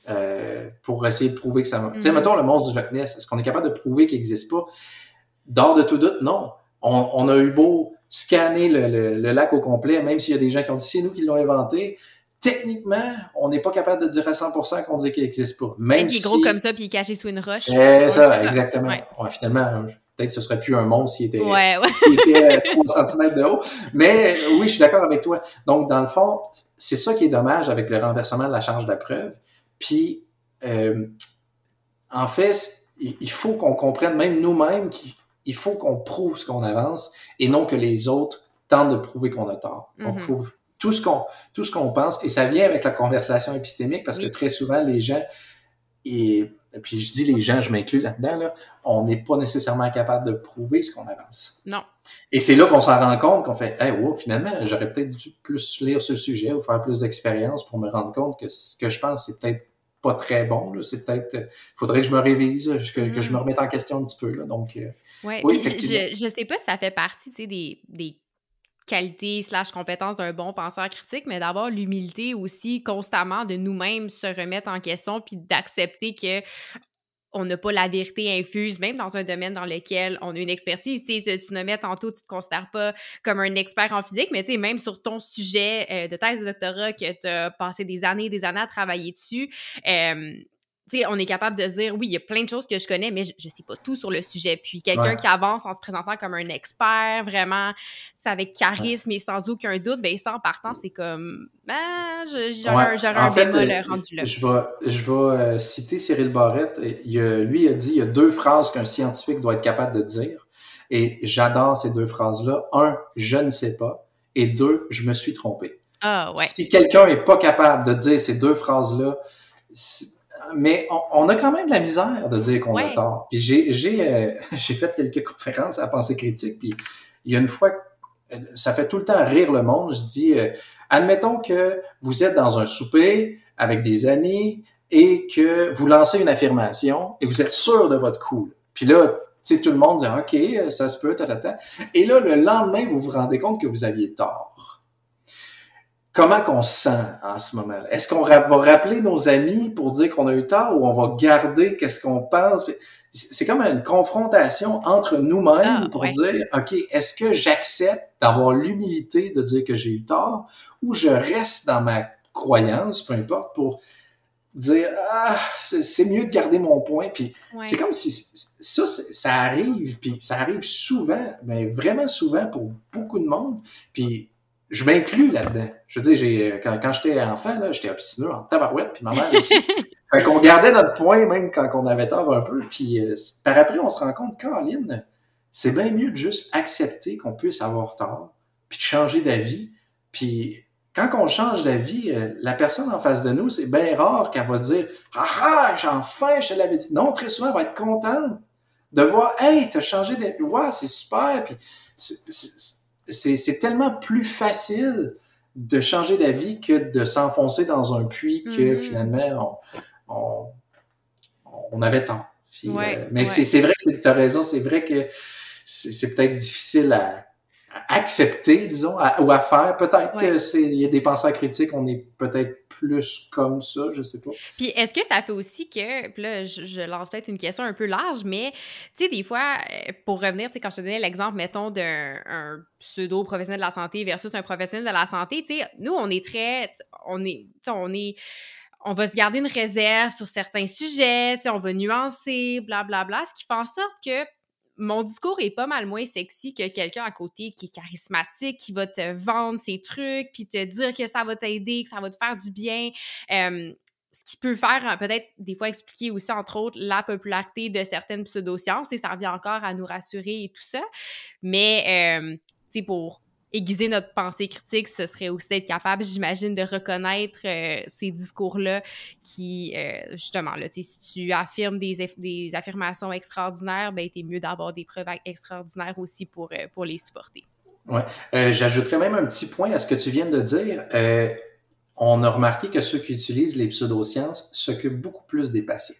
Euh, pour essayer de prouver que ça... Mm -hmm. Tu sais, mettons le monstre du Loch Ness, est-ce qu'on est capable de prouver qu'il n'existe pas? D'or de tout doute, non. On, on, a eu beau scanner le, le, le lac au complet, même s'il y a des gens qui ont dit c'est nous qui l'ont inventé, techniquement, on n'est pas capable de dire à 100% qu'on dit qu'il n'existe pas. Même il est si... gros comme ça, puis il est caché sous une roche. C'est ça, exactement. Ouais. Ouais, finalement, peut-être que ce serait plus un monstre s'il était, ouais, était 3 cm de haut. Mais oui, je suis d'accord avec toi. Donc, dans le fond, c'est ça qui est dommage avec le renversement de la charge de la preuve. Puis, euh, en fait, il faut qu'on comprenne, même nous-mêmes, qu'il faut qu'on prouve ce qu'on avance et non que les autres tentent de prouver qu'on a tort. Donc, il Mhm. faut tout ce qu'on tout ce qu'on pense et ça vient avec la conversation épistémique parce que très souvent les gens et, et puis je dis les gens je m'inclus là-dedans là, on n'est pas nécessairement capable de prouver ce qu'on avance Non. et c'est là qu'on s'en rend compte qu'on fait hey, wow, finalement j'aurais peut-être dû plus lire ce sujet ou faire plus d'expérience pour me rendre compte que ce que je pense c'est peut-être pas très bon là. c'est peut-être faudrait que je me révise que, que je me remette en question un petit peu là. donc euh, Ouais. Oui, je, je, sais pas si ça fait partie, tu sais, des, des qualités slash compétences d'un bon penseur critique, mais d'avoir l'humilité aussi constamment de nous-mêmes se remettre en question puis d'accepter que on n'a pas la vérité infuse, même dans un domaine dans lequel on a une expertise. Tu, tu, nommais tantôt, tu te considères pas comme un expert en physique, mais tu sais, même sur ton sujet euh, de thèse de doctorat que tu as passé des années et des années à travailler dessus, euh, on est capable de dire, oui, il y a plein de choses que je connais, mais je, je sais pas tout sur le sujet. Puis quelqu'un Ouais. qui avance en se présentant comme un expert, vraiment, avec charisme et sans aucun doute, ben ça, en partant, c'est comme, ben, je- j'aurais Ouais. un- fait, bémol euh, rendu là. Je vais, je vais euh, citer Cyril Barrette. Il a- lui a dit il y a deux phrases qu'un scientifique doit être capable de dire. Et j'adore ces deux phrases-là. Un, je ne sais pas. Et deux, je me suis trompé. Ah, ouais. Si quelqu'un est pas capable de dire ces deux phrases-là, mais on, on a quand même la misère de dire qu'on a tort. Puis j'ai j'ai euh, j'ai fait quelques conférences à pensée critique, puis il y a une fois, euh, ça fait tout le temps rire le monde. Je dis, euh, admettons que vous êtes dans un souper avec des amis et que vous lancez une affirmation et vous êtes sûr de votre coup. Puis là, tu sais, tout le monde dit, OK, ça se peut, ta, ta, ta. Et là, le lendemain, vous vous rendez compte que vous aviez tort. Comment qu'on se sent en ce moment-là? Est-ce qu'on va rappeler nos amis pour dire qu'on a eu tort ou on va garder qu'est-ce qu'on pense? C'est comme une confrontation entre nous-mêmes Ah, pour ouais. dire, OK, est-ce que j'accepte d'avoir l'humilité de dire que j'ai eu tort ou je reste dans ma croyance, peu importe, pour dire, ah, c'est mieux de garder mon point. Puis Ouais. c'est comme si ça, ça arrive, puis ça arrive souvent, mais vraiment souvent pour beaucoup de monde. Puis je m'inclus là-dedans. Je veux dire, j'ai, quand, quand j'étais enfant, là, j'étais obstineux en tabarouette, puis ma mère aussi. fait qu'on gardait notre point même quand on avait tort un peu. Puis euh, par après, on se rend compte, Caroline, c'est bien mieux de juste accepter qu'on puisse avoir tort, puis de changer d'avis. Puis quand on change d'avis, euh, la personne en face de nous, c'est bien rare qu'elle va dire Ah ah, j'ai enfin, je te l'avais dit. Non, très souvent, elle va être contente de voir Hey, t'as changé d'avis. Ouais, c'est super. Puis c'est- c'est tellement plus facile de changer d'avis que de s'enfoncer dans un puits que Mhm. finalement on, on, on avait. Puis, Ouais, euh, mais ouais. c'est c'est vrai que tu as raison, c'est vrai que c'est peut-être difficile à accepter, disons, à- ou à faire. Peut-être Ouais. que c'est il y a des penseurs critiques, on est peut-être plus comme ça, je sais pas. Puis est-ce que ça fait aussi que, puis là, je, je lance peut-être une question un peu large, mais tu sais, des fois, euh, pour revenir, tu sais, quand je te donnais l'exemple, mettons, d'un un pseudo-professionnel de la santé versus un professionnel de la santé, tu sais, nous, on est très, on est, tu sais, on est, on va se garder une réserve sur certains sujets, tu sais, on va nuancer, blablabla, ce qui fait en sorte que mon discours est pas mal moins sexy que quelqu'un à côté qui est charismatique, qui va te vendre ses trucs, puis te dire que ça va t'aider, que ça va te faire du bien. ce qui peut faire hein, peut-être des fois expliquer aussi, entre autres, la popularité de certaines pseudosciences. Et ça revient encore à nous rassurer et tout ça. Mais, tu sais, pour aiguiser notre pensée critique, ce serait aussi d'être capable, j'imagine, de reconnaître euh, ces discours-là qui, euh, justement, là, si tu affirmes des, des affirmations extraordinaires, ben, t'es mieux d'avoir des preuves extraordinaires aussi pour, euh, pour les supporter. Oui. J'ajouterais même un petit point à ce que tu viens de dire. on a remarqué que ceux qui utilisent les pseudosciences s'occupent beaucoup plus des patients.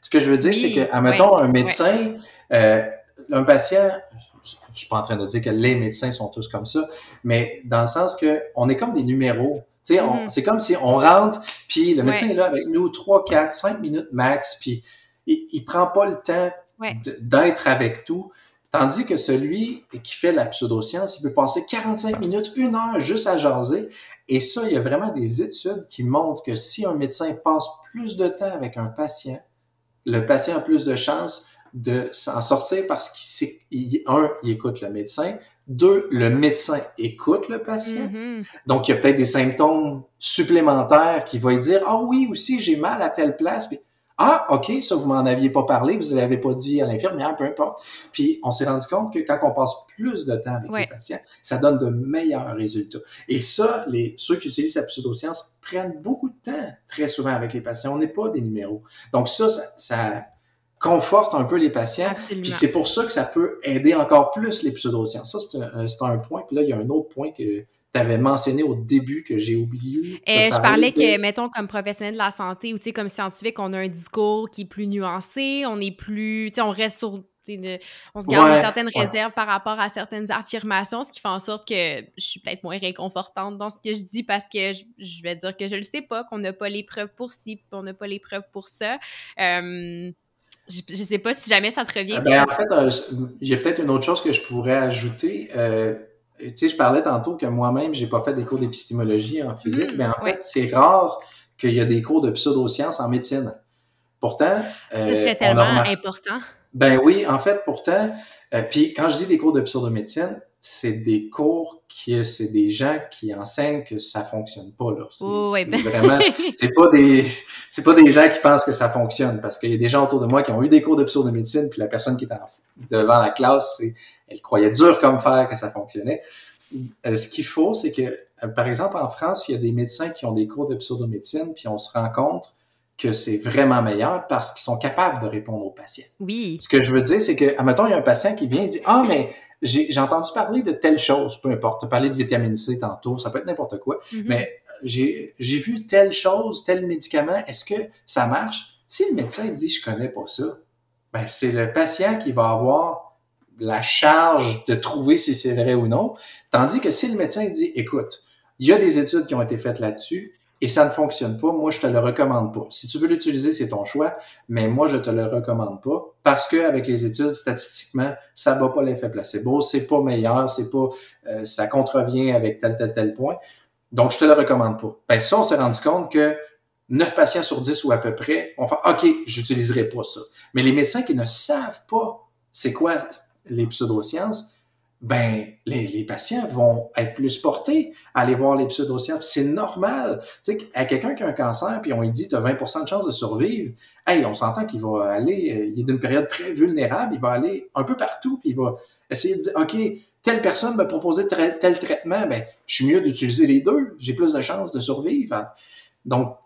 Ce que je veux dire, c'est que, admettons, un médecin, un patient, je suis pas en train de dire que les médecins sont tous comme ça, mais dans le sens que on est comme des numéros. Tu sais, mm-hmm. c'est comme si on rentre, puis le médecin est là avec nous 3, 4, 5 minutes max, puis il, il prend pas le temps d'être avec tout. Tandis que celui qui fait la pseudoscience, il peut passer 45 minutes, une heure juste à jaser. Et ça, il y a vraiment des études qui montrent que si un médecin passe plus de temps avec un patient, le patient a plus de chances de s'en sortir parce qu'il un, il écoute le médecin, deux, le médecin écoute le patient. Mm-hmm. Donc, il y a peut-être des symptômes supplémentaires qui vont dire Ah oui, aussi, j'ai mal à telle place. ah, OK, ça, vous m'en aviez pas parlé, vous ne l'avez pas dit à l'infirmière, peu importe. Puis, on s'est rendu compte que quand on passe plus de temps avec les patients, ça donne de meilleurs résultats. Et ça, les, ceux qui utilisent la pseudoscience prennent beaucoup de temps, très souvent, avec les patients. On n'est pas des numéros. Donc, ça, ça conforte un peu les patients. Puis c'est pour ça que ça peut aider encore plus les pseudosciences. Ça, c'est un, point. Puis là, il y a un autre point que tu avais mentionné au début que j'ai oublié. Et je parlais que, mettons, comme professionnel de la santé ou comme scientifique, on a un discours qui est plus nuancé, on est plus, tu sais, on reste sur on se garde une certaine réserve par rapport à certaines affirmations, ce qui fait en sorte que je suis peut-être moins réconfortante dans ce que je dis parce que je, vais dire que je le sais pas, qu'on n'a pas les preuves pour ci, qu'on n'a pas les preuves pour ça. Euh, je, ne sais pas si jamais ça se revient. Ah, ben, en fait, euh, j'ai peut-être une autre chose que je pourrais ajouter. Euh, tu sais, je parlais tantôt que moi-même, j'ai pas fait des cours d'épistémologie en physique, mm, mais en fait, c'est rare qu'il y ait des cours de pseudosciences en médecine. Pourtant. ça serait euh, tellement important. Ben oui, en fait, pourtant. puis quand je dis des cours de pseudomédecine, c'est des cours qui c'est des gens qui enseignent que ça fonctionne pas là. C'est ben vraiment c'est pas des c'est pas des gens qui pensent que ça fonctionne parce qu'il y a des gens autour de moi qui ont eu des cours de médecine puis la personne qui était devant la classe, elle croyait dur comme fer que ça fonctionnait. Euh, ce qu'il faut, c'est que euh, par exemple en France, il y a des médecins qui ont des cours de pseudomédecine puis on se rend compte que c'est vraiment meilleur parce qu'ils sont capables de répondre aux patients. Oui. Ce que je veux dire, c'est que, admettons, il y a un patient qui vient et dit Ah, mais j'ai entendu parler de telle chose, peu importe. Parlé de vitamine C tantôt, ça peut être n'importe quoi, mm-hmm. mais j'ai vu telle chose, tel médicament, est-ce que ça marche? Si le médecin dit je connais pas ça, ben c'est le patient qui va avoir la charge de trouver si c'est vrai ou non. Tandis que si le médecin dit écoute, il y a des études qui ont été faites là-dessus, et ça ne fonctionne pas, moi, je te le recommande pas. Si tu veux l'utiliser, c'est ton choix, mais moi, je te le recommande pas parce que avec les études, statistiquement, ça va pas l'effet placebo, c'est pas meilleur, c'est pas, euh, ça contrevient avec tel, tel, tel point. Donc, je te le recommande pas. Ben, ça, on s'est rendu compte que 9 patients sur 10 ou à peu près on fait OK, j'utiliserai pas ça. Mais les médecins qui ne savent pas c'est quoi les pseudosciences, ben les, les, patients vont être plus portés à aller voir les pseudosciences. C'est normal. Tu sais, à quelqu'un qui a un cancer, puis on lui dit tu as 20 de chance de survivre, hey, on s'entend qu'il va aller, euh, il est d'une période très vulnérable, il va aller un peu partout, puis il va essayer de dire OK, telle personne m'a proposé tel traitement, ben je suis mieux d'utiliser les deux, j'ai plus de chances de survivre. Donc,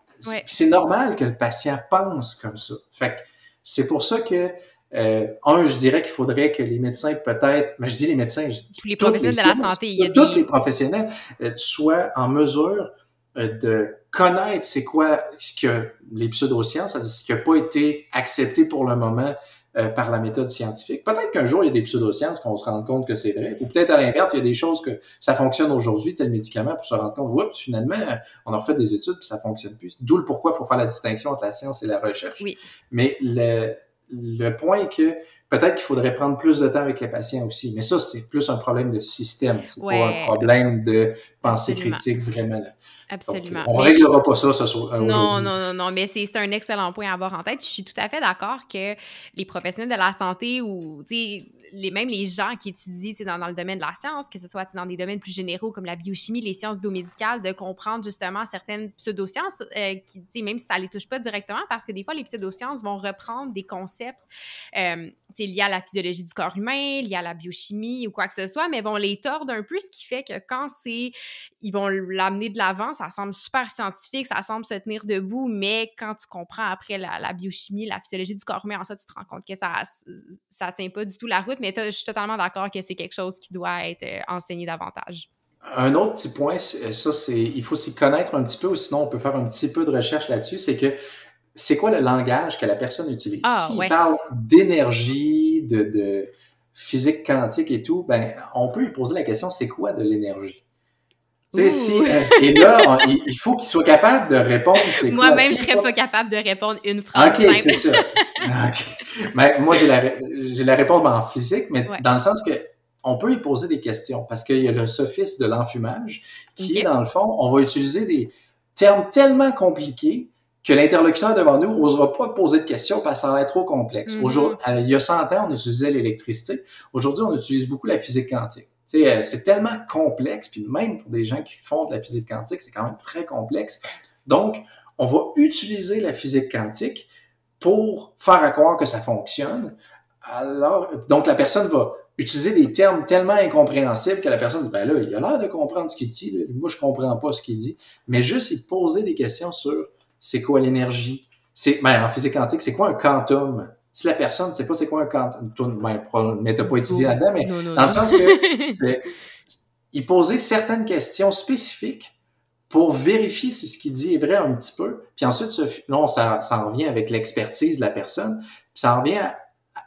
c'est normal que le patient pense comme ça. Fait c'est pour ça que euh, un, je dirais qu'il faudrait que les médecins, peut-être, mais je dis les médecins, je, les professionnels de la santé, il y a tous les professionnels euh, soient en mesure euh, de connaître c'est quoi ce que les pseudosciences, c'est-à-dire ce qui n'a pas été accepté pour le moment par la méthode scientifique. Peut-être qu'un jour, il y a des pseudosciences qu'on se rende compte que c'est vrai, ou peut-être à l'inverse, il y a des choses que ça fonctionne aujourd'hui, tel médicament, pour se rendre compte, oups, finalement, on a refait des études, puis ça fonctionne plus. D'où le pourquoi il faut faire la distinction entre la science et la recherche. Oui. Mais le, le point est que peut-être qu'il faudrait prendre plus de temps avec les patients aussi. Mais ça, c'est plus un problème de système. C'est pas un problème de pensée critique vraiment. Absolument. on ne réglera pas ça ce soir. Non, non, non, non, mais c'est un excellent point à avoir en tête. Je suis tout à fait d'accord que les professionnels de la santé ou les, même les gens qui étudient dans, dans le domaine de la science, que ce soit dans des domaines plus généraux comme la biochimie, les sciences biomédicales, de comprendre justement certaines pseudosciences, euh, qui, même si ça ne les touche pas directement, parce que des fois, les pseudosciences vont reprendre des concepts euh, liés à la physiologie du corps humain, liés à la biochimie ou quoi que ce soit, mais vont les tordre un peu, ce qui fait que quand c'est, ils vont l'amener de l'avant, ça semble super scientifique, ça semble se tenir debout, mais quand tu comprends après la, biochimie, la physiologie du corps humain, en ça, tu te rends compte que ça ça tient pas du tout la route, mais je suis totalement d'accord que c'est quelque chose qui doit être euh, enseigné davantage. Un autre petit point, ça, c'est, il faut s'y connaître un petit peu, ou sinon on peut faire un petit peu de recherche là-dessus, c'est que c'est quoi le langage que la personne utilise? Ah, S'il parle d'énergie, de, de, physique quantique et tout, ben, on peut lui poser la question, c'est quoi de l'énergie? Si, euh, et là, il faut qu'il soit capable de répondre. Moi-même, je serais pas... capable de répondre une phrase. OK, c'est ça. Mais moi, j'ai la, j'ai la réponse en physique, mais dans le sens que on peut y poser des questions parce qu'il y a le sophisme de l'enfumage qui est, dans le fond, on va utiliser des termes tellement compliqués que l'interlocuteur devant nous n'osera pas poser de questions parce que ça va être trop complexe. Mm-hmm. Aujourd'hui, il y a 100 ans, on utilisait l'électricité. Aujourd'hui, on utilise beaucoup la physique quantique. Euh, c'est tellement complexe, puis même pour des gens qui font de la physique quantique, c'est quand même très complexe. Donc, on va utiliser la physique quantique pour faire croire que ça fonctionne. Alors, donc la personne va utiliser des termes tellement incompréhensibles que la personne dit, ben là, il a l'air de comprendre ce qu'il dit, moi je comprends pas ce qu'il dit, mais juste y poser des questions sur c'est quoi l'énergie, c'est, ben, en physique quantique, c'est quoi un quantum, si la personne ne sait pas c'est quoi un quantum, ben, mais t'as pas étudié là-dedans, mais dans le sens que il posait certaines questions spécifiques pour vérifier si ce qu'il dit est vrai un petit peu. Puis ensuite, non, ça, ça en revient avec l'expertise de la personne. Puis ça en revient à,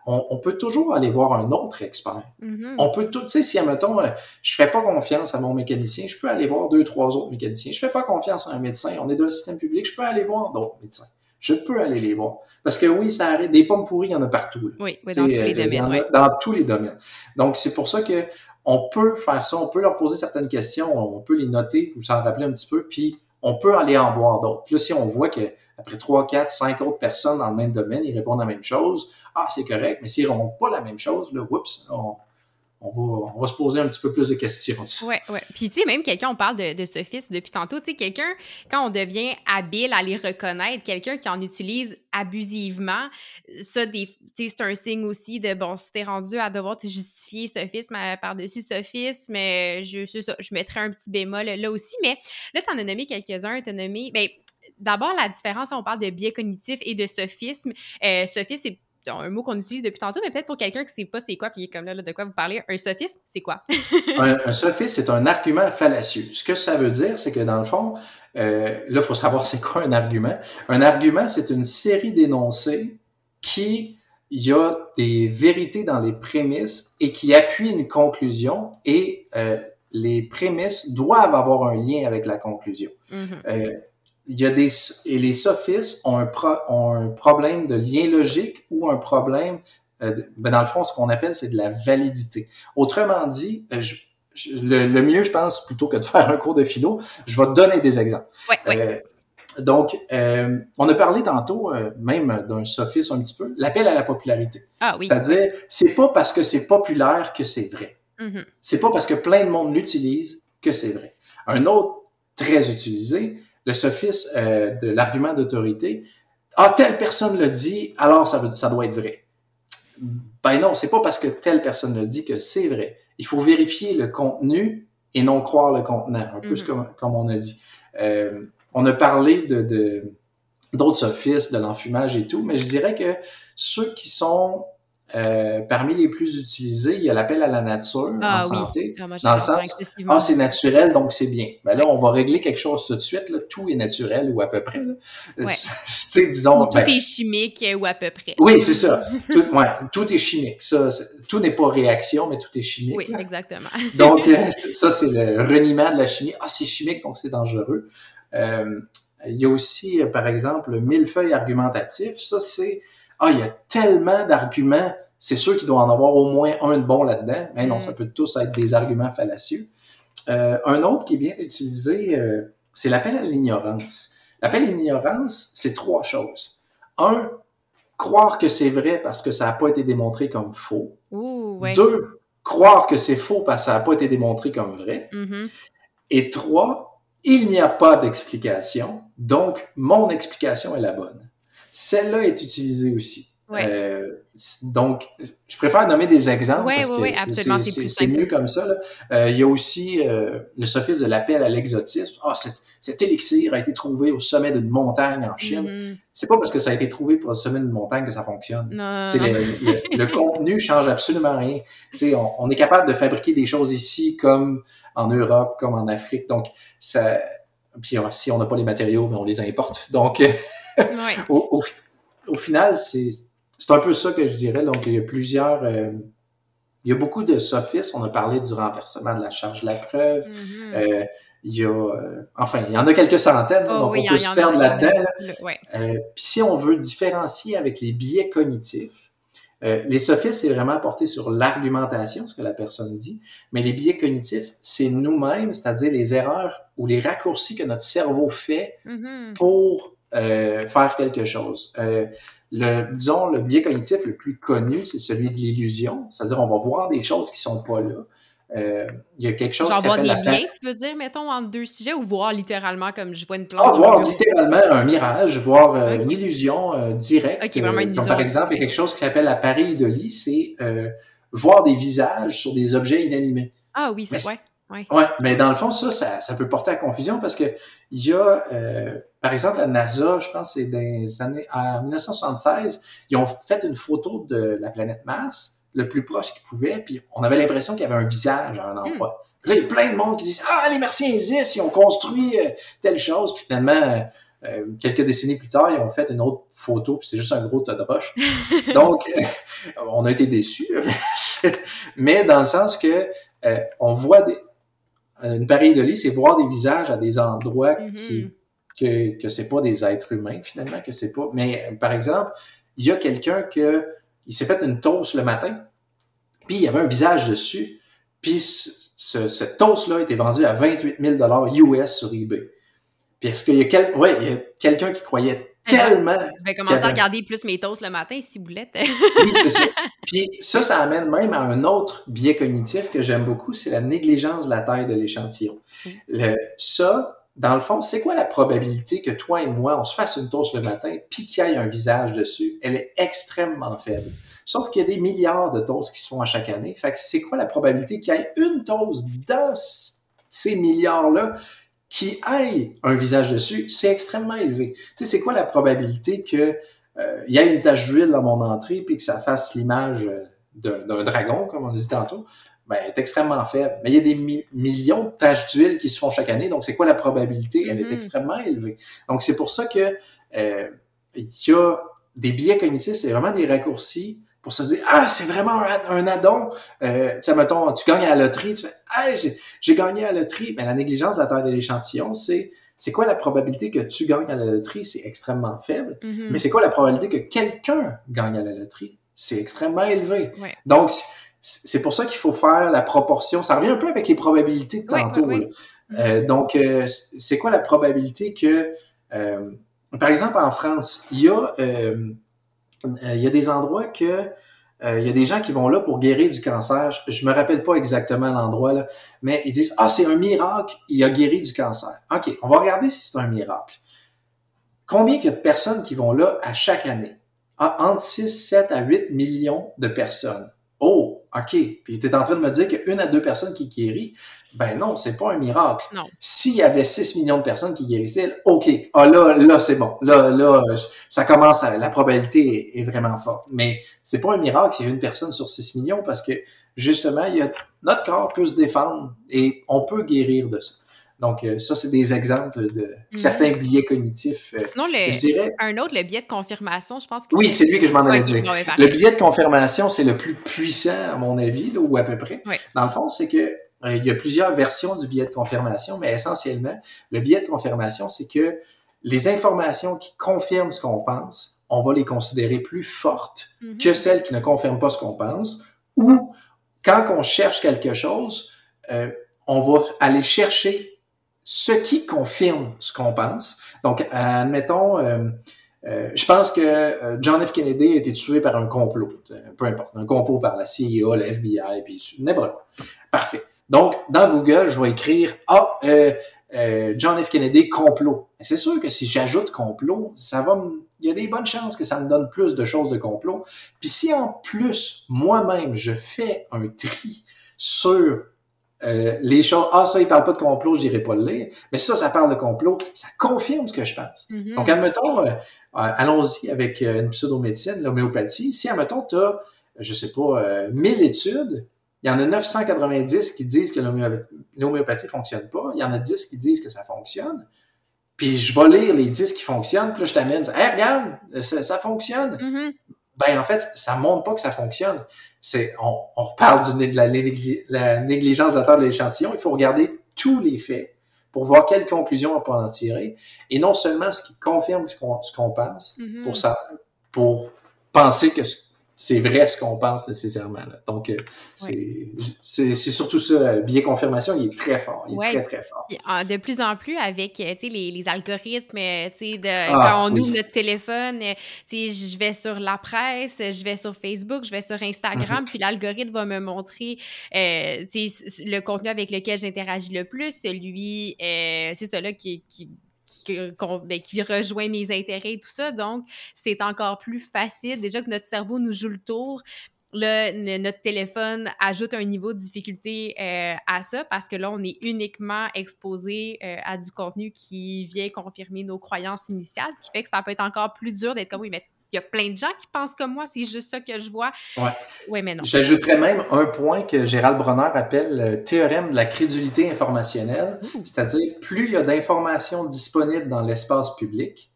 on, peut toujours aller voir un autre expert. Mm-hmm. On peut tout, tu sais, si, admettons, euh, je fais pas confiance à mon mécanicien, je peux aller voir deux, trois autres mécaniciens. Je fais pas confiance à un médecin, on est dans un système public, je peux aller voir d'autres médecins je peux aller les voir. Parce que oui, ça arrive. Des pommes pourries, il y en a partout. Oui, dans tous les euh, domaines. Dans tous les domaines. Donc, c'est pour ça que on peut faire ça, on peut leur poser certaines questions, on peut les noter ou s'en rappeler un petit peu, puis on peut aller en voir d'autres. Puis là, si on voit que après trois, quatre, cinq autres personnes dans le même domaine, ils répondent la même chose, ah, c'est correct, mais s'ils ne répondent pas la même chose, là, oups, on, on va, se poser un petit peu plus de questions. Oui, oui. Puis, tu sais, même quelqu'un, on parle de, de fils depuis tantôt, tu sais, quelqu'un, quand on devient habile à les reconnaître, quelqu'un qui en utilise abusivement, ça, c'est un signe aussi de, bon, si t'es rendu à devoir te justifier sophisme par-dessus sophisme, je, je mettrais un petit bémol là aussi. Mais là, t'en as nommé quelques-uns, t'as nommé, ben, d'abord, la différence, on parle de biais cognitif et de sophisme. Sophisme, c'est un mot qu'on utilise depuis tantôt, mais peut-être pour quelqu'un qui ne sait pas c'est quoi, puis comme là, de quoi vous parlez, un sophisme, c'est quoi? un, sophisme, c'est un argument fallacieux. Ce que ça veut dire, c'est que dans le fond, euh, là, il faut savoir c'est quoi un argument. Un argument, c'est une série d'énoncés qui il y a des vérités dans les prémices et qui appuient une conclusion et euh, les prémices doivent avoir un lien avec la conclusion. Mm-hmm. euh, il y a des et les sophistes ont un, ont un problème de lien logique ou un problème euh, ben dans le fond ce qu'on appelle c'est de la validité. Autrement dit, euh, le, mieux je pense plutôt que de faire un cours de philo, je vais te donner des exemples. Euh, donc, euh, on a parlé tantôt même d'un sophisme un petit peu, l'appel à la popularité. Ah, oui. C'est-à-dire, c'est pas parce que c'est populaire que c'est vrai. Mm-hmm. C'est pas parce que plein de monde l'utilise que c'est vrai. Un autre très utilisé, le sophisme euh, de l'argument d'autorité. Ah, telle personne le dit, alors ça, ça doit être vrai. Ben non, c'est pas parce que telle personne le dit que c'est vrai. Il faut vérifier le contenu et non croire le contenant, un peu comme, comme, on a dit. Euh, on a parlé de d'autres sophistes, de l'enfumage et tout, mais je dirais que ceux qui sont euh, parmi les plus utilisés, il y a l'appel à la nature ah, en santé, ah, dans le sens ah c'est naturel donc c'est bien. Ben là on va régler quelque chose tout de suite là, tout est naturel ou à peu près. Ouais. disons tout ben est chimique ou à peu près. Oui c'est ça. Tout, ouais, tout est chimique. Ça, tout n'est pas réaction mais tout est chimique. Oui exactement. donc euh, ça c'est le reniement de la chimie. Ah c'est chimique donc c'est dangereux. Euh, il y a aussi par exemple le millefeuille argumentatif. Ça c'est ah, il y a tellement d'arguments, c'est sûr qu'il doit en avoir au moins un de bon là-dedans. Mais non, mm. ça peut tous être des arguments fallacieux. Euh, un autre qui est bien utilisé, euh, c'est l'appel à l'ignorance. L'appel à l'ignorance, c'est trois choses. Un, croire que c'est vrai parce que ça n'a pas été démontré comme faux. Ouais. Deux, croire que c'est faux parce que ça n'a pas été démontré comme vrai. Mhm. Et trois, il n'y a pas d'explication, donc mon explication est la bonne. Celle-là est utilisée aussi. Ouais. Euh, donc, je préfère nommer des exemples Ouais, parce que c'est- mieux comme ça. là. Euh, il y a aussi euh, le sophisme de l'appel à l'exotisme. Ah, cet, cet élixir a été trouvé au sommet d'une montagne en Chine. Mhm. C'est pas parce que ça a été trouvé le sommet d'une montagne que ça fonctionne. Non, non, le, le- le contenu change absolument rien. On, on est capable de fabriquer des choses ici comme en Europe, comme en Afrique. Donc, ça, puis euh, si on n'a pas les matériaux, ben, on les importe. Donc, au, au, au final, c'est c'est un peu ça que je dirais. Donc, il y a plusieurs... euh, il y a beaucoup de sophismes. On a parlé du renversement de la charge de la preuve. Mhm. Euh, il y a... euh, enfin, il y en a quelques centaines. Oh donc, oui, on peut se perdre là-dedans. ouais. Puis si on veut différencier avec les biais cognitifs, les sophismes, c'est vraiment porté sur l'argumentation, ce que la personne dit, mais les biais cognitifs, c'est nous-mêmes, c'est-à-dire les erreurs ou les raccourcis que notre cerveau fait Mhm. pour faire quelque chose. Euh, le, disons, le biais cognitif le plus connu, c'est celui de l'illusion, c'est-à-dire on va voir des choses qui sont pas là. Euh, il y a quelque chose Genre qui voir des liens, tu veux dire, mettons, entre deux sujets, ou voir littéralement comme je vois une plante Ah, sur mon voir littéralement un mirage, voir euh, une illusion euh, directe. Ok, vraiment une euh, comme illusion. par exemple, il y a quelque chose qui s'appelle la pareidolie, c'est euh, voir des visages sur des objets inanimés. Ah oui, c'est Mais ouais. Ouais. Mais dans le fond, ça, ça, ça peut porter à confusion parce que il y a, euh, par exemple, la NASA, je pense c'est les années, en 1976, ils ont fait une photo de la planète Mars, le plus proche qu'ils pouvaient, puis on avait l'impression qu'il y avait un visage à un endroit. Puis là, il y a plein de monde qui disent Ah, les Martiens existent, ils ont construit euh, telle chose, puis finalement, euh, euh, quelques décennies plus tard, ils ont fait une autre photo, puis c'est juste un gros tas de roches. Donc, euh, on a été déçus, mais dans le sens que euh, on voit des, une pareidolie, c'est voir des visages à des endroits Mhm. qui que, que c'est pas des êtres humains finalement, que c'est pas. Mais euh, par exemple, il y a quelqu'un que il s'est fait une toast le matin, puis il y avait un visage dessus, puis ce, ce, toast-là a été vendu à 28 000 US sur eBay. Puis est-ce qu'il y a, quel... ouais, il y a quelqu'un qui croyait tellement Je vais commencer à regarder plus mes toasts le matin, si boulette. oui, c'est ça. Puis ça, ça amène même à un autre biais cognitif que j'aime beaucoup, c'est la négligence de la taille de l'échantillon. Mm. Le, ça, dans le fond, c'est quoi la probabilité que toi et moi, on se fasse une toast le matin, puis qu'il y ait un visage dessus? Elle est extrêmement faible. Sauf qu'il y a des milliards de toasts qui se font à chaque année. Fait que c'est quoi la probabilité qu'il y ait une toast dans ces milliards-là qui ait un visage dessus? C'est extrêmement élevé. Tu sais, c'est quoi la probabilité que euh, il y a une tache d'huile dans mon entrée puis que ça fasse l'image euh, d'un dragon, comme on dit tantôt, ben, est extrêmement faible. Mais il y a des mi- millions de taches d'huile qui se font chaque année, donc c'est quoi la probabilité? Elle est extrêmement élevée. Donc c'est pour ça que euh, il y a des biais cognitifs, c'est vraiment des raccourcis pour se dire ah c'est vraiment un, un addon euh, tu sais mettons tu gagnes à la loterie tu fais ah j'ai j'ai gagné à la loterie mais la négligence de la taille de l'échantillon c'est c'est quoi la probabilité que tu gagnes à la loterie? C'est extrêmement faible Mhm. mais c'est quoi la probabilité que quelqu'un gagne à la loterie? C'est extrêmement élevé. Ouais. Donc, c'est- pour ça qu'il faut faire la proportion. Ça revient un peu avec les probabilités de tantôt. ouais, ouais. là. Euh, donc, euh, c'est quoi la probabilité que, par exemple, en France, il y a, il y a des endroits que euh, il y a des gens qui vont là pour guérir du cancer. Je, je me rappelle pas exactement l'endroit là, mais ils disent ah c'est un miracle, il a guéri du cancer. Ok, on va regarder si c'est un miracle. Combien il y a de personnes qui vont là à chaque année? Ah, entre 6, 7 à 8 millions de personnes. Oh, OK. Puis tu es en train de me dire qu'une à deux personnes qui guérissent. Ben non, c'est pas un miracle. Non. S'il y avait 6 millions de personnes qui guérissaient, OK. Ah là, là, c'est bon. Là, là, ça commence à, la probabilité est, est vraiment forte. Mais c'est pas un miracle s'il y a une personne sur 6 millions parce que justement, il y a, notre corps peut se défendre et on peut guérir de ça. Donc, euh, ça, c'est des exemples de certains biais cognitifs. euh, Sinon, le, je dirais, un autre, le biais de confirmation, je pense que oui, c'est lui que je m'en allais dire. Le biais de confirmation, c'est le plus puissant, à mon avis, là, ou à peu près. Oui. Dans le fond, c'est que euh, il y a plusieurs versions du biais de confirmation, mais essentiellement, le biais de confirmation, c'est que les informations qui confirment ce qu'on pense, on va les considérer plus fortes Mhm. que celles qui ne confirment pas ce qu'on pense, ou quand on cherche quelque chose, euh, on va aller chercher ce qui confirme ce qu'on pense. Donc, admettons, euh, euh, je pense que euh, John F. Kennedy a été tué par un complot, peu importe, un complot par la CIA, la FBI, puis n'importe quoi. Parfait. Donc, dans Google, je vais écrire Ah, euh, euh, John F. Kennedy complot. C'est sûr que si j'ajoute complot, ça va il y a des bonnes chances que ça me donne plus de choses de complot. Puis si en plus, moi-même, je fais un tri sur euh, les choses, ah ça, il parle pas de complot, je dirais pas le lire, mais ça, ça parle de complot, ça confirme ce que je pense. Mm-hmm. Donc, admettons, euh, allons-y avec une pseudo-médecine, l'homéopathie. Si, admettons, tu as, je sais pas, 1000 études, il y en a 990 qui disent que l'homéopathie fonctionne pas. Il y en a 10 qui disent que ça fonctionne. Puis je vais lire les 10 qui fonctionnent. Puis là, je t'amène, hey, regarde, ça, fonctionne. Mm-hmm. Ben, en fait, ça montre pas que ça fonctionne. C'est, on, reparle de la, négligence de l'échantillon. Il faut regarder tous les faits pour voir quelles conclusions on peut en tirer. Et non seulement ce qui confirme ce qu'on, pense, mm-hmm. pour ça, pour penser que ce c'est vrai ce qu'on pense nécessairement. Donc, euh, c'est surtout ça. Euh, biais confirmation, il est très fort. Il est très, très fort. Ah, de plus en plus, avec euh, les, les algorithmes, de, ah, quand on ouvre notre téléphone, je vais sur la presse, je vais sur Facebook, je vais sur Instagram, mm-hmm. puis l'algorithme va me montrer le contenu avec lequel j'interagis le plus, celui, c'est celui qui, qui ben, qui rejoint mes intérêts et tout ça. Donc, c'est encore plus facile. Déjà que notre cerveau nous joue le tour, le, notre téléphone ajoute un niveau de difficulté euh, à ça parce que là, on est uniquement exposé euh, à du contenu qui vient confirmer nos croyances initiales, ce qui fait que ça peut être encore plus dur d'être comme oui, mais il y a plein de gens qui pensent comme moi, c'est juste ça que je vois. Ouais. Oui, mais non. J'ajouterais même un point que Gérald Bronner appelle le théorème de la crédulité informationnelle, c'est-à-dire plus il y a d'informations disponibles dans l'espace public,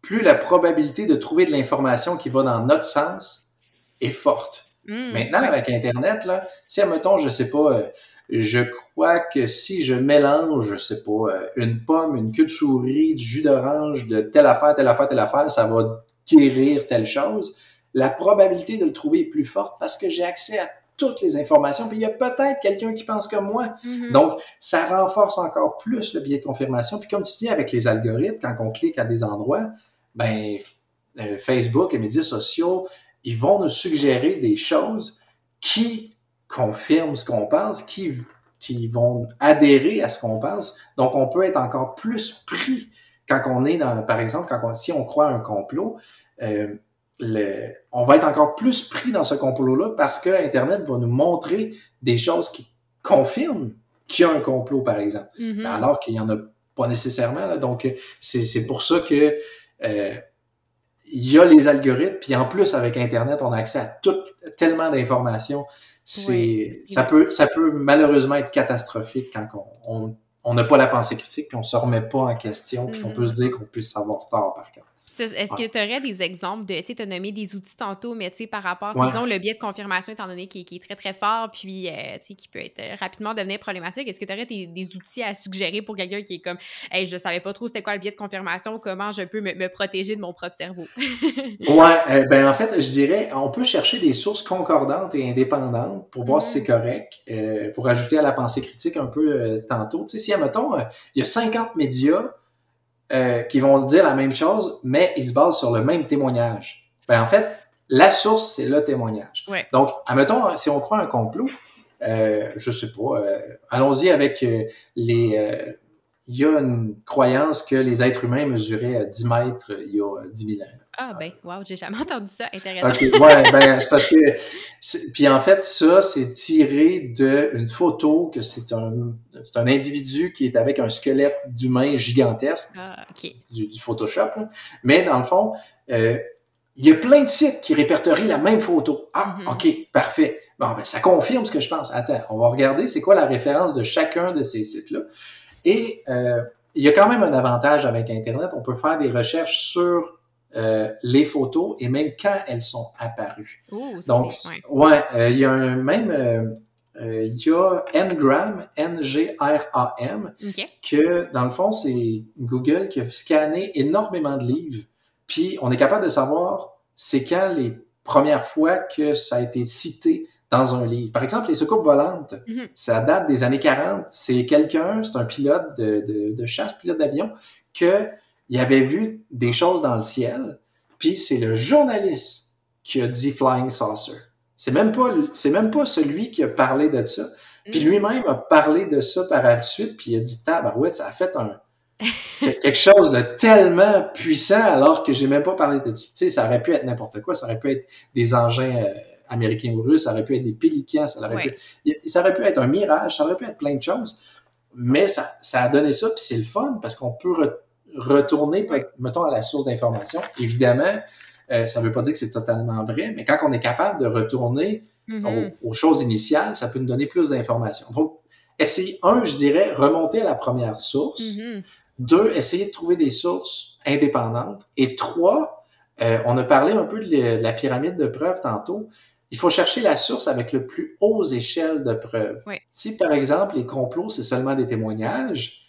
plus la probabilité de trouver de l'information qui va dans notre sens est forte. Mmh. Maintenant, avec Internet, là, si, admettons, je sais pas, euh, je crois que si je mélange, je sais pas, euh, une pomme, une queue de souris, du jus d'orange, de telle affaire, telle affaire, telle affaire, ça va guérir telle chose, la probabilité de le trouver est plus forte parce que j'ai accès à toutes les informations. Puis il y a peut-être quelqu'un qui pense comme moi. Mm-hmm. Donc, ça renforce encore plus le biais de confirmation. Puis comme tu dis, avec les algorithmes, quand on clique à des endroits, ben euh, Facebook, les médias sociaux, ils vont nous suggérer des choses qui confirment ce qu'on pense, qui, qui vont adhérer à ce qu'on pense. Donc, on peut être encore plus pris quand on est dans, par exemple, quand si on croit à un complot, euh, le, on va être encore plus pris dans ce complot-là parce que Internet va nous montrer des choses qui confirment qu'il y a un complot, par exemple, mm-hmm. alors qu'il n'y en a pas nécessairement. Là. Donc, c'est pour ça que euh, il y a les algorithmes, puis en plus, avec Internet, on a accès à tout, tellement d'informations. C'est, ça peut, ça peut malheureusement être catastrophique quand on on n'a pas la pensée critique, puis on ne se remet pas en question, puis on peut se dire qu'on puisse savoir tard, par contre. Est-ce que tu aurais des exemples de, tu sais, as nommé des outils tantôt, mais tu sais, par rapport, disons, le biais de confirmation, étant donné qu'il est très, très fort, puis, euh, tu sais, qui peut être euh, rapidement devenir problématique, est-ce que tu aurais des, outils à suggérer pour quelqu'un qui est comme, hey, je savais pas trop c'était quoi le biais de confirmation, comment je peux me, protéger de mon propre cerveau? ouais, euh, ben en fait, je dirais, on peut chercher des sources concordantes et indépendantes pour voir si c'est mm. correct, pour ajouter à la pensée critique un peu tantôt. Tu sais, si, admettons, il y a 50 médias, euh, qui vont dire la même chose, mais ils se basent sur le même témoignage. Ben, en fait, la source, c'est le témoignage. Donc, admettons, si on croit un complot, euh, je sais pas, euh, allons-y avec euh, les... Il y a une croyance que les êtres humains mesuraient à 10 mètres il y a 10 000 ans. Ah, ben, wow, j'ai jamais entendu ça. Intéressant. OK, ouais, ben, c'est parce que. Puis en fait, ça, c'est tiré d'une photo que c'est un, un individu qui est avec un squelette d'humain gigantesque. Ah. Du, du Photoshop. Mais dans le fond, euh, il y a plein de sites qui répertorient la même photo. Ah, mm-hmm. OK, parfait. Bon, ben, ça confirme ce que je pense. Attends, on va regarder c'est quoi la référence de chacun de ces sites-là. Et euh, il y a quand même un avantage avec Internet. On peut faire des recherches sur euh, les photos et même quand elles sont apparues. Donc, ouais, euh, il y a un, même euh, il y a Ngram, N-G-R-A-M, que dans le fond, c'est Google qui a scanné énormément de livres. Puis on est capable de savoir c'est quand les premières fois que ça a été cité dans un livre. Par exemple, les secours volantes, mm-hmm. ça date des années 40. C'est quelqu'un, c'est un pilote de, de, de chasse, pilote d'avion, que il avait vu des choses dans le ciel, puis c'est le journaliste qui a dit Flying Saucer. C'est même pas, c'est même pas celui qui a parlé de ça. Puis mm. lui-même a parlé de ça par la suite, puis il a dit tabarouette, ça a fait un quelque chose de tellement puissant alors que j'ai même pas parlé de ça. Tu sais, ça aurait pu être n'importe quoi, ça aurait pu être des engins euh, américains ou russes, ça aurait pu être des pélicans, ça aurait, pu, ça aurait pu être un mirage, ça aurait pu être plein de choses. Mais ça, ça a donné ça, puis c'est le fun parce qu'on peut retourner, mettons, à la source d'information. Évidemment, euh, ça ne veut pas dire que c'est totalement vrai, mais quand on est capable de retourner mm-hmm. aux, choses initiales, ça peut nous donner plus d'informations. Donc, essayer, un, je dirais, remonter à la première source. Mm-hmm. Deux, essayer de trouver des sources indépendantes. Et trois, euh, on a parlé un peu de la pyramide de preuves tantôt. Il faut chercher la source avec le plus haut échelle de preuves. Si, par exemple, les complots, c'est seulement des témoignages,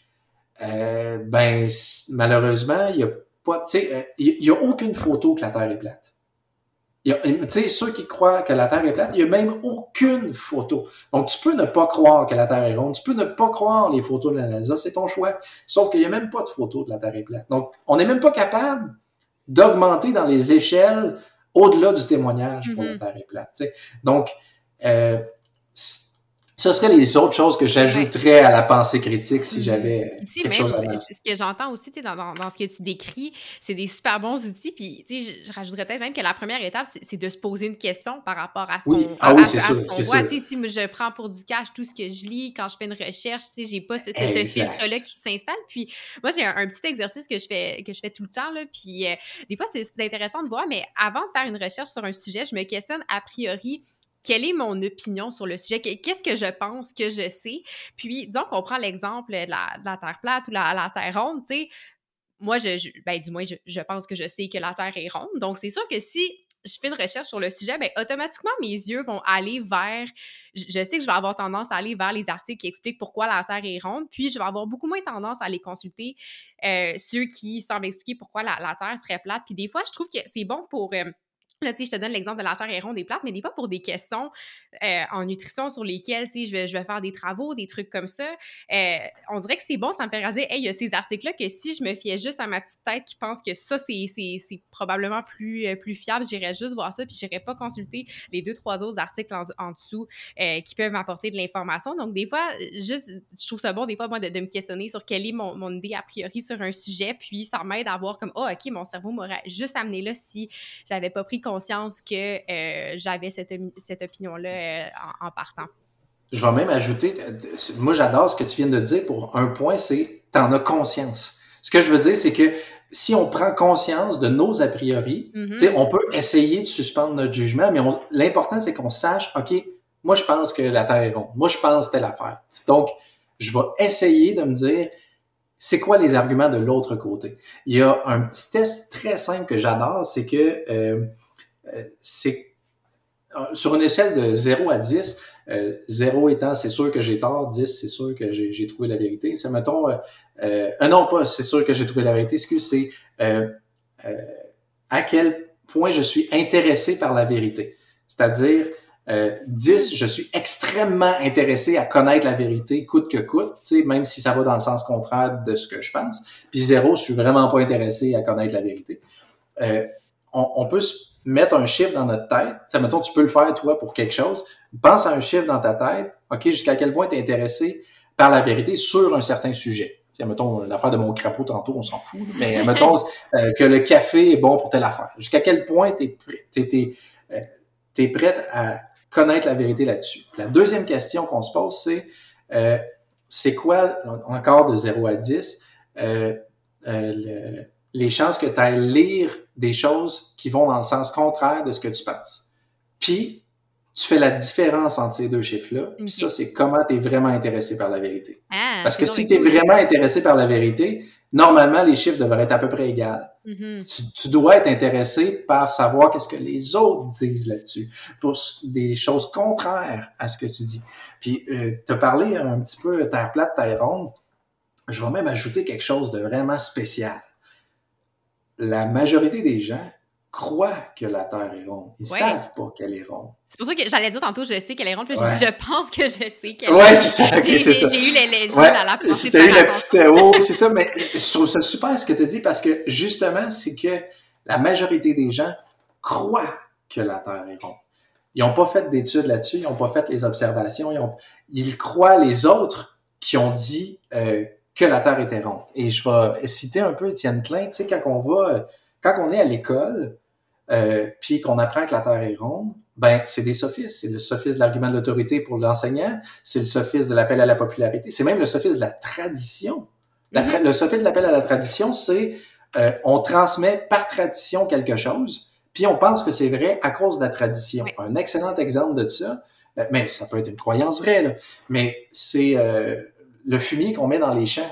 euh, ben, malheureusement, il y a pas, tu sais, euh, il n'y a aucune photo que la Terre est plate. Tu sais, ceux qui croient que la Terre est plate, il n'y a même aucune photo. Donc, tu peux ne pas croire que la Terre est ronde, tu peux ne pas croire les photos de la NASA, c'est ton choix. Sauf qu'il n'y a même pas de photo de la Terre est plate. Donc, on n'est même pas capable d'augmenter dans les échelles au-delà du témoignage pour la mm-hmm. Terre est plate. Donc, euh, ce seraient les autres choses que j'ajouterais à la pensée critique si mm-hmm. j'avais quelque chose à dire. Ce que j'entends aussi dans, dans, dans, ce que tu décris, c'est des super bons outils. Puis, tu sais, je, rajouterais peut-être même que la première étape, c'est de se poser une question par rapport à ce qu'on ah oui, c'est sûr, Si je prends pour du cash tout ce que je lis, quand je fais une recherche, tu sais, j'ai pas ce, filtre-là qui s'installe. Puis, moi, j'ai un, petit exercice que je fais que je fais tout le temps. Là, puis, euh, des fois, c'est intéressant de voir, mais avant de faire une recherche sur un sujet, je me questionne a priori quelle est mon opinion sur le sujet, qu'est-ce que je pense que je sais? Puis, disons qu'on prend l'exemple de la, Terre plate ou la, Terre ronde, tu sais, moi, je, ben, du moins, je, pense que je sais que la Terre est ronde. Donc, c'est sûr que si je fais une recherche sur le sujet, ben, automatiquement, mes yeux vont aller vers. Je, sais que je vais avoir tendance à aller vers les articles qui expliquent pourquoi la Terre est ronde, puis je vais avoir beaucoup moins tendance à aller consulter euh, ceux qui semblent expliquer pourquoi la, Terre serait plate. Puis des fois, je trouve que c'est bon pour. Euh, Là, je te donne l'exemple de la terre est ronde et mais des fois, pour des questions euh, en nutrition sur lesquelles, je vais, je vais faire des travaux, des trucs comme ça, euh, on dirait que c'est bon, ça me fait réaliser, hey, il y a ces articles-là que si je me fiais juste à ma petite tête qui pense que ça, c'est probablement plus, euh, plus fiable, j'irais juste voir ça, puis j'irais pas consulter les deux, trois autres articles en, dessous qui peuvent m'apporter de l'information. Donc, des fois, juste, je trouve ça bon, des fois, moi, de, me questionner sur quelle est mon, mon, idée a priori sur un sujet, puis ça m'aide à voir comme, oh, OK, mon cerveau m'aurait juste amené là si j'avais pas pris conscience que euh, j'avais cette, cette opinion-là euh, en, partant. Je vais même ajouter, moi j'adore ce que tu viens de dire pour un point, c'est tu en as conscience. Ce que je veux dire, c'est que si on prend conscience de nos a priori, mm-hmm. on peut essayer de suspendre notre jugement, mais l'important c'est qu'on sache, OK, moi je pense que la Terre est ronde, moi je pense telle affaire. Donc, je vais essayer de me dire, c'est quoi les arguments de l'autre côté? Il y a un petit test très simple que j'adore, c'est que euh, c'est euh, sur une échelle de 0 à 10, 0 étant c'est sûr que j'ai tort, 10 c'est sûr que j'ai trouvé la vérité. C'est mettons, euh, non pas c'est sûr que j'ai trouvé la vérité, excuse, c'est à quel point je suis intéressé par la vérité. C'est-à-dire, 10, je suis extrêmement intéressé à connaître la vérité coûte que coûte, même si ça va dans le sens contraire de ce que je pense. Puis 0, je suis vraiment pas intéressé à connaître la vérité. on, on, peut se mettre un chiffre dans notre tête. Ça, mettons, tu peux le faire, toi, pour quelque chose. Pense à un chiffre dans ta tête. OK, jusqu'à quel point tu es intéressé par la vérité sur un certain sujet. Tiens, mettons, l'affaire de mon crapaud tantôt, on s'en fout. Mais mettons euh, que le café est bon pour telle affaire. Jusqu'à quel point tu es, es, prête à connaître la vérité là-dessus? La deuxième question qu'on se pose, c'est euh, c'est quoi, encore de 0 à 10, euh, le, les chances que tu ailles lire des choses qui vont dans le sens contraire de ce que tu penses. Puis, tu fais la différence entre ces deux chiffres-là. Puis ça, c'est comment tu es vraiment intéressé par la vérité. Ah, Parce que si tu es vraiment intéressé par la vérité, normalement, les chiffres devraient être à peu près égaux. Mm-hmm. tu, dois être intéressé par savoir qu'est-ce que les autres disent là-dessus, pour des choses contraires à ce que tu dis. Puis, euh, tu as parlé un petit peu terre plate, terre ronde. Je vais même ajouter quelque chose de vraiment spécial la majorité des gens croient que la Terre est ronde. Ils ne savent pas qu'elle est ronde. C'est pour ça que j'allais dire tantôt, je sais qu'elle est ronde, puis j'ai dit, je pense que je sais qu'elle est ronde. Ouais, c'est ça. c'est ça. J'ai eu les, les ouais, à la C'était eu le petit théo, c'est ça, mais je trouve ça super ce que tu dis parce que justement, c'est que la majorité des gens croient que la Terre est ronde. Ils n'ont pas fait d'études là-dessus, ils n'ont pas fait les observations, ils, ont, ils, croient les autres qui ont dit euh, que la Terre était ronde. Et je vais citer un peu Étienne Klein, tu sais, quand on va, quand on est à l'école, euh, puis qu'on apprend que la Terre est ronde, ben c'est des sophistes. C'est le sophisme de l'argument de l'autorité pour l'enseignant, c'est le sophisme de l'appel à la popularité, c'est même le sophisme de la tradition. Mm-hmm. Le sophisme de l'appel à la tradition, c'est euh, on transmet par tradition quelque chose, puis on pense que c'est vrai à cause de la tradition. Un excellent exemple de ça, euh, mais ça peut être une croyance vraie, là, mais c'est euh, le fumier qu'on met dans les champs.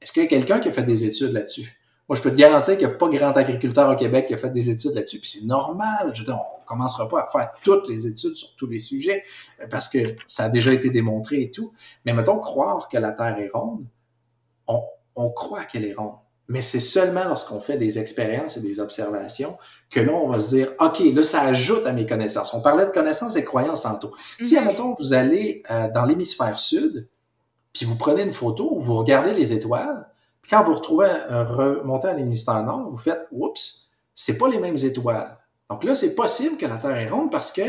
Est-ce qu'il y a quelqu'un qui a fait des études là-dessus? Moi, je peux te garantir qu'il n'y a pas grand agriculteur au Québec qui a fait des études là-dessus, puis c'est normal. Je veux dire, on commencera pas à faire toutes les études sur tous les sujets euh, parce que ça a déjà été démontré et tout. Mais mettons, croire que la Terre est ronde, on, on croit qu'elle est ronde. Mais c'est seulement lorsqu'on fait des expériences et des observations que là, on va se dire, OK, là, ça ajoute à mes connaissances. On parlait de connaissances et croyances tantôt. Si, mhm. admettons, vous allez euh, dans l'hémisphère sud, puis vous prenez une photo, vous regardez les étoiles, puis quand vous retrouvez, remontez à l'hémisphère nord, vous faites, oups, c'est pas les mêmes étoiles. Donc là, c'est possible que la Terre est ronde parce que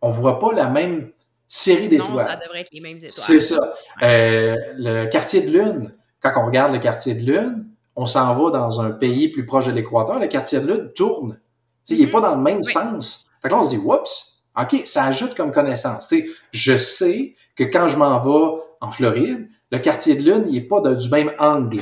on voit pas la même série d'étoiles. ça devrait être les mêmes étoiles. C'est ça. Euh, le quartier de lune, quand on regarde le quartier de lune, on s'en va dans un pays plus proche de l'équateur, le quartier de lune tourne. il n'est pas dans le même sens. Fait que là, on se dit, oups, OK, ça ajoute comme connaissance. je sais que quand je m'en vais en Floride, le quartier de lune, il n'est pas du même angle.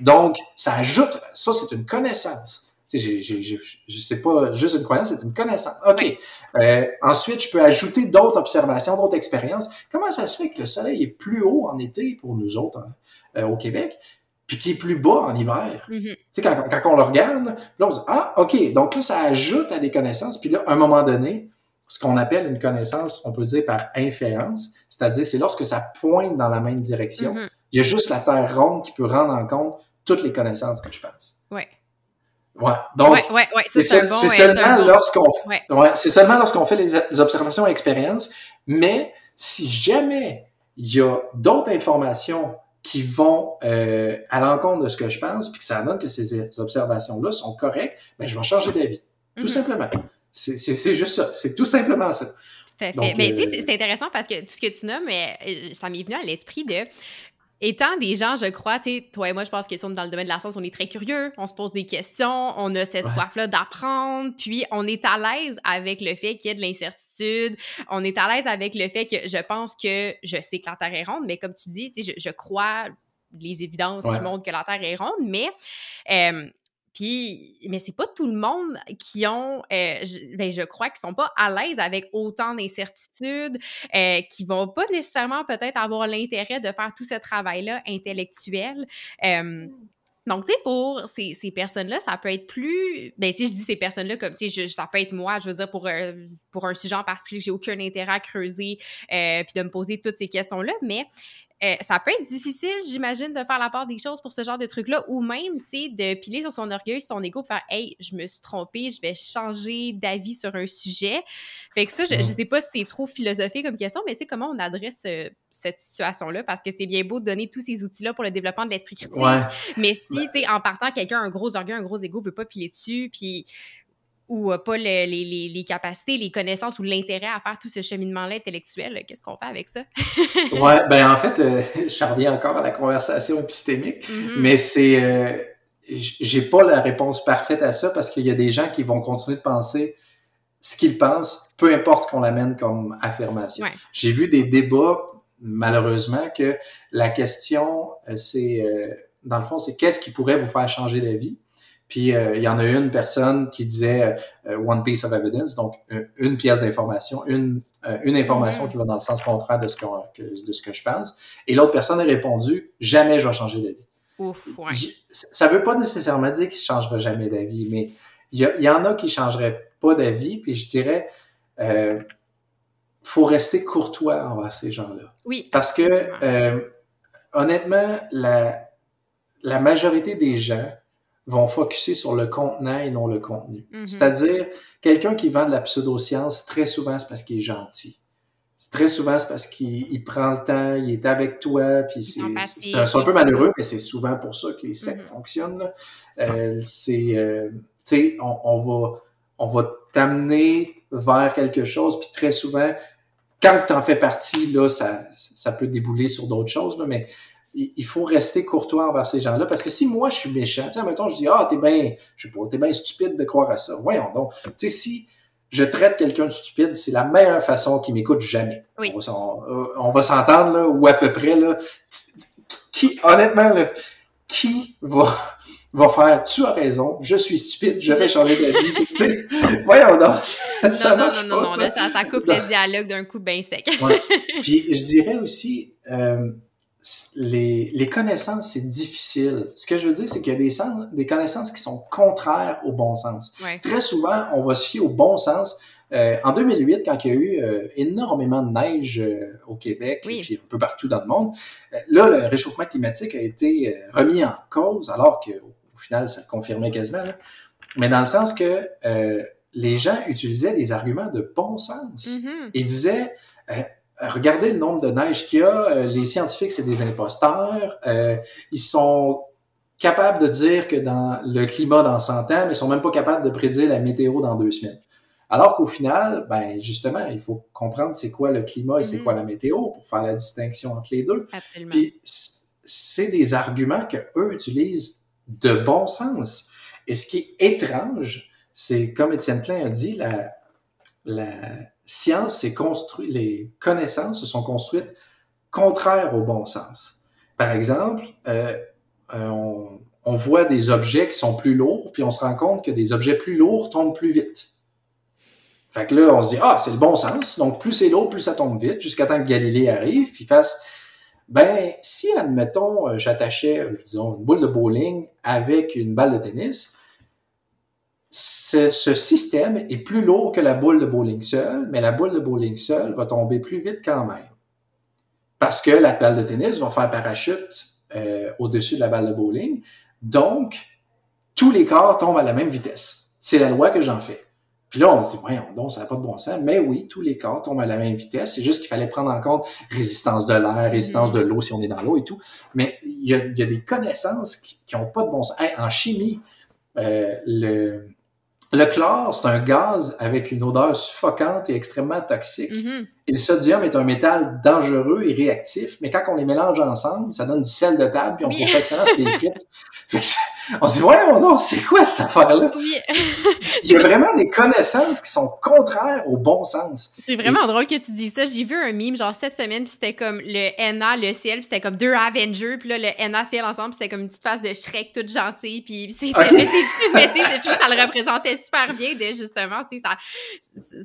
Donc, ça ajoute, ça, c'est une connaissance. Je sais pas juste une croyance, c'est une connaissance. OK. Euh, ensuite, je peux ajouter d'autres observations, d'autres expériences. Comment ça se fait que le soleil est plus haut en été pour nous autres hein, euh, au Québec, puis qui est plus bas en hiver? Mm-hmm. Tu sais, quand, quand, on le regarde, là, on se dit, ah, OK, donc là, ça ajoute à des connaissances. Puis là, à un moment donné, ce qu'on appelle une connaissance, on peut dire par inférence, c'est-à-dire c'est lorsque ça pointe dans la même direction. Mm-hmm. Il y a juste la Terre ronde qui peut rendre en compte toutes les connaissances que je pense. Oui. Ouais. Donc, c'est seulement lorsqu'on c'est seulement lorsqu'on fait les, les observations et expériences, mais si jamais il y a d'autres informations qui vont euh, à l'encontre de ce que je pense, puis que ça donne que ces observations-là sont correctes, ben, je vais changer d'avis. Tout mhm. simplement. C'est juste ça. C'est tout simplement ça. Tout à fait. mais tu sais, euh, c'est intéressant parce que tout ce que tu nommes, euh, ça m'est venu à l'esprit de étant des gens, je crois, tu sais, toi et moi, je pense qu'ils sont dans le domaine de la science, on est très curieux, on se pose des questions, on a cette soif-là d'apprendre, puis on est à l'aise avec le fait qu'il y ait de l'incertitude, on est à l'aise avec le fait que je pense que je sais que la Terre est ronde, mais comme tu dis, tu sais, je, crois les évidences qui montrent que la Terre est ronde, mais euh, puis, mais c'est pas tout le monde qui ont, euh, je, ben, je crois, qui sont pas à l'aise avec autant d'incertitudes, euh, qui vont pas nécessairement peut-être avoir l'intérêt de faire tout ce travail-là intellectuel. Euh, mmh. donc, tu sais, pour ces, ces personnes-là, ça peut être plus. Ben, tu sais, je dis ces personnes-là comme, tu sais, ça peut être moi, je veux dire, pour, euh, pour un sujet en particulier, j'ai aucun intérêt à creuser euh, puis de me poser toutes ces questions-là, mais euh, ça peut être difficile, j'imagine, de faire la part des choses pour ce genre de truc-là, ou même, tu sais, de piler sur son orgueil, son ego, faire Hey, je me suis trompée, je vais changer d'avis sur un sujet. Fait que ça, je, sais pas si c'est trop philosophique comme question, mais tu sais, comment on adresse euh, cette situation-là, parce que c'est bien beau de donner tous ces outils-là pour le développement de l'esprit critique. Mais si, ben tu sais, en partant, quelqu'un a un gros orgueil, un gros ego, veut pas piler dessus, puis ou pas les, les, les, capacités, les connaissances ou l'intérêt à faire tout ce cheminement-là intellectuel, qu'est-ce qu'on fait avec ça? ouais, ben en fait, euh, je reviens encore à la conversation épistémique, mm-hmm. mais c'est. Euh, j'ai pas la réponse parfaite à ça parce qu'il y a des gens qui vont continuer de penser ce qu'ils pensent, peu importe qu'on l'amène comme affirmation. J'ai vu des débats, malheureusement, que la question, euh, c'est. dans le fond, c'est qu'est-ce qui pourrait vous faire changer d'avis? Puis euh, il y en a une personne qui disait euh, one piece of evidence, donc une pièce d'information, une, euh, une information mm-hmm. qui va dans le sens contraire de ce que, de ce que je pense. Et l'autre personne a répondu jamais je vais changer d'avis. Ouais. Ça veut pas nécessairement dire qu'il ne changera jamais d'avis, mais il y, y, en a qui ne changeraient pas d'avis, puis je dirais euh, faut rester courtois envers ces gens-là. Oui. Parce que honnêtement, la, la majorité des gens vont focuser sur le contenant et non le contenu. Mm-hmm. C'est-à-dire, quelqu'un qui vend de la pseudoscience, très souvent, c'est parce qu'il est gentil. Très souvent, c'est parce qu'il prend le temps, il est avec toi, puis c'est un, peu malheureux, mais c'est souvent pour ça que les sectes mm-hmm. fonctionnent. Euh, c'est, euh, sais, on, on, va, on va t'amener vers quelque chose, puis très souvent, quand tu en fais partie, là, ça, ça peut débouler sur d'autres choses, là, mais il faut rester courtois envers ces gens-là. Parce que si moi, je suis méchant, tu sais, mettons, je dis, ah, t'es bien, je sais pas, t'es bien stupide de croire à ça. Voyons donc. Tu sais, si je traite quelqu'un de stupide, c'est la meilleure façon qu'il m'écoute jamais. Oui. On, va s'entendre, là, ou à peu près, là. Qui, honnêtement, là, qui va, va faire, tu as raison, je suis stupide, je vais changer de vie. voyons donc. Ça non, non, non, non, ça. Coupe le dialogue d'un coup bien sec. Puis, je dirais aussi, euh, les, les, connaissances, c'est difficile. Ce que je veux dire, c'est qu'il y a des, sens, des connaissances qui sont contraires au bon sens. Très souvent, on va se fier au bon sens. Euh, en 2008, quand il y a eu euh, énormément de neige euh, au Québec et puis un peu partout dans le monde, là, le réchauffement climatique a été remis en cause, alors qu'au au final, ça le confirmait quasiment. Là. Mais dans le sens que les gens utilisaient des arguments de bon sens. Mm-hmm. Ils disaient regardez le nombre de neige qu'il y a. Euh, les scientifiques, c'est des imposteurs. Euh, ils sont capables de dire que dans le climat dans 100 ans, mais ils sont même pas capables de prédire la météo dans deux semaines. Alors qu'au final, ben justement, il faut comprendre c'est quoi le climat et c'est Mhm. quoi la météo pour faire la distinction entre les deux. Absolument. Puis c'est des arguments que eux utilisent de bon sens. Et ce qui est étrange, c'est comme Étienne Klein a dit, la, la science s'est construite, les connaissances se sont construites contraires au bon sens. Par exemple, euh, euh, on, on voit des objets qui sont plus lourds, puis on se rend compte que des objets plus lourds tombent plus vite. Fait que là, on se dit, ah, c'est le bon sens, donc plus c'est lourd, plus ça tombe vite, jusqu'à temps que Galilée arrive, puis fasse, ben, si, admettons, euh, j'attachais, disons, une boule de bowling avec une balle de tennis, ce, système est plus lourd que la boule de bowling seule, mais la boule de bowling seule va tomber plus vite quand même. Parce que la balle de tennis va faire parachute euh, au-dessus de la balle de bowling. Donc, tous les corps tombent à la même vitesse. C'est la loi que j'en fais. Puis là, on se dit, voyons donc, ça n'a pas de bon sens. Mais oui, tous les corps tombent à la même vitesse. C'est juste qu'il fallait prendre en compte résistance de l'air, résistance de l'eau si on est dans l'eau et tout. Mais il y a, des connaissances qui n'ont pas de bon sens. En chimie, euh, le, le chlore, c'est un gaz avec une odeur suffocante et extrêmement toxique. Mm -hmm. Et le sodium est un métal dangereux et réactif, mais quand on les mélange ensemble, ça donne du sel de table, puis on Oui. trouve ça excellent sur les frites. On se dit, ouais, non, c'est quoi cette affaire-là? Oui. Il y a vraiment des connaissances qui sont contraires au bon sens. C'est vraiment drôle que tu dis ça. J'ai vu un meme, genre, cette semaine, puis c'était comme le NA, le ciel, puis c'était comme deux Avengers, puis là, le NA, ciel ensemble, puis c'était comme une petite face de Shrek toute gentille, puis c'était... Ok. Mais c'est- mais tu sais, je trouve que ça le représentait super bien, de justement, tu sais, ça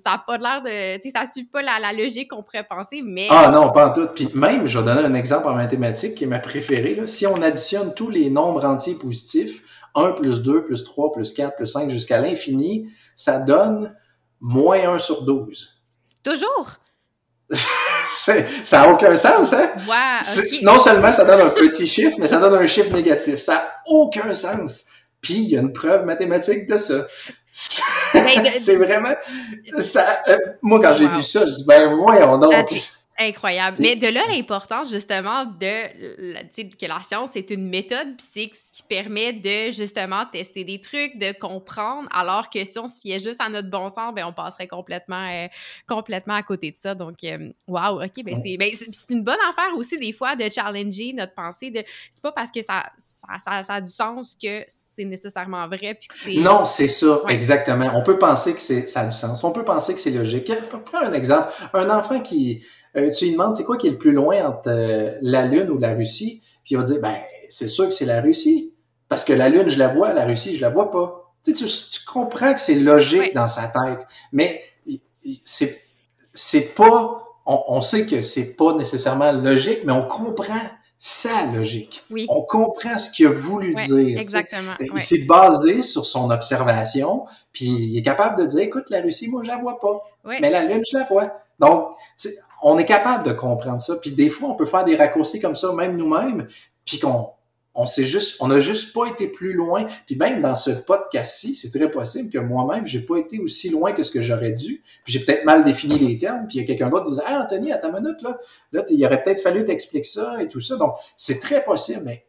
ça a pas l'air de... Tu sais, ça suit pas la, la logique qu'on pourrait penser, mais... Ah non, pas en tout. Puis même, je vais donner un exemple en mathématiques qui est ma préférée. Là. Si on additionne tous les nombres entiers positifs, 1 plus 2 plus 3 plus 4 plus 5 jusqu'à l'infini, ça donne moins 1 sur 12. Toujours! Ça n'a aucun sens, hein? Non seulement ça donne un petit chiffre, mais ça donne un chiffre négatif. Ça n'a aucun sens. Puis il y a une preuve mathématique de ça. Ben, de- C'est vraiment... Ça, euh, moi, quand j'ai Wow. vu ça, je dis, ben voyons donc. Incroyable. Mais de là l'importance justement de que la science c'est une méthode puis c'est ce qui permet de justement tester des trucs, de comprendre alors que si on se fiait juste à notre bon sens, ben on passerait complètement euh, complètement à côté de ça. Donc euh, wow, OK, ben c'est ben, une bonne affaire aussi des fois de challenger notre pensée de c'est pas parce que ça ça, ça, ça a du sens que c'est nécessairement vrai puis que c'est Non, c'est ça, Ouais. exactement. On peut penser que c'est, ça a du sens. On peut penser que c'est logique. Prends un exemple. Un enfant qui, euh, tu lui demandes c'est quoi qui est le plus loin entre euh, la Lune ou la Russie, puis il va dire, ben, c'est sûr que c'est la Russie. Parce que la Lune, je la vois, la Russie, je la vois pas. Tu, sais, tu, tu comprends que c'est logique dans sa tête. Mais il- il- c'est, c'est pas, on, on sait que c'est pas nécessairement logique, mais on comprend sa logique. oui, On comprend ce qu'il a voulu dire. tu sais. exactement. Il ouais. s'est basé sur son observation, puis il est capable de dire, écoute, la Russie, moi, je la vois pas, mais la Lune, je la vois. Donc, on est capable de comprendre ça, puis des fois, on peut faire des raccourcis comme ça, même nous-mêmes, puis qu'on on sait juste, on n'a juste pas été plus loin. Puis même dans ce podcast-ci, c'est très possible que moi-même, j'ai pas été aussi loin que ce que j'aurais dû. Puis j'ai peut-être mal défini les termes. Puis il y a quelqu'un d'autre qui disait, ah Anthony, à ta minute là, là, il aurait peut-être fallu t'expliquer ça et tout ça. Donc c'est très possible. Mais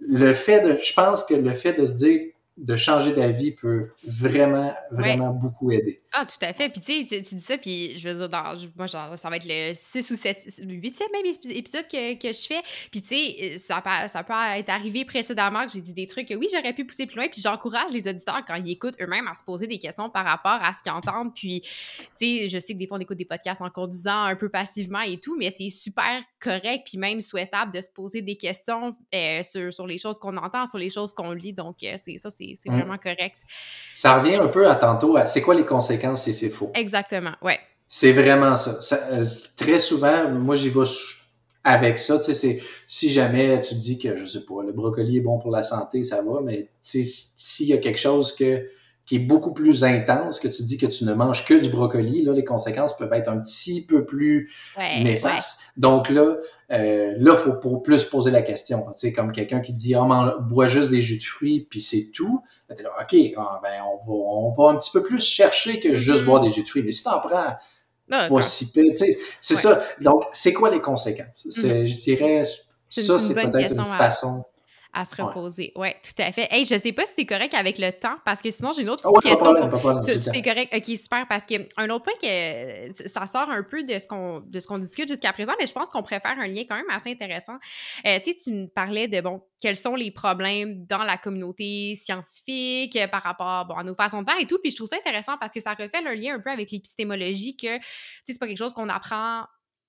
le fait de, je pense que le fait de se dire de changer d'avis peut vraiment, vraiment beaucoup aider. Ah, tout à fait. Puis tu sais, tu dis ça, puis je veux dire, dans, moi, genre, ça va être le 6 ou 7, le 8e même épisode que, que je fais. Puis tu sais, ça, ça peut être arrivé précédemment que j'ai dit des trucs que oui, j'aurais pu pousser plus loin. Puis j'encourage les auditeurs quand ils écoutent eux-mêmes à se poser des questions par rapport à ce qu'ils entendent. Puis tu sais, je sais que des fois, on écoute des podcasts en conduisant un peu passivement et tout, mais c'est super correct, puis même souhaitable de se poser des questions euh, sur, sur, les choses qu'on entend, sur les choses qu'on lit. Donc, euh, c'est ça, c'est mm. vraiment correct. Ça revient un peu à tantôt à c'est quoi les conséquences si c'est faux? Exactement, ouais. C'est vraiment ça. Euh, très souvent, moi, j'y vais avec ça. Tu sais, si jamais tu dis que, je sais pas, le brocoli est bon pour la santé, ça va, mais s'il y a quelque chose que qui est beaucoup plus intense, que tu dis que tu ne manges que du brocoli, là, les conséquences peuvent être un petit peu plus néfastes. Donc là, euh, là, faut pour plus poser la question. Tu sais, comme quelqu'un qui dit, oh, bois juste des jus de fruits, puis c'est tout. Là, OK, ah, ben, on va, on va un petit peu plus chercher que juste mm-hmm. boire des jus de fruits. Mais si t'en prends pas si peu, tu sais, c'est ça. Donc, c'est quoi les conséquences? Mm-hmm. Je dirais, ça, c'est peut-être une façon à se reposer. Oui, ouais, tout à fait. Hey, je sais pas si t'es correct avec le temps, parce que sinon, j'ai une autre ah question. Pas problème, Tu es correct? OK, super. Parce qu'un autre point que ça sort un peu de ce qu'on qu'on discute jusqu'à présent, mais je pense qu'on pourrait faire un lien quand même assez intéressant. Euh, tu sais, tu me parlais de, bon, quels sont les problèmes dans la communauté scientifique par rapport bon, à nos façons de faire et tout. Puis je trouve ça intéressant parce que ça refait un lien un peu avec l'épistémologie que, tu sais, c'est pas quelque chose qu'on apprend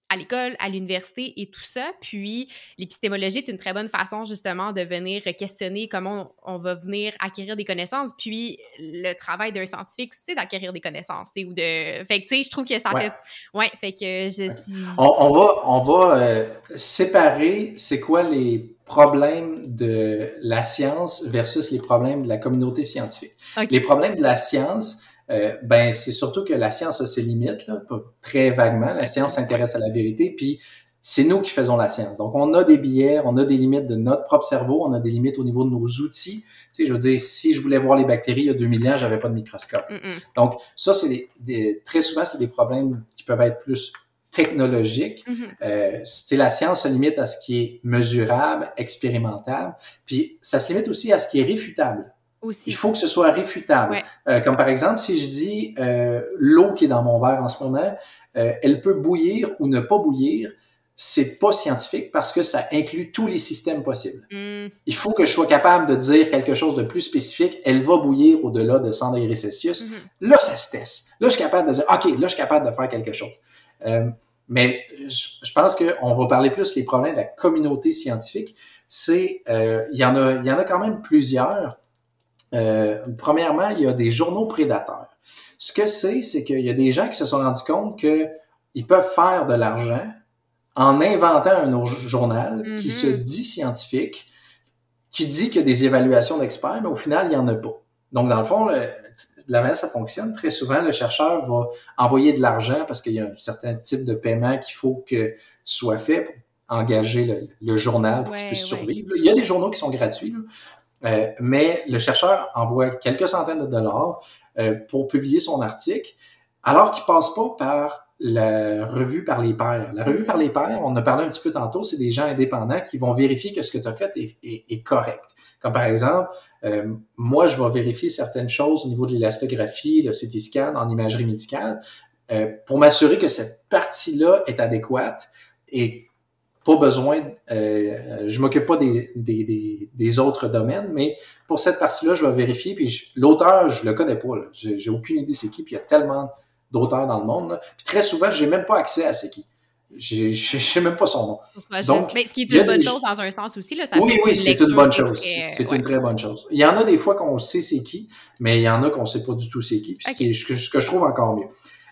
à l'école, à l'université et tout ça. Puis l'épistémologie est une très bonne façon justement de venir questionner comment on, va venir acquérir des connaissances. Puis le travail d'un scientifique, c'est d'acquérir des connaissances. Ou de... Fait que tu sais, je trouve que ça fait... Ouais, fait que je On, va, on va euh, séparer c'est quoi les problèmes de la science versus les problèmes de la communauté scientifique. Les problèmes de la science, euh, ben c'est surtout que la science a ses limites, là, très vaguement. La science s'intéresse à la vérité, puis c'est nous qui faisons la science. Donc, on a des biais, on a des limites de notre propre cerveau, on a des limites au niveau de nos outils. Tu sais, je veux dire, si je voulais voir les bactéries il y a 2000 ans, j'avais pas de microscope. Donc, ça, c'est des, très souvent, c'est des problèmes qui peuvent être plus technologiques. Mm-hmm. euh, la science se limite à ce qui est mesurable, expérimentable, puis ça se limite aussi à ce qui est réfutable. Il faut que ce soit réfutable. Euh, comme par exemple, si je dis euh, l'eau qui est dans mon verre en ce moment, euh, elle peut bouillir ou ne pas bouillir, c'est pas scientifique parce que ça inclut tous les systèmes possibles. Hmm. Il faut que je sois capable de dire quelque chose de plus spécifique. Elle va bouillir au-delà de 100 degrés Celsius. Mm-hmm. Là, ça se teste. Là, je suis capable de dire, OK, là, je suis capable de faire quelque chose. mais je pense qu'on va parler plus des problèmes de la communauté scientifique. C'est, il y en a, il y en a quand même plusieurs. Euh, premièrement, il y a des journaux prédateurs. Ce que c'est, c'est qu'il y a des gens qui se sont rendus compte qu'ils peuvent faire de l'argent en inventant un journal qui se mm-hmm. dit scientifique, qui dit qu'il y a des évaluations d'experts, mais au final, il n'y en a pas. Donc, dans le fond, la manière ça fonctionne, très souvent, le chercheur va envoyer de l'argent parce qu'il y a un certain type de paiement qu'il faut que tu sois fait pour engager le, journal pour qu'il puisse survivre. Il y a des journaux qui sont gratuits, euh, mais le chercheur envoie quelques centaines de dollars euh, pour publier son article, alors qu'il passe pas par la revue par les pairs. La revue par les pairs, on en a parlé un petit peu tantôt, c'est des gens indépendants qui vont vérifier que ce que tu as fait est, correct. Comme par exemple, euh, moi, je vais vérifier certaines choses au niveau de l'élastographie, le CT scan en imagerie médicale, pour m'assurer que cette partie-là est adéquate et pas besoin, euh, je m'occupe pas des, des, des, autres domaines, mais pour cette partie-là, je vais vérifier. Puis l'auteur, je le connais pas. J'ai aucune idée c'est qui. Puis il y a tellement d'auteurs dans le monde. Puis très souvent, j'ai même pas accès à c'est qui. Je sais même pas son nom. Donc, mais ce qui est une bonne chose dans un sens aussi. Là, ça oui, oui, c'est une bonne chose. C'est une très bonne chose. Il y en a des fois qu'on sait c'est qui, mais il y en a qu'on sait pas du tout c'est qui. Puis ce, ce que je trouve encore mieux.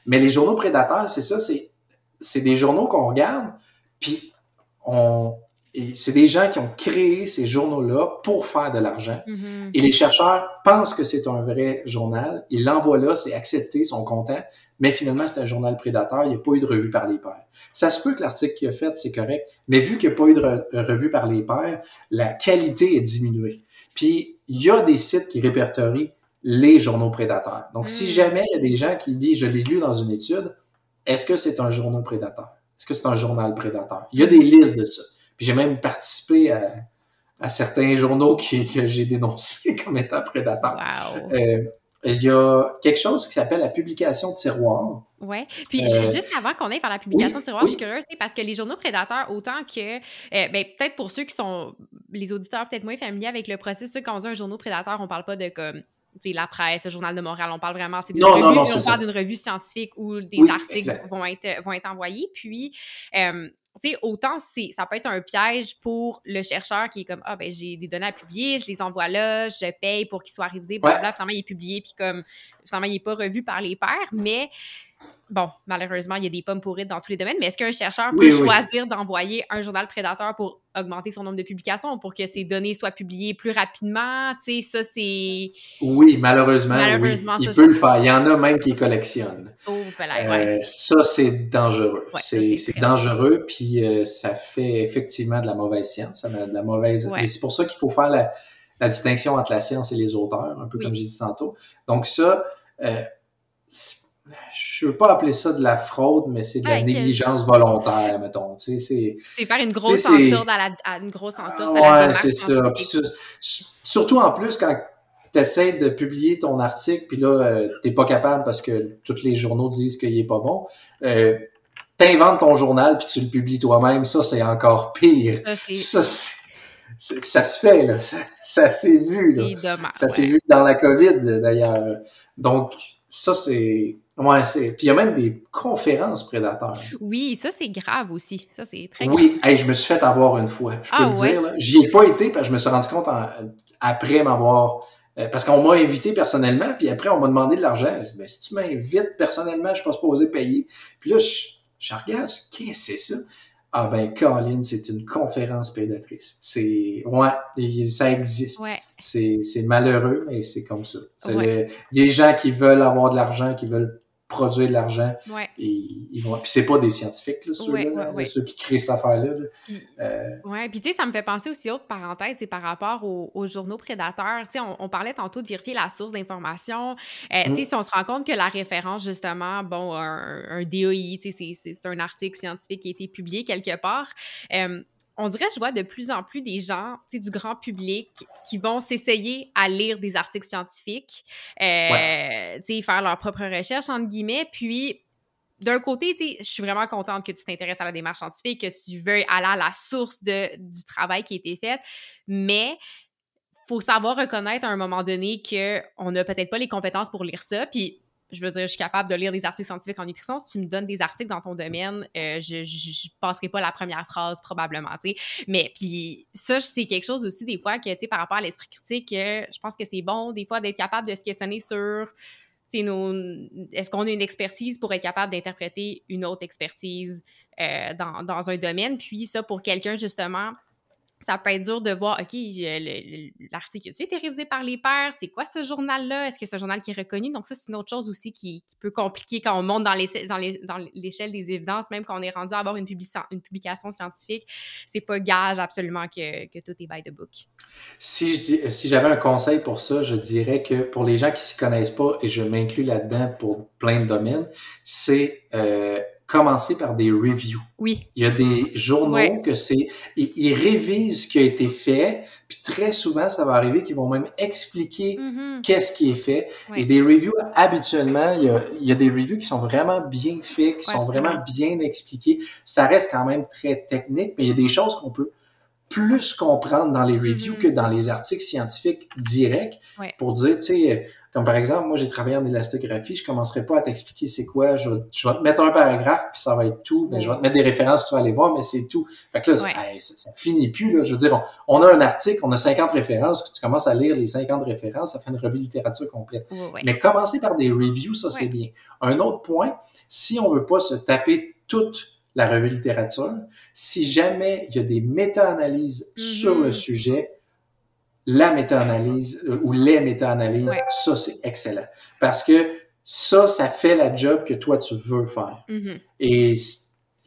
Mais les journaux prédateurs, c'est ça, c'est des journaux qu'on regarde, puis c'est des gens qui ont créé ces journaux-là pour faire de l'argent. Mm-hmm. Et les chercheurs pensent que c'est un vrai journal. Ils l'envoient là, c'est accepté, ils sont contents. Mais finalement, c'est un journal prédateur. Il n'y a pas eu de revue par les pairs. Ça se peut que l'article qu'il a fait, c'est correct. Mais vu qu'il n'y a pas eu de revue par les pairs, la qualité est diminuée. Puis, il y a des sites qui répertorient les journaux prédateurs. Donc, si mm. jamais il y a des gens qui disent, je l'ai lu dans une étude, est-ce que c'est un journal prédateur? Est-ce que c'est un journal prédateur? Il y a des listes de ça. Puis j'ai même participé à, à certains journaux que j'ai dénoncés comme étant prédateurs. Wow. Euh, il y a quelque chose qui s'appelle la publication de tiroir. Oui. Puis euh, juste avant qu'on aille faire la publication de tiroir, je suis curieuse, parce que les journaux prédateurs, autant que, euh, ben, peut-être pour ceux qui sont, les auditeurs peut-être moins familiers avec le processus, quand on dit un journal prédateur, on parle pas de comme la presse, le Journal de Montréal, on parle vraiment d'une revue, non, non, on parle d'une revue scientifique où des articles vont être, vont être envoyés. Puis, euh, tu sais, autant ça peut être un piège pour le chercheur qui est comme Ah, ben j'ai des données à publier, je les envoie là, je paye pour qu'ils soient révisés, blablabla. Finalement, il est publié, puis comme finalement, il n'est pas revu par les pairs, mais bon, malheureusement, il y a des pommes pourrites dans tous les domaines, mais est-ce qu'un chercheur peut choisir d'envoyer un journal prédateur pour augmenter son nombre de publications, pour que ces données soient publiées plus rapidement? Tu sais, ça, c'est... Oui, malheureusement, malheureusement il peut le faire. Il y en a même qui collectionnent. Oh, euh, Ça, c'est dangereux. c'est dangereux, puis euh, ça fait effectivement de la mauvaise science, ça de la mauvaise... Et c'est pour ça qu'il faut faire la, distinction entre la science et les auteurs, un peu comme j'ai dit tantôt. Donc ça... Euh, je veux pas appeler ça de la fraude, mais c'est de la négligence volontaire, mettons. c'est faire une grosse entourde à, la, une grosse entourde ouais, c'est ça. surtout en plus, quand tu essaies de publier ton article, puis là, euh, t'es pas capable parce que tous les journaux disent qu'il est pas bon. Euh, T'inventes ton journal puis tu le publies toi-même, ça c'est encore pire. Ça, ça, se fait, là. Ça, s'est vu, là. ça s'est vu dans la COVID, d'ailleurs. Donc, ça, c'est Ouais, c'est. Puis il y a même des conférences prédateurs. Oui, ça c'est grave aussi. Ça c'est très grave. Oui, je me suis fait avoir une fois. Je peux ah, le dire. J'y ai pas été parce que je me suis rendu compte après m'avoir. Euh, parce qu'on m'a invité personnellement, puis après on m'a demandé de l'argent. Je dit, ben, si tu m'invites personnellement, je ne suis pas supposé payer. Puis là, je, je regarde, qu'est-ce que c'est ça? Ah ben, Colin, c'est une conférence prédatrice. C'est ouais, ça existe. C'est malheureux, mais c'est comme ça. C'est des gens qui veulent avoir de l'argent, qui veulent produire de l'argent. Et ils vont. Puis c'est pas des scientifiques, là, ceux, ceux qui créent cette affaire-là. Euh, oui, puis tu sais, ça me fait penser aussi, autre parenthèse, c'est par rapport aux, journaux prédateurs. Tu sais, on, parlait tantôt de vérifier la source d'information. Euh, tu sais, mm. si on se rend compte que la référence, justement, bon, un, un DOI, tu sais, c'est un article scientifique qui a été publié quelque part. Euh, on dirait que je vois de plus en plus des gens, du grand public, qui vont s'essayer à lire des articles scientifiques, euh, faire leur propre recherche, entre guillemets, puis d'un côté, je suis vraiment contente que tu t'intéresses à la démarche scientifique, que tu veuilles aller à la source de, du travail qui a été fait, mais faut savoir reconnaître à un moment donné qu'on n'a peut-être pas les compétences pour lire ça, puis je veux dire, je suis capable de lire des articles scientifiques en nutrition. Tu me donnes des articles dans ton domaine, euh, je ne passerai pas la première phrase probablement. Mais puis ça, c'est quelque chose aussi des fois que, par rapport à l'esprit critique, euh, je pense que c'est bon des fois d'être capable de se questionner sur, tu sais, est-ce qu'on a une expertise pour être capable d'interpréter une autre expertise euh, dans un domaine? Puis ça, pour quelqu'un, justement, ça peut être dur de voir, OK, l'article a été révisé par les pairs? C'est quoi ce journal-là? Est-ce que c'est un journal qui est reconnu? Donc, ça, c'est une autre chose aussi qui, peut compliquer quand on monte dans l'échelle dans des évidences, même quand on est rendu à avoir une, une publication scientifique. C'est pas gage absolument que, que, tout est by the book. Si, si j'avais un conseil pour ça, je dirais que pour les gens qui s'y connaissent pas, et je m'inclus là-dedans pour plein de domaines, c'est euh, commencer par des reviews. Oui. Il y a des journaux que c'est, ils, révisent ce qui a été fait, puis très souvent, ça va arriver qu'ils vont même expliquer mm-hmm. qu'est-ce qui est fait. Et des reviews, habituellement, il y, a, il y, a, des reviews qui sont vraiment bien faits, qui sont vraiment bien expliqués. Ça reste quand même très technique, mais il y a des choses qu'on peut plus comprendre dans les reviews mm-hmm. que dans les articles scientifiques directs pour dire, tu sais, comme par exemple, moi, j'ai travaillé en élastographie, je commencerai pas à t'expliquer c'est quoi. Je vais, te mettre un paragraphe, puis ça va être tout. Mais je vais te mettre des références, tu vas aller voir, mais c'est tout. Fait que là, ça, finit plus. Là. Je veux dire, on, a un article, on a 50 références, tu commences à lire les 50 références, ça fait une revue de littérature complète. Mais commencer par des reviews, ça, c'est bien. Un autre point, si on veut pas se taper toute la revue de littérature, si jamais il y a des méta-analyses sur le mm-hmm. sujet, la méta-analyse euh, ou les méta-analyses, ça, c'est excellent. Parce que ça, ça fait la job que toi, tu veux faire. Mm-hmm. Et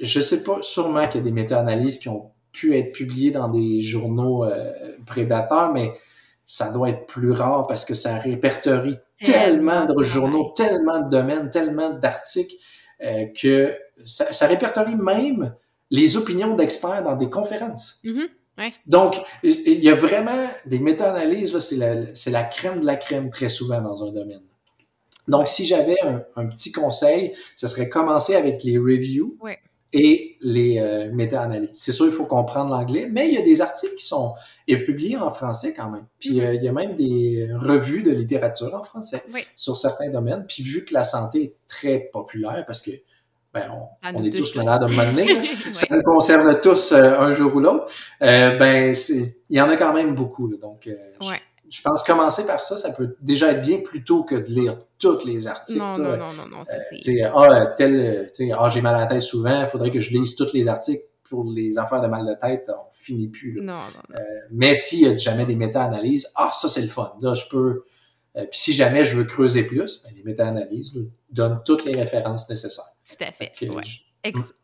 je sais pas, sûrement qu'il y a des méta-analyses qui ont pu être publiées dans des journaux euh, prédateurs, mais ça doit être plus rare parce que ça répertorie tellement, de journaux, tellement de domaines, tellement d'articles euh, que ça, répertorie même les opinions d'experts dans des conférences. Donc, il y a vraiment des méta-analyses, c'est la, la crème de la crème très souvent dans un domaine. Donc, si j'avais un, petit conseil, ce serait commencer avec les reviews et les euh, méta-analyses. C'est sûr, il faut comprendre l'anglais, mais il y a des articles qui sont publiés en français quand même. Puis, mm-hmm. euh, il y a même des revues de littérature en français sur certains domaines. Puis, vu que la santé est très populaire, parce que ben, on, est tous malades à un moment donné, ça nous concerne tous euh, un jour ou l'autre, ben, il y en a quand même beaucoup. donc, je pense commencer par ça, ça peut déjà être bien plutôt que de lire tous les articles. Non, non, non, non, non, c'est... Euh, ah, tel, ah, j'ai mal à la tête souvent, il faudrait que je lise tous les articles pour les affaires de mal de tête, on finit plus. Là. Non, non, euh, mais s'il y a jamais des méta-analyses, ah, ça c'est le fun. Là, je peux... Euh, puis si jamais je veux creuser plus, ben, les méta-analyses donnent toutes les références nécessaires. Tout à fait,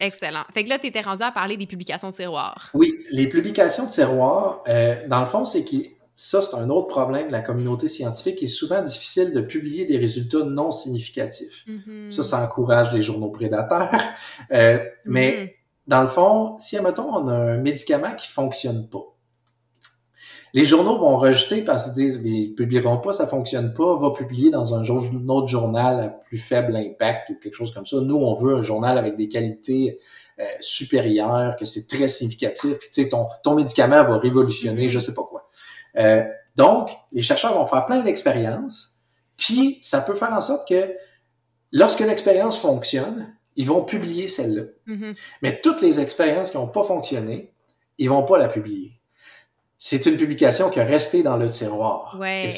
excellent. Fait que là, tu étais rendu à parler des publications de tiroirs. Oui, les publications de tiroirs, dans le fond, c'est qu'ils ça, c'est un autre problème de la communauté scientifique. Il est souvent difficile de publier des résultats non significatifs. Mm-hmm. Ça, ça encourage les journaux prédateurs. Euh, mais mm-hmm. dans le fond, si, admettons, on a un médicament qui fonctionne pas, les journaux vont rejeter parce qu'ils disent, mais ils publieront pas, ça fonctionne pas, va publier dans un, autre journal à plus faible impact ou quelque chose comme ça. Nous, on veut un journal avec des qualités euh, supérieures, que c'est très significatif. Tu sais, ton, ton médicament va révolutionner, je sais pas quoi. Euh, donc, les chercheurs vont faire plein d'expériences, puis ça peut faire en sorte que lorsque l'expérience fonctionne, ils vont publier celle-là. Mm-hmm. Mais toutes les expériences qui n'ont pas fonctionné, ils vont pas la publier. C'est une publication qui a resté dans le tiroir. Ouais.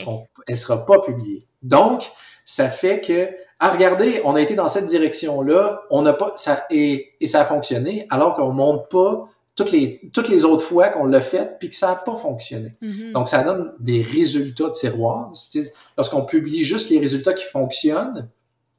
Elle ne sera pas publiée. Donc, ça fait que, ah, regardez, on a été dans cette direction-là, on n'a pas, ça, et, et ça a fonctionné, alors qu'on montre pas toutes les, toutes les autres fois qu'on l'a fait puis que ça n'a pas fonctionné. Mm-hmm. Donc, ça donne des résultats de tiroir. Lorsqu'on publie juste les résultats qui fonctionnent,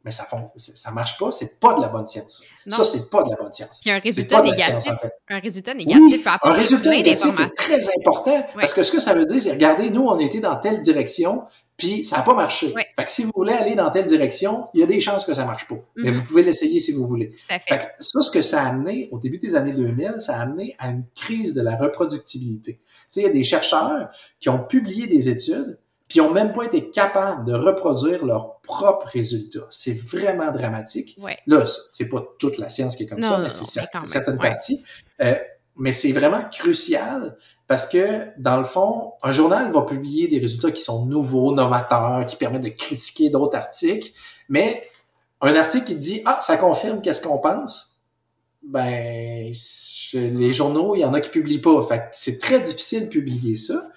mais ça ça marche pas, c'est pas de la bonne science. Ça, c'est pas de la bonne science. Puis un résultat négatif, un résultat négatif Un résultat négatif est très important parce que ce que ça veut dire, c'est regardez, nous, on était dans telle direction, puis ça n'a pas marché. Fait que si vous voulez aller dans telle direction, il y a des chances que ça marche pas. Mais mhm. vous pouvez l'essayer si vous voulez. Fait. que ça, ce que ça a amené au début des années 2000, ça a amené à une crise de la reproductibilité. Tu sais, il y a des chercheurs qui ont publié des études puis ils n'ont même pas été capables de reproduire leurs propres résultats. C'est vraiment dramatique. Ouais. Là, c'est pas toute la science qui est comme ça, mais c'est certaines parties. Euh, mais c'est vraiment crucial parce que, dans le fond, un journal va publier des résultats qui sont nouveaux, novateurs, qui permettent de critiquer d'autres articles, mais un article qui dit « Ah, ça confirme qu'est-ce qu'on pense », ben, les journaux, il y en a qui publient pas. Fait c'est très difficile de publier ça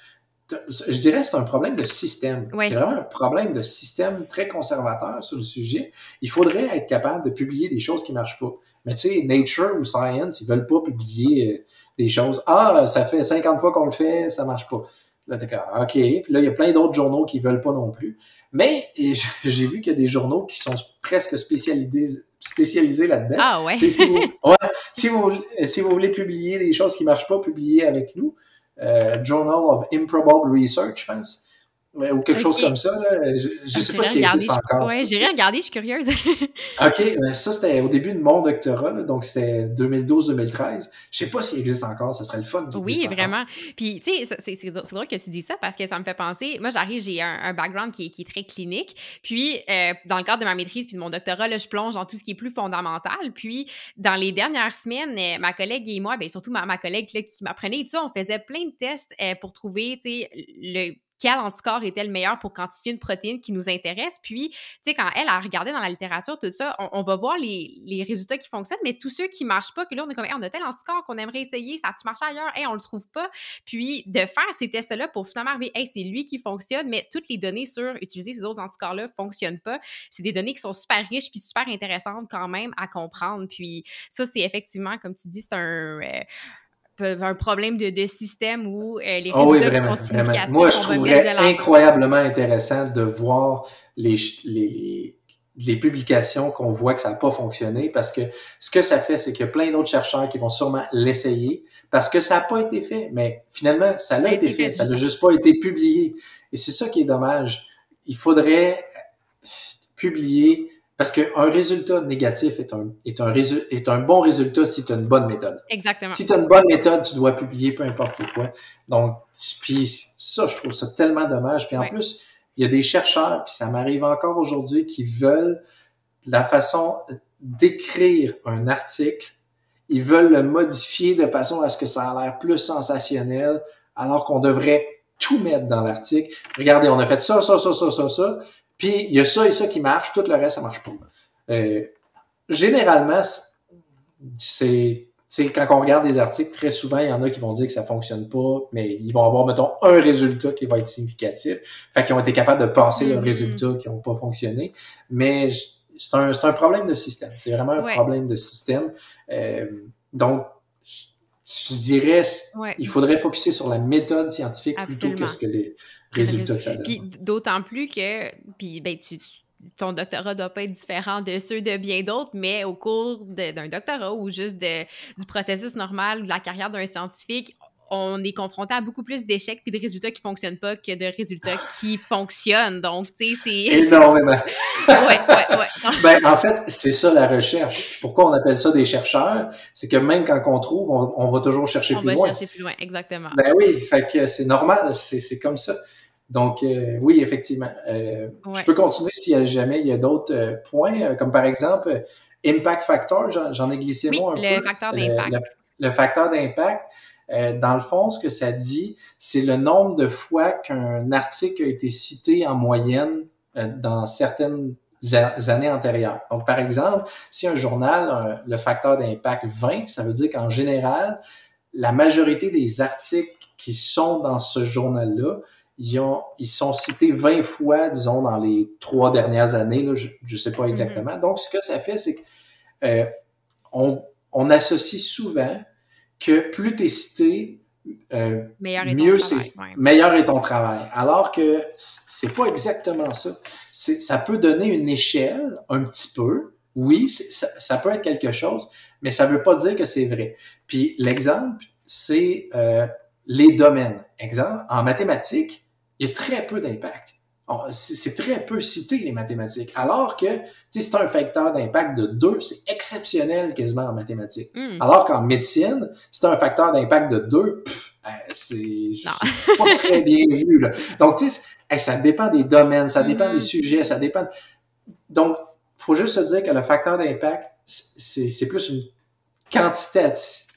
je dirais que c'est un problème de système. C'est vraiment un problème de système très conservateur sur le sujet. Il faudrait être capable de publier des choses qui ne marchent pas. Mais tu sais, Nature ou Science, ils veulent pas publier euh, des choses. Ah, ça fait 50 fois qu'on le fait, ça marche pas. Là, t'es OK. Puis là, il y a plein d'autres journaux qui veulent pas non plus. Mais j'ai vu qu'il y a des journaux qui sont presque spécialisés, spécialisés là-dedans. Ah ouais. si, vous, ouais si, vous, si vous voulez publier des choses qui marchent pas, publiez avec nous. Euh, Journal of Improbable Research, ou quelque chose comme ça. Je ne sais pas s'il existe encore. Oui, j'ai regardé, je suis curieuse. OK, ça c'était au début de mon doctorat, donc c'était 2012-2013. Je sais pas s'il existe encore, ce serait le fun. Oui, vraiment. Puis, tu sais, c'est drôle que tu dis ça parce que ça me fait penser. Moi, j'arrive, j'ai un, background qui est, qui est, très clinique. Puis, euh, dans le cadre de ma maîtrise puis de mon doctorat, là, je plonge dans tout ce qui est plus fondamental. Puis, dans les dernières semaines, euh, ma collègue et moi, bien, surtout ma, ma collègue là, qui m'apprenait, tout ça, on faisait plein de tests euh, pour trouver, tu sais, le quel anticorps était le meilleur pour quantifier une protéine qui nous intéresse. Puis, tu sais, quand elle a regardé dans la littérature, tout ça, on, va voir les, résultats qui fonctionnent, mais tous ceux qui marchent pas, que là, on est comme, on a tel anticorps qu'on aimerait essayer, ça a-tu marché ailleurs? Hey, on le trouve pas. Puis, de faire ces tests-là pour finalement arriver, hey, c'est lui qui fonctionne, mais toutes les données sur utiliser ces autres anticorps-là fonctionnent pas. C'est des données qui sont super riches puis super intéressantes quand même à comprendre. Puis, ça, c'est effectivement, comme tu dis, c'est un. Euh, un problème de, de système où euh, les oh résultats oui, vraiment, Moi, je trouverais incroyablement intéressant de voir les, les, les publications qu'on voit que ça n'a pas fonctionné parce que ce que ça fait, c'est qu'il y a plein d'autres chercheurs qui vont sûrement l'essayer parce que ça n'a pas été fait. Mais finalement, ça l'a été, fait, ça n'a juste pas été publié. Et c'est ça qui est dommage. Il faudrait publier Parce qu'un résultat négatif est un, est, un est un bon résultat si tu as une bonne méthode. Exactement. Si tu as une bonne méthode, tu dois publier peu importe c'est quoi. Donc, puis ça, je trouve ça tellement dommage. Puis en plus, il y a des chercheurs, puis ça m'arrive encore aujourd'hui, qui veulent la façon d'écrire un article, ils veulent le modifier de façon à ce que ça a l'air plus sensationnel, alors qu'on devrait tout mettre dans l'article. Regardez, on a fait ça, ça, ça, ça, ça, ça. Puis il y a ça et ça qui marche, tout le reste, ça marche pas. Euh, généralement, c'est quand on regarde des articles, très souvent, il y en a qui vont dire que ça fonctionne pas, mais ils vont avoir, mettons, un résultat qui va être significatif. Fait qu'ils ont été capables de passer le mm-hmm. résultat qui n'ont pas fonctionné. Mais c'est un, un, problème de système. C'est vraiment un problème de système. Euh, donc, je dirais, il faudrait focuser sur la méthode scientifique plutôt que ce que les résultats que ça donne. Puis d'autant plus que, puis ben, tu, ton doctorat doit pas être différent de ceux de bien d'autres, mais au cours d'un doctorat ou juste de, du processus normal de la carrière d'un scientifique, on est confronté à beaucoup plus d'échecs puis de résultats qui fonctionnent pas que de résultats qui fonctionnent. Donc, tu sais, c'est... Énormément. ouais, ouais, ouais. ben, en fait, c'est ça la recherche. Pourquoi on appelle ça des chercheurs? C'est que même quand on trouve, on, va toujours chercher plus loin. On va chercher plus loin, exactement. Ben oui, fait que c'est normal, c'est comme ça. Donc, euh, oui, effectivement. Euh, je peux continuer s'il y jamais il y a d'autres euh, points, comme par exemple, impact factor, j'en ai glissé moi un le Facteur d'impact. le facteur d'impact. Euh, dans le fond, ce que ça dit, c'est le nombre de fois qu'un article a été cité en moyenne euh, dans certaines années antérieures. Donc, par exemple, si un journal, le facteur d'impact 20, ça veut dire qu'en général, la majorité des articles qui sont dans ce journal-là, ils, ont, ils sont cités 20 fois, disons, dans les trois dernières années. Là, je ne sais pas mm-hmm. exactement. Donc, ce que ça fait, c'est qu'on euh, on associe souvent que plus tu es cité, euh, mieux c'est meilleur est ton travail. Alors que c'est pas exactement ça. Ça peut donner une échelle un petit peu. Oui, ça, ça, peut être quelque chose, mais ça veut pas dire que c'est vrai. Puis l'exemple, c'est euh, les domaines. Exemple, en mathématiques, il y a très peu d'impact. C'est très peu cité, les mathématiques. Alors que, si c'est un facteur d'impact de 2, c'est exceptionnel quasiment en mathématiques. Hmm. Alors qu'en médecine, c'est un facteur d'impact de 2, ben, c'est pas très bien vu. Là. Donc, tu sais, ça dépend des domaines, ça dépend des hmm. sujets, ça dépend... Donc, faut juste se dire que le facteur d'impact, c'est plus une quantité,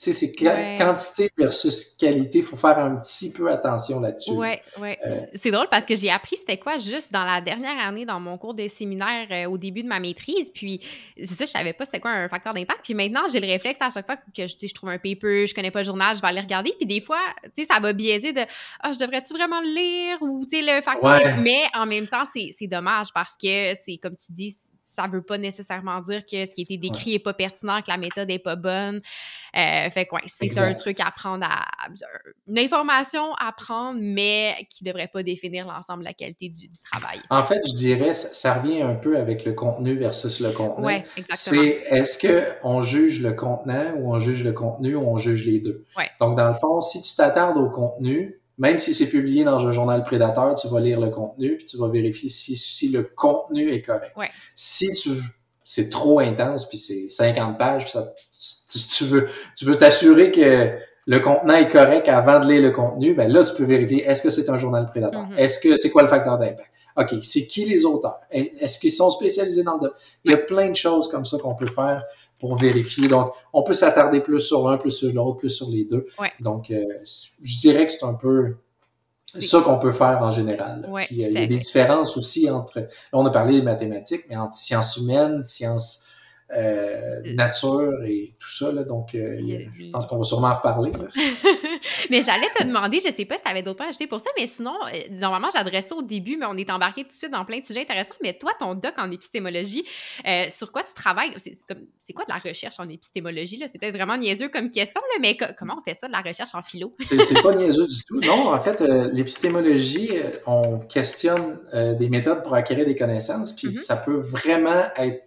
tu sais, c'est quantité versus qualité. Il faut faire un petit peu attention là-dessus. Oui, oui. Euh, c'est drôle parce que j'ai appris c'était quoi juste dans la dernière année dans mon cours de séminaire euh, au début de ma maîtrise. Puis, c'est ça, je savais pas c'était quoi un facteur d'impact. Puis maintenant, j'ai le réflexe à chaque fois que je, je trouve un paper, je connais pas le journal, je vais aller regarder. Puis des fois, tu sais, ça va biaiser de Ah, je devrais-tu vraiment le lire ou, tu sais, le facteur. Mais en même temps, c'est dommage parce que c'est comme tu dis, ça veut pas nécessairement dire que ce qui a été décrit est pas pertinent, que la méthode est pas bonne. Euh, fait que c'est un truc à prendre à, une information à prendre, mais qui devrait pas définir l'ensemble de la qualité du, travail. En fait, je dirais, ça, revient un peu avec le contenu versus le contenu. Oui, exactement. C'est est-ce qu'on juge le contenant ou on juge le contenu ou on juge les deux? Donc, dans le fond, si tu t'attardes au contenu, même si c'est publié dans un journal prédateur, tu vas lire le contenu puis tu vas vérifier si, si le contenu est correct. Si tu c'est trop intense puis c'est 50 pages, ça, tu, veux tu veux t'assurer que le contenant est correct avant de lire le contenu, ben là tu peux vérifier est-ce que c'est un journal prédateur, mm-hmm. est-ce que c'est quoi le facteur d'impact? OK, c'est qui les auteurs? Est-ce qu'ils sont spécialisés dans le domaine? Il y a plein de choses comme ça qu'on peut faire pour vérifier. Donc, on peut s'attarder plus sur l'un, plus sur l'autre, plus sur les deux. Donc, euh, je dirais que c'est un peu ça qu'on peut faire en général. Ouais, il y a des différences aussi entre, là, on a parlé des mathématiques, mais entre sciences humaines, sciences euh, nature et tout ça. Là, donc, euh, je pense qu'on va sûrement en reparler. mais j'allais te demander, je sais pas si tu avais d'autres points à ajouter pour ça, mais sinon, euh, normalement, j'adresse ça au début, mais on est embarqué tout de suite dans plein de sujets intéressants. Mais toi, ton doc en épistémologie, sur quoi tu travailles? C'est quoi de la recherche en épistémologie? C'est peut-être vraiment niaiseux comme question, là, mais comment on fait ça de la recherche en philo? c'est pas niaiseux du tout. Non, en fait, l'épistémologie, on questionne des méthodes pour acquérir des connaissances, puis mm-hmm. ça peut vraiment être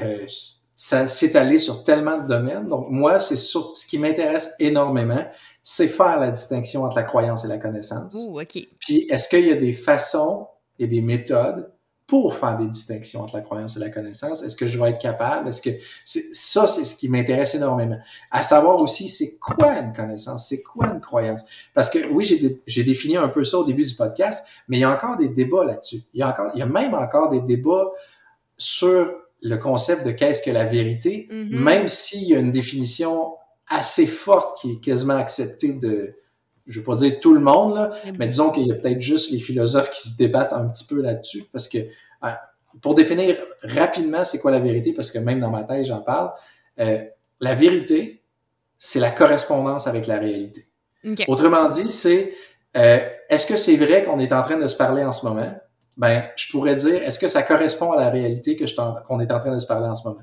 euh, ça s'étaler sur tellement de domaines. Donc, moi, c'est sur, ce qui m'intéresse énormément, c'est faire la distinction entre la croyance et la connaissance. Ouh, OK. Puis, est-ce qu'il y a des façons et des méthodes pour faire des distinctions entre la croyance et la connaissance? Est-ce que je vais être capable? Est-ce que ça, c'est ce qui m'intéresse énormément. À savoir aussi, c'est quoi une connaissance? C'est quoi une croyance? Parce que oui, j'ai défini un peu ça au début du podcast, mais il y a encore des débats là-dessus. Il y a encore, il y a même encore des débats sur le concept de qu'est-ce que la vérité, mm-hmm. même s'il y a une définition assez forte qui est quasiment acceptée de, je veux pas dire tout le monde, là, mais disons qu'il y a peut-être juste les philosophes qui se débattent un petit peu là-dessus, parce que ah, pour définir rapidement c'est quoi la vérité, parce que même dans ma tête j'en parle, euh, la vérité, c'est la correspondance avec la réalité. Autrement dit, c'est euh, est-ce que c'est vrai qu'on est en train de se parler en ce moment? Ben, je pourrais dire, est-ce que ça correspond à la réalité que qu'on est en train de se parler en ce moment?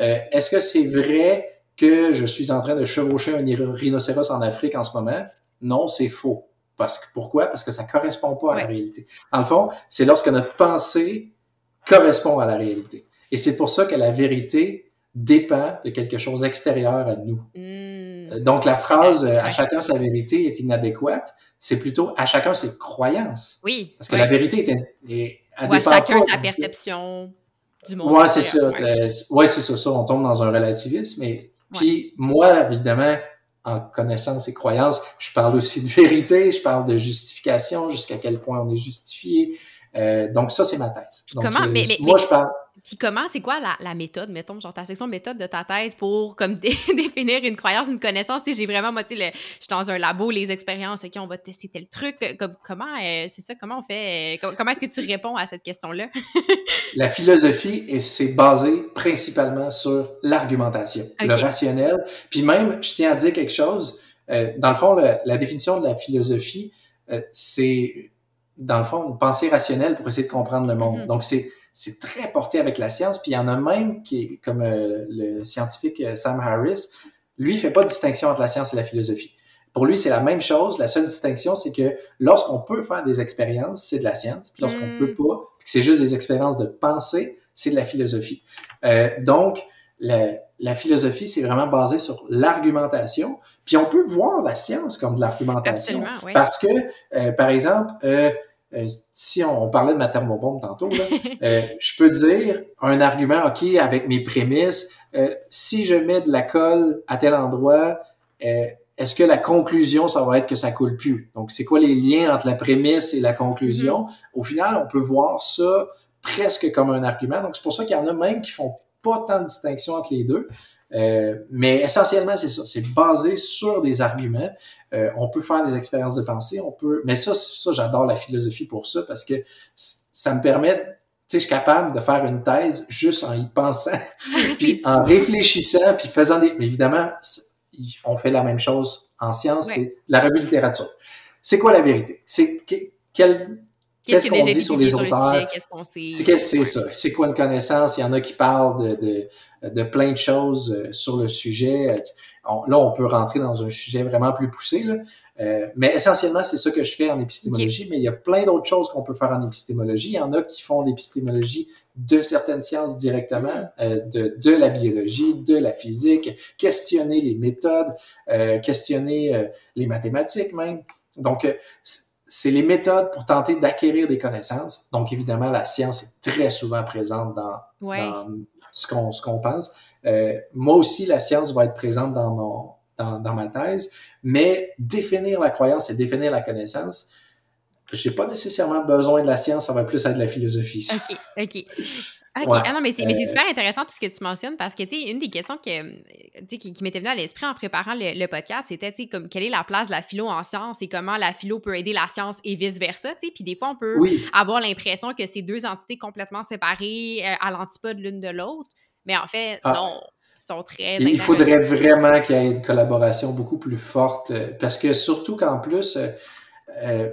Euh, est-ce que c'est vrai que je suis en train de chevaucher un rhinocéros en Afrique en ce moment? Non, c'est faux. Parce que, pourquoi? Parce que ça correspond pas à la réalité. En le fond, c'est lorsque notre pensée correspond à la réalité. Et c'est pour ça que la vérité dépend de quelque chose extérieur à nous. Hmm. Donc, la phrase à chacun sa vérité est inadéquate, c'est plutôt à chacun ses croyances. Oui. Parce que la vérité est, est à chacun sa perception du monde. Ouais, c'est ça. Ouais, c'est ça, ça. On tombe dans un relativisme. Mais puis moi, évidemment, en connaissance et croyance. Je parle aussi de vérité, je parle de justification, jusqu'à quel point on est justifié. Euh, donc ça, c'est ma thèse. comment, mais, moi, je parle. Puis comment, c'est quoi la, la, méthode, mettons, genre ta section méthode de ta thèse pour comme définir une croyance, une connaissance? J'ai vraiment, moi, tu sais, je suis dans un labo, les expériences, OK, on va tester tel truc. Comme, comment, euh, c'est ça, comment on fait, euh, comment est-ce que tu réponds à cette question-là? la philosophie, c'est basé principalement sur l'argumentation, le rationnel. Puis même, je tiens à dire quelque chose, euh, dans le fond, la définition de la philosophie, c'est, dans le fond, une pensée rationnelle pour essayer de comprendre le monde. Mm-hmm. Donc, c'est c'est très porté avec la science. Puis il y en a même qui comme euh, le scientifique euh, Sam Harris, lui, il fait pas de distinction entre la science et la philosophie. Pour lui, c'est la même chose. La seule distinction, c'est que lorsqu'on peut faire des expériences, c'est de la science. Puis lorsqu'on mm. peut pas, que c'est juste des expériences de pensée, c'est de la philosophie. Euh, donc, la, la philosophie, c'est vraiment basé sur l'argumentation. Puis on peut voir la science comme de l'argumentation. Parce que, euh, par exemple, euh, euh, si on, parlait de ma thermobombe tantôt, là, euh, je peux dire un argument, OK, avec mes prémices, euh, si je mets de la colle à tel endroit, est-ce que la conclusion, ça va être que ça coule plus? Donc, c'est quoi les liens entre la prémisse et la conclusion? Mm-hmm. Au final, on peut voir ça presque comme un argument. Donc, c'est pour ça qu'il y en a même qui font pas tant de distinction entre les deux. Euh, mais essentiellement, c'est ça. C'est basé sur des arguments. Euh, on peut faire des expériences de pensée, on peut. Mais ça, ça, j'adore la philosophie pour ça parce que ça me permet, tu sais, je suis capable de faire une thèse juste en y pensant, puis en réfléchissant, puis faisant des. évidemment, on fait la même chose en science, c'est la revue de littérature. C'est quoi la vérité? C'est quel Qu'est-ce qu'on dit sur les auteurs? C'est ça. C'est quoi une connaissance? Il y en a qui parlent de, de, de plein de choses euh, sur le sujet. là, on peut rentrer dans un sujet vraiment plus poussé. Là. Euh, mais essentiellement, c'est ça que je fais en épistémologie. Mais il y a plein d'autres choses qu'on peut faire en épistémologie. Il y en a qui font l'épistémologie de certaines sciences directement, euh, de, de la biologie, de la physique, questionner les méthodes, euh, questionner euh, les mathématiques même. Donc, c'est les méthodes pour tenter d'acquérir des connaissances. Donc, évidemment, la science est très souvent présente dans, ce qu'on ce qu'on pense. Euh, moi aussi, la science va être présente dans, mon, dans, dans ma thèse, mais définir la croyance et définir la connaissance, j'ai pas nécessairement besoin de la science, ça va plus être de la philosophie. OK, OK. OK. Ah non, mais c'est euh, super intéressant tout ce que tu mentionnes parce que, tu sais, une des questions que, qui, qui m'était venue à l'esprit en préparant le, podcast, c'était, tu sais, comme quelle est la place de la philo en science et comment la philo peut aider la science et vice-versa, tu sais. Puis des fois, on peut avoir l'impression que c'est deux entités complètement séparées euh, à l'antipode l'une de l'autre. Mais en fait, ah. non, sont très. Il faudrait vraiment qu'il y ait une collaboration beaucoup plus forte euh, parce que surtout qu'en plus,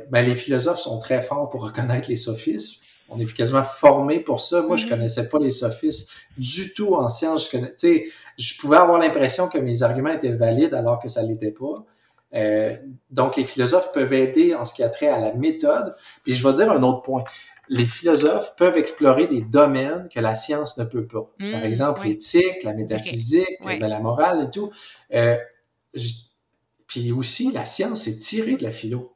ben, les philosophes sont très forts pour reconnaître les sophismes on est quasiment formé pour ça. Moi, je mm-hmm. connaissais pas les sophistes du tout en sciences. Je connais, je pouvais avoir l'impression que mes arguments étaient valides alors que ça l'était pas. Euh, donc, les philosophes peuvent aider en ce qui a trait à la méthode. Puis, je vais dire un autre point. Les philosophes peuvent explorer des domaines que la science ne peut pas. Par mm, exemple, l'éthique, la métaphysique, la morale et tout. Euh, puis aussi, la science est tirée de la philo.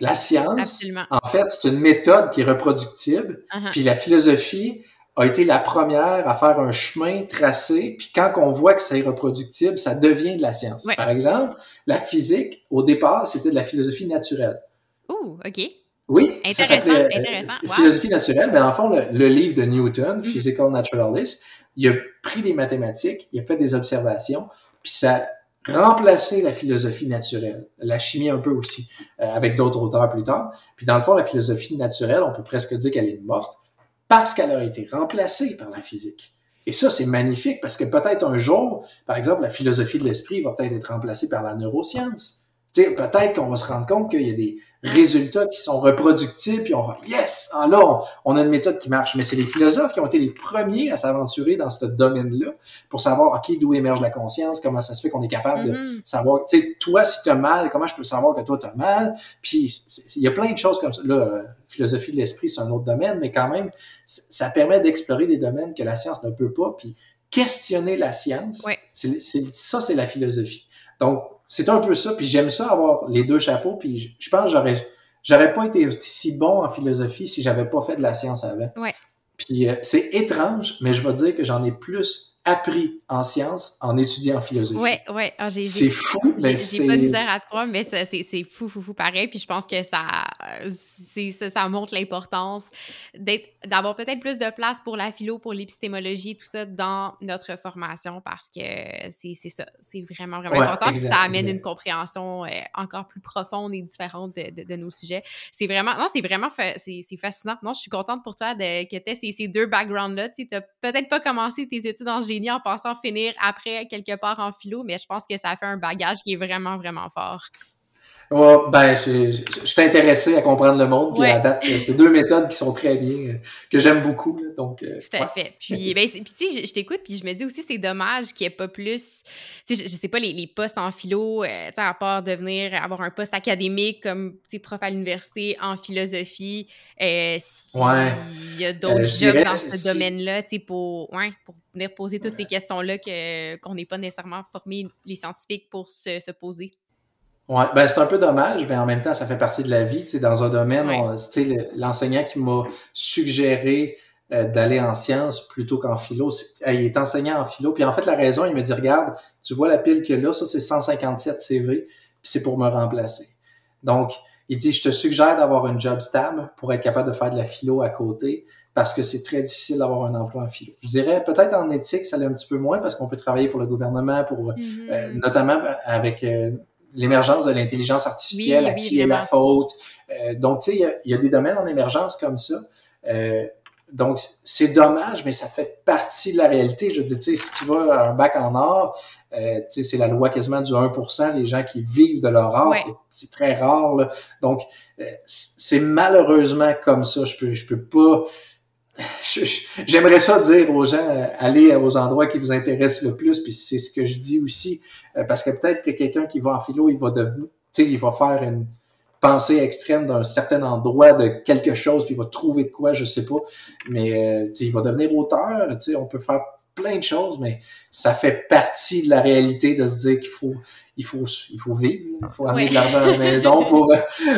La science, en fait, c'est une méthode qui est reproductible. Uh-huh. Puis la philosophie a été la première à faire un chemin tracé. Puis quand on voit que c'est reproductible, ça devient de la science. Par exemple, la physique, au départ, c'était de la philosophie naturelle. Ouh, OK. Oui, ça s'appelait euh, philosophie naturelle. Mais en fond, le, livre de Newton, mm-hmm. Physical Naturalist, il a pris des mathématiques, il a fait des observations, puis ça remplacer la philosophie naturelle, la chimie un peu aussi, euh, avec d'autres auteurs plus tard. Puis dans le fond, la philosophie naturelle, on peut presque dire qu'elle est morte parce qu'elle a été remplacée par la physique. Et ça, c'est magnifique parce que peut-être un jour, par exemple, la philosophie de l'esprit va peut-être être remplacée par la neuroscience peut-être qu'on va se rendre compte qu'il y a des résultats qui sont reproductibles, puis on va, yes, ah là, on, a une méthode qui marche. Mais c'est les philosophes qui ont été les premiers à s'aventurer dans ce domaine-là pour savoir, OK, d'où émerge la conscience, comment ça se fait qu'on est capable de mm-hmm. savoir, tu sais, toi, si tu as mal, comment je peux savoir que toi, tu as mal? Puis, il y a plein de choses comme ça. Là, euh, philosophie de l'esprit, c'est un autre domaine, mais quand même, ça permet d'explorer des domaines que la science ne peut pas, puis questionner la science, c'est, ça, c'est la philosophie. Donc, c'est un peu ça. Puis j'aime ça avoir les deux chapeaux. Puis je, pense que j'aurais, j'aurais pas été si bon en philosophie si j'avais pas fait de la science avant. Ouais. Puis euh, c'est étrange, mais je vais dire que j'en ai plus appris en sciences en étudiant en philosophie. Oui, oui. Ah, c'est fou, mais c'est... pas misère à te croire, mais c'est fou, fou, fou pareil. Puis je pense que ça, ça, ça montre l'importance d'avoir peut-être plus de place pour la philo, pour l'épistémologie, tout ça dans notre formation parce que c'est ça. C'est vraiment, vraiment important. puis ça amène une compréhension euh, encore plus profonde et différente de, de, nos sujets. C'est vraiment... Non, c'est vraiment... C'est fascinant. Non, je suis contente pour toi de, que tu aies ces, ces deux backgrounds-là. Tu n'as peut-être pas commencé tes études en génie en pensant finir après quelque part en philo, mais je pense que ça fait un bagage qui est vraiment, vraiment fort. Ouais, ben, je, je, suis intéressé à comprendre le monde, puis à date, c'est deux méthodes qui sont très bien, euh, que j'aime beaucoup, donc... Euh, Tout à fait. Puis, ben, puis tu sais, je, t'écoute, puis je me dis aussi, c'est dommage qu'il n'y ait pas plus, tu sais, je, sais pas, les, les, postes en philo, euh, tu sais, à part devenir, avoir un poste académique comme, tu sais, prof à l'université en philosophie, euh, il y a d'autres jobs dans ce domaine-là, tu sais, pour, ouais, pour venir poser toutes ces questions-là qu'on n'est pas nécessairement formé, les scientifiques, pour se, se poser. Ouais, ben c'est un peu dommage, mais en même temps, ça fait partie de la vie. Tu sais, dans un domaine, sais, l'enseignant qui m'a suggéré euh, d'aller en sciences plutôt qu'en philo, il est enseignant en philo. Puis en fait, la raison, il me dit, regarde, tu vois la pile que là, ça c'est 157 CV, puis c'est pour me remplacer. Donc, il dit, je te suggère d'avoir une job stable pour être capable de faire de la philo à côté parce que c'est très difficile d'avoir un emploi en philo. Je dirais peut-être en éthique, ça l'est un petit peu moins parce qu'on peut travailler pour le gouvernement, pour mm-hmm. euh, notamment avec euh, l'émergence de l'intelligence artificielle, à qui est la faute. Euh, donc, tu sais, il y, a des domaines en émergence comme ça. Euh, donc, c'est dommage, mais ça fait partie de la réalité. Je dis, tu sais, si tu vas à un bac en or, euh, tu sais, c'est la loi quasiment du 1%, les gens qui vivent de leur art, c'est très rare. Là. Donc, euh, c'est malheureusement comme ça. Je peux, je peux pas j'aimerais ça dire aux gens, euh, allez aux endroits qui vous intéressent le plus, puis c'est ce que je dis aussi, euh, parce que peut-être que quelqu'un qui va en philo, il va devenir, tu sais, il va faire une pensée extrême d'un certain endroit de quelque chose, puis il va trouver de quoi, je sais pas, mais euh, il va devenir auteur, tu sais, on peut faire plein de choses, mais ça fait partie de la réalité de se dire qu'il faut, il faut, il faut vivre, il faut amener de l'argent à la maison pour,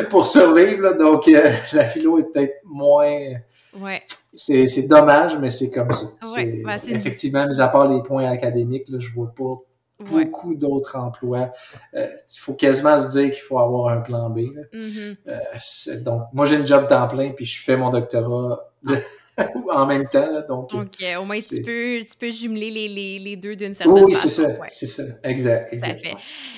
pour survivre, donc la philo est peut-être moins Ouais. C'est dommage, mais c'est comme ça. Ouais, effectivement, mis à part les points académiques, là, je vois pas beaucoup d'autres emplois. Euh, il faut quasiment se dire qu'il faut avoir un plan B. Mm-hmm. Euh, donc, moi, j'ai une job temps plein, puis je fais mon doctorat en même temps. donc, OK, au moins, tu peux, tu peux jumeler les, les, les deux d'une certaine façon. Oui, c'est ça, c'est ça. Exact, exact.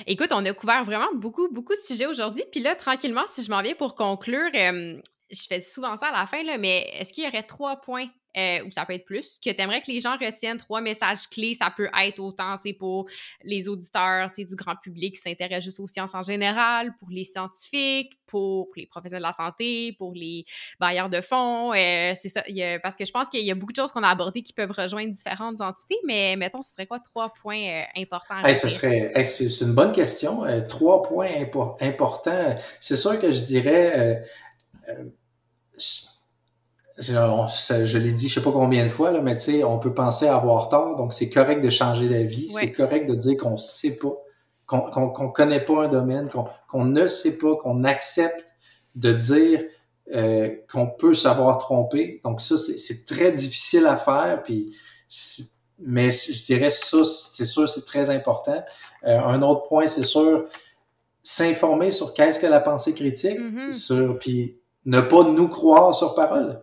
Écoute, on a couvert vraiment beaucoup, beaucoup de sujets aujourd'hui. Puis là, tranquillement, si je m'en viens pour conclure, euh, je fais souvent ça à la fin, là, mais est-ce qu'il y aurait trois points, euh, ou ça peut être plus, que tu aimerais que les gens retiennent trois messages clés? Ça peut être autant pour les auditeurs du grand public qui s'intéressent juste aux sciences en général, pour les scientifiques, pour les professionnels de la santé, pour les bailleurs de fonds. Euh, c'est ça. parce que je pense qu'il y a beaucoup de choses qu'on a abordées qui peuvent rejoindre différentes entités, mais mettons, ce serait quoi trois points euh, importants? ce serait, c'est une bonne question. trois points importants. C'est sûr que je dirais je, l'ai dit je sais pas combien de fois, là, mais tu sais, on peut penser avoir tort, donc c'est correct de changer d'avis, c'est correct de dire qu'on sait pas, qu'on qu'on connaît pas un domaine, qu'on ne sait pas, qu'on accepte de dire euh, qu'on peut savoir tromper. Donc ça, c'est très difficile à faire, puis mais je dirais ça, c'est sûr, c'est très important. Euh, un autre point, c'est sûr, s'informer sur qu'est-ce que la pensée critique, mm-hmm. sur puis ne pas nous croire sur parole.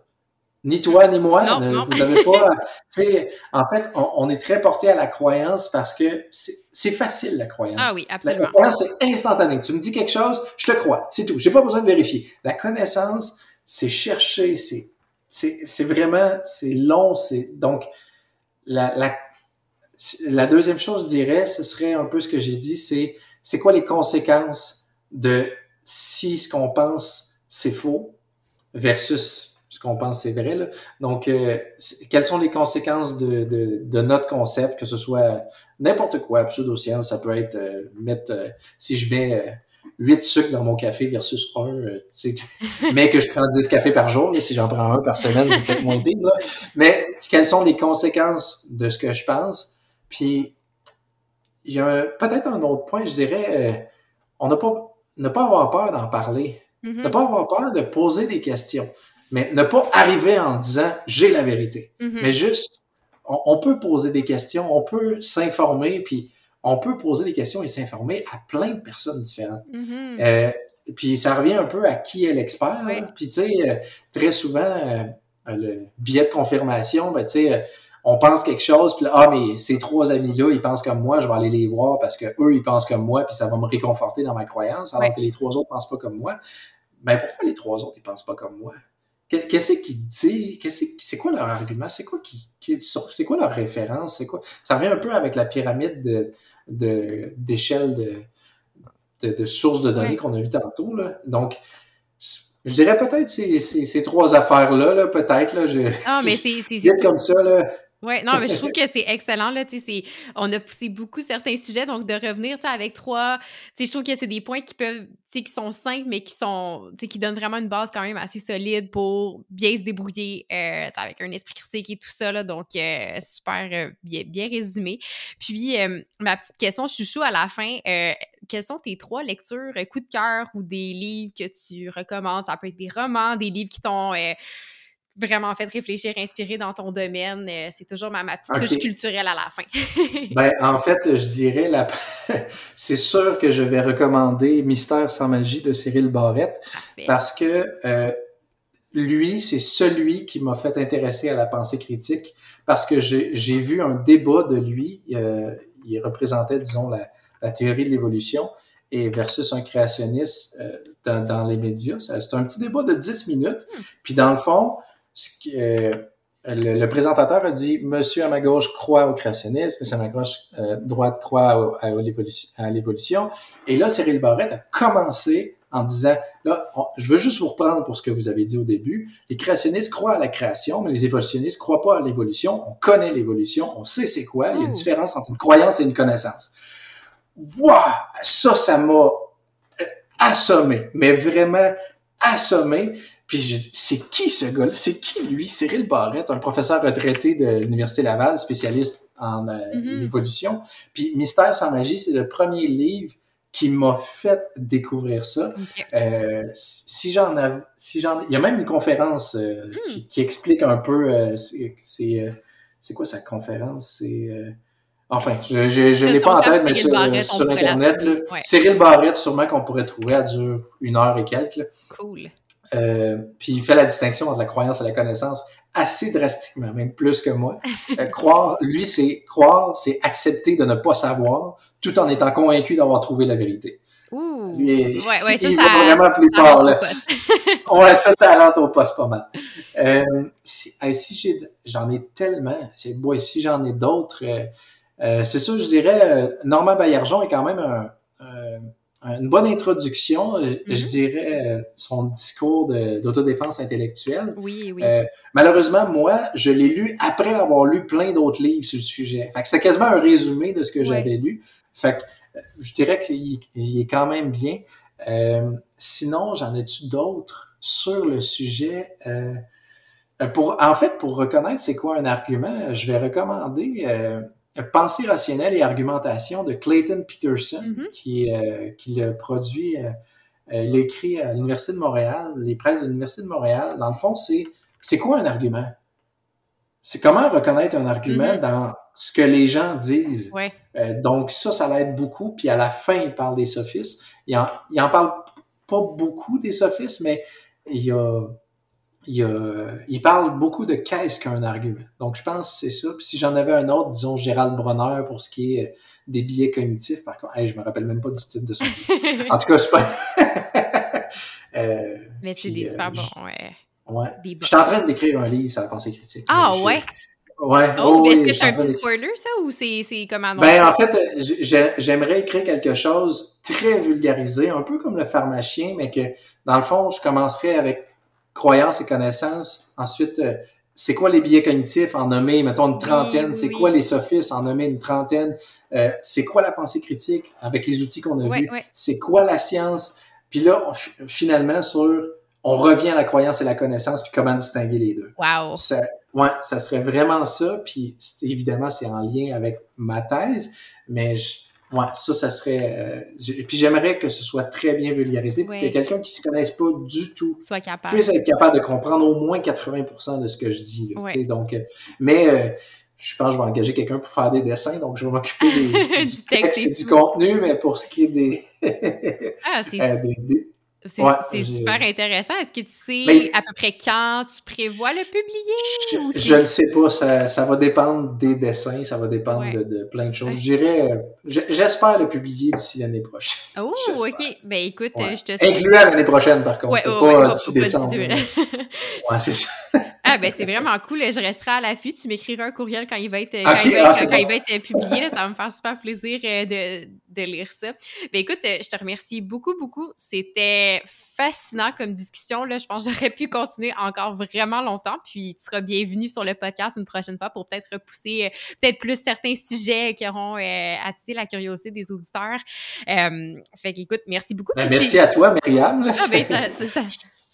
Ni toi, ni moi. Vous avez pas. en fait, on, est très porté à la croyance parce que c'est facile, la croyance. Ah oui, absolument. La croyance, c'est instantané. Tu me dis quelque chose, je te crois. C'est tout. J'ai pas besoin de vérifier. La connaissance, c'est chercher, c'est c'est vraiment, c'est long. c'est Donc, la, la, la deuxième chose, je dirais, ce serait un peu ce que j'ai dit, c'est c'est quoi les conséquences de si ce qu'on pense c'est faux versus ce qu'on pense c'est vrai. Là. Donc, euh, quelles sont les conséquences de, notre concept, que ce soit n'importe quoi, pseudo-science, ça peut être euh, mettre, euh, si je mets 8 sucres dans mon café versus 1, mais que je prends 10 cafés par jour, si j'en prends un par semaine, c'est peut-être moins pire. Là. Mais quelles sont les conséquences de ce que je pense? Puis, il y a peut-être un autre point, je dirais, on n'a pas, pas avoir peur d'en parler. Mm-hmm. Ne pas avoir peur de poser des questions. Mais ne pas arriver en disant j'ai la vérité. Mm-hmm. Mais juste, on, peut poser des questions, on peut s'informer, puis on peut poser des questions et s'informer à plein de personnes différentes. Mm-hmm. euh, puis ça revient un peu à qui est l'expert. Puis tu sais, euh, très souvent, euh, le billet de confirmation, ben, tu sais, on pense quelque chose, puis ah, mais ces trois amis-là, ils pensent comme moi, je vais aller les voir parce que eux, ils pensent comme moi, puis ça va me réconforter dans ma croyance, alors que les trois autres pensent pas comme moi. Ben pourquoi les trois autres, ils pensent pas comme moi? Qu'est-ce qu'ils disent? C'est quoi leur argument? C'est quoi qui, c'est quoi leur référence? C'est quoi? Ça revient un peu avec la pyramide de, d'échelle de, de, de, sources de données qu'on a vu tantôt. Là. Donc, je dirais peut-être ces, ces, trois affaires-là, là, peut-être. Là, je, ah, mais c'est comme ça. Là, oui, non, mais je trouve que c'est excellent. Là, on a poussé beaucoup certains sujets, donc de revenir avec trois, je trouve que c'est des points qui peuvent, qui sont simples, mais qui sont qui donnent vraiment une base quand même assez solide pour bien se débrouiller euh, avec un esprit critique et tout ça. Là, donc, euh, super euh, bien, bien résumé. Puis, ma petite question chouchou à la fin, quelles sont tes trois lectures, coup de cœur ou des livres que tu recommandes? Ça peut être des romans, des livres qui t'ont vraiment fait réfléchir, inspiré dans ton domaine. Euh, c'est toujours ma, petite touche culturelle à la fin. ben, en fait, je dirais, la... c'est sûr que je vais recommander Mystère sans magie de Cyril Barrette parce que euh, lui, c'est celui qui m'a fait intéresser à la pensée critique parce que j'ai vu un débat de lui. Euh, il représentait, disons, la, la théorie de l'évolution et versus un créationniste dans, dans, les médias. C'est un petit débat de 10 minutes. Hmm. Puis dans le fond, euh, le, présentateur a dit Monsieur à ma gauche croit au créationnisme, Monsieur à ma gauche euh, droite croit à, l'évolution. Et là, Cyril Barrette a commencé en disant là, je veux juste vous reprendre pour ce que vous avez dit au début. Les créationnistes croient à la création, mais les évolutionnistes croient pas à l'évolution. On connaît l'évolution, on sait c'est quoi. Il y a une différence entre une croyance et une connaissance. Waouh, ça, ça m'a euh, assommé, mais vraiment assommé. Puis j'ai dit, c'est qui ce gars C'est qui lui? Cyril Barrette, un professeur retraité de l'Université Laval, spécialiste en euh, mm-hmm. évolution. Puis Mystère sans magie, c'est le premier livre qui m'a fait découvrir ça. Euh, si j'en ai, si j'en, il y a même une conférence euh, mm. qui, explique un peu, c'est, c'est quoi sa conférence? C'est Enfin, je je, l'ai pas en tête, mais sur, sur Internet, Cyril Barrette, sûrement qu'on pourrait trouver, à dure une heure et quelques. Cool. Euh, puis il fait la distinction entre la croyance et la connaissance assez drastiquement, même plus que moi. Euh, croire, lui, c'est croire, c'est accepter de ne pas savoir, tout en étant convaincu d'avoir trouvé la vérité. Ouh. Lui, ouais, ouais, ça, il va vraiment plus fort. Là. ouais, ça, ça rentre au poste pas mal. Euh, si, j'en ai tellement, c'est si j'en ai d'autres, euh, euh, c'est sûr, je dirais, Normand Baillargeon est quand même un, une bonne introduction, euh, je mm-hmm. dirais, euh, son discours d'autodéfense intellectuelle. Oui, oui. Euh, malheureusement, moi, je l'ai lu après avoir lu plein d'autres livres sur le sujet. Fait que c'était quasiment un résumé de ce que j'avais lu. Fait que je dirais qu'il est quand même bien. sinon, j'en ai-tu d'autres sur le sujet? pour, en fait, pour reconnaître c'est quoi un argument, je vais recommander Pensée rationnelle et argumentation de Clayton Peterson, mm-hmm. qui, euh, qui le produit euh, Euh, il écrit à l'Université de Montréal, les presses de l'Université de Montréal. Dans le fond, c'est c'est quoi un argument? C'est comment reconnaître un argument mm-hmm. dans ce que les gens disent? Euh, donc ça, ça l'aide beaucoup. Puis à la fin, il parle des sophistes. Il en, il en parle pas beaucoup des sophistes, mais il y a il, parle beaucoup de qu'est-ce qu'un argument. Donc, je pense que c'est ça. Puis si j'en avais un autre, disons Gérald Bronner pour ce qui est euh, des billets cognitifs, par contre, hey, je me rappelle même pas du titre de son livre. En tout cas, c'est pas... euh, Mais c'est des super euh, bons, ouais. Ouais. Je suis en train d'écrire un livre sur la pensée critique. Ah ouais? Ouais. Oh, oh est-ce que c'est un petit spoiler, ça, ou c'est, c'est comme un Ben, en fait, j'aimerais écrire quelque chose très vulgarisé, un peu comme le pharmacien, mais que, dans le fond, je commencerais avec croyances et connaissances. Ensuite, euh, c'est quoi les biais cognitifs? En nommer, mettons, une trentaine? c'est quoi les sophistes? En nommer une trentaine? Euh, c'est quoi la pensée critique avec les outils qu'on a vus? C'est quoi la science? Puis là, finalement, sur on revient à la croyance et la connaissance, puis comment distinguer les deux. Wow! Ça, ouais, ça serait vraiment ça. Puis évidemment, c'est en lien avec ma thèse, mais je, Ouais, ça, ça serait. Euh, puis j'aimerais que ce soit très bien vulgarisé pour que quelqu'un qui ne s'y connaisse pas du tout soit capable. puisse être capable de comprendre au moins 80 de ce que je dis. donc, euh, mais euh, je pense que je vais engager quelqu'un pour faire des dessins, donc je vais m'occuper du texte et du contenu, mais pour ce qui est des, ah, des, c'est super intéressant. Est-ce que tu sais à peu près quand tu prévois le publier? Je ne sais pas. Ça, ça, va dépendre des dessins, ça va dépendre de, plein de choses. Je dirais, euh, j'espère le publier d'ici l'année prochaine. Oh, OK. Ben écoute, je te souhaite. Incluant l'année prochaine, par contre. pas d'ici décembre. ouais, c'est ça. Ah, ben c'est vraiment cool. Je resterai à l'affût. Tu m'écriras un courriel quand il va être, quand il va, ah, être publié. ça va me faire super plaisir euh, de, de lire ça. Ben écoute, euh, je te remercie beaucoup, beaucoup. C'était fascinant comme discussion. Là. Je pense que j'aurais pu continuer encore vraiment longtemps. Puis tu seras bienvenue sur le podcast une prochaine fois pour peut-être repousser euh, peut-être plus certains sujets qui auront attisé la curiosité des auditeurs. fait qu'écoute, merci beaucoup. Ben, merci à toi, Myriam. Ah, ben, ça, ça, ça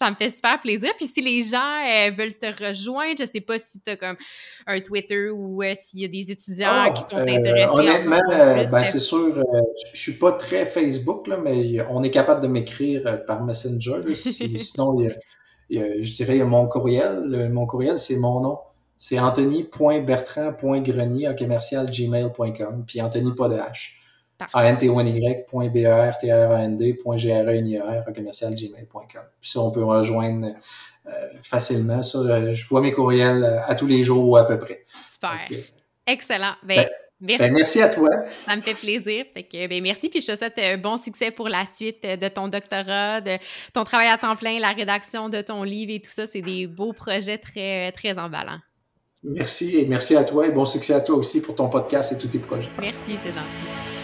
me fait super plaisir. Puis si les gens euh, veulent te rejoindre, je sais pas si tu as comme un Twitter ou euh, s'il y a des étudiants ah, qui sont euh, intéressés. honnêtement, ben, c'est sûr, je suis pas très Facebook, là, mais on est capable de m'écrire par Messenger. sinon, je dirais, il y a mon courriel. mon courriel, c'est mon nom. C'est anthony.bertrand.grenier en commercial gmail.com. Puis Anthony, pas de H a n t o n y b e. Puis ça, on peut rejoindre euh, facilement. Ça, euh, je vois mes courriels euh, à tous les jours à peu près. Super. Excellent. Ben, ben, ben, merci. à toi. Ça me fait plaisir. Fait que, merci. Puis je te souhaite un bon succès pour la suite de ton doctorat, de ton travail à temps plein, la rédaction de ton livre et tout ça. C'est des beaux projets très, très emballants. Merci et merci à toi et bon succès à toi aussi pour ton podcast et tous tes projets. Merci, c'est gentil.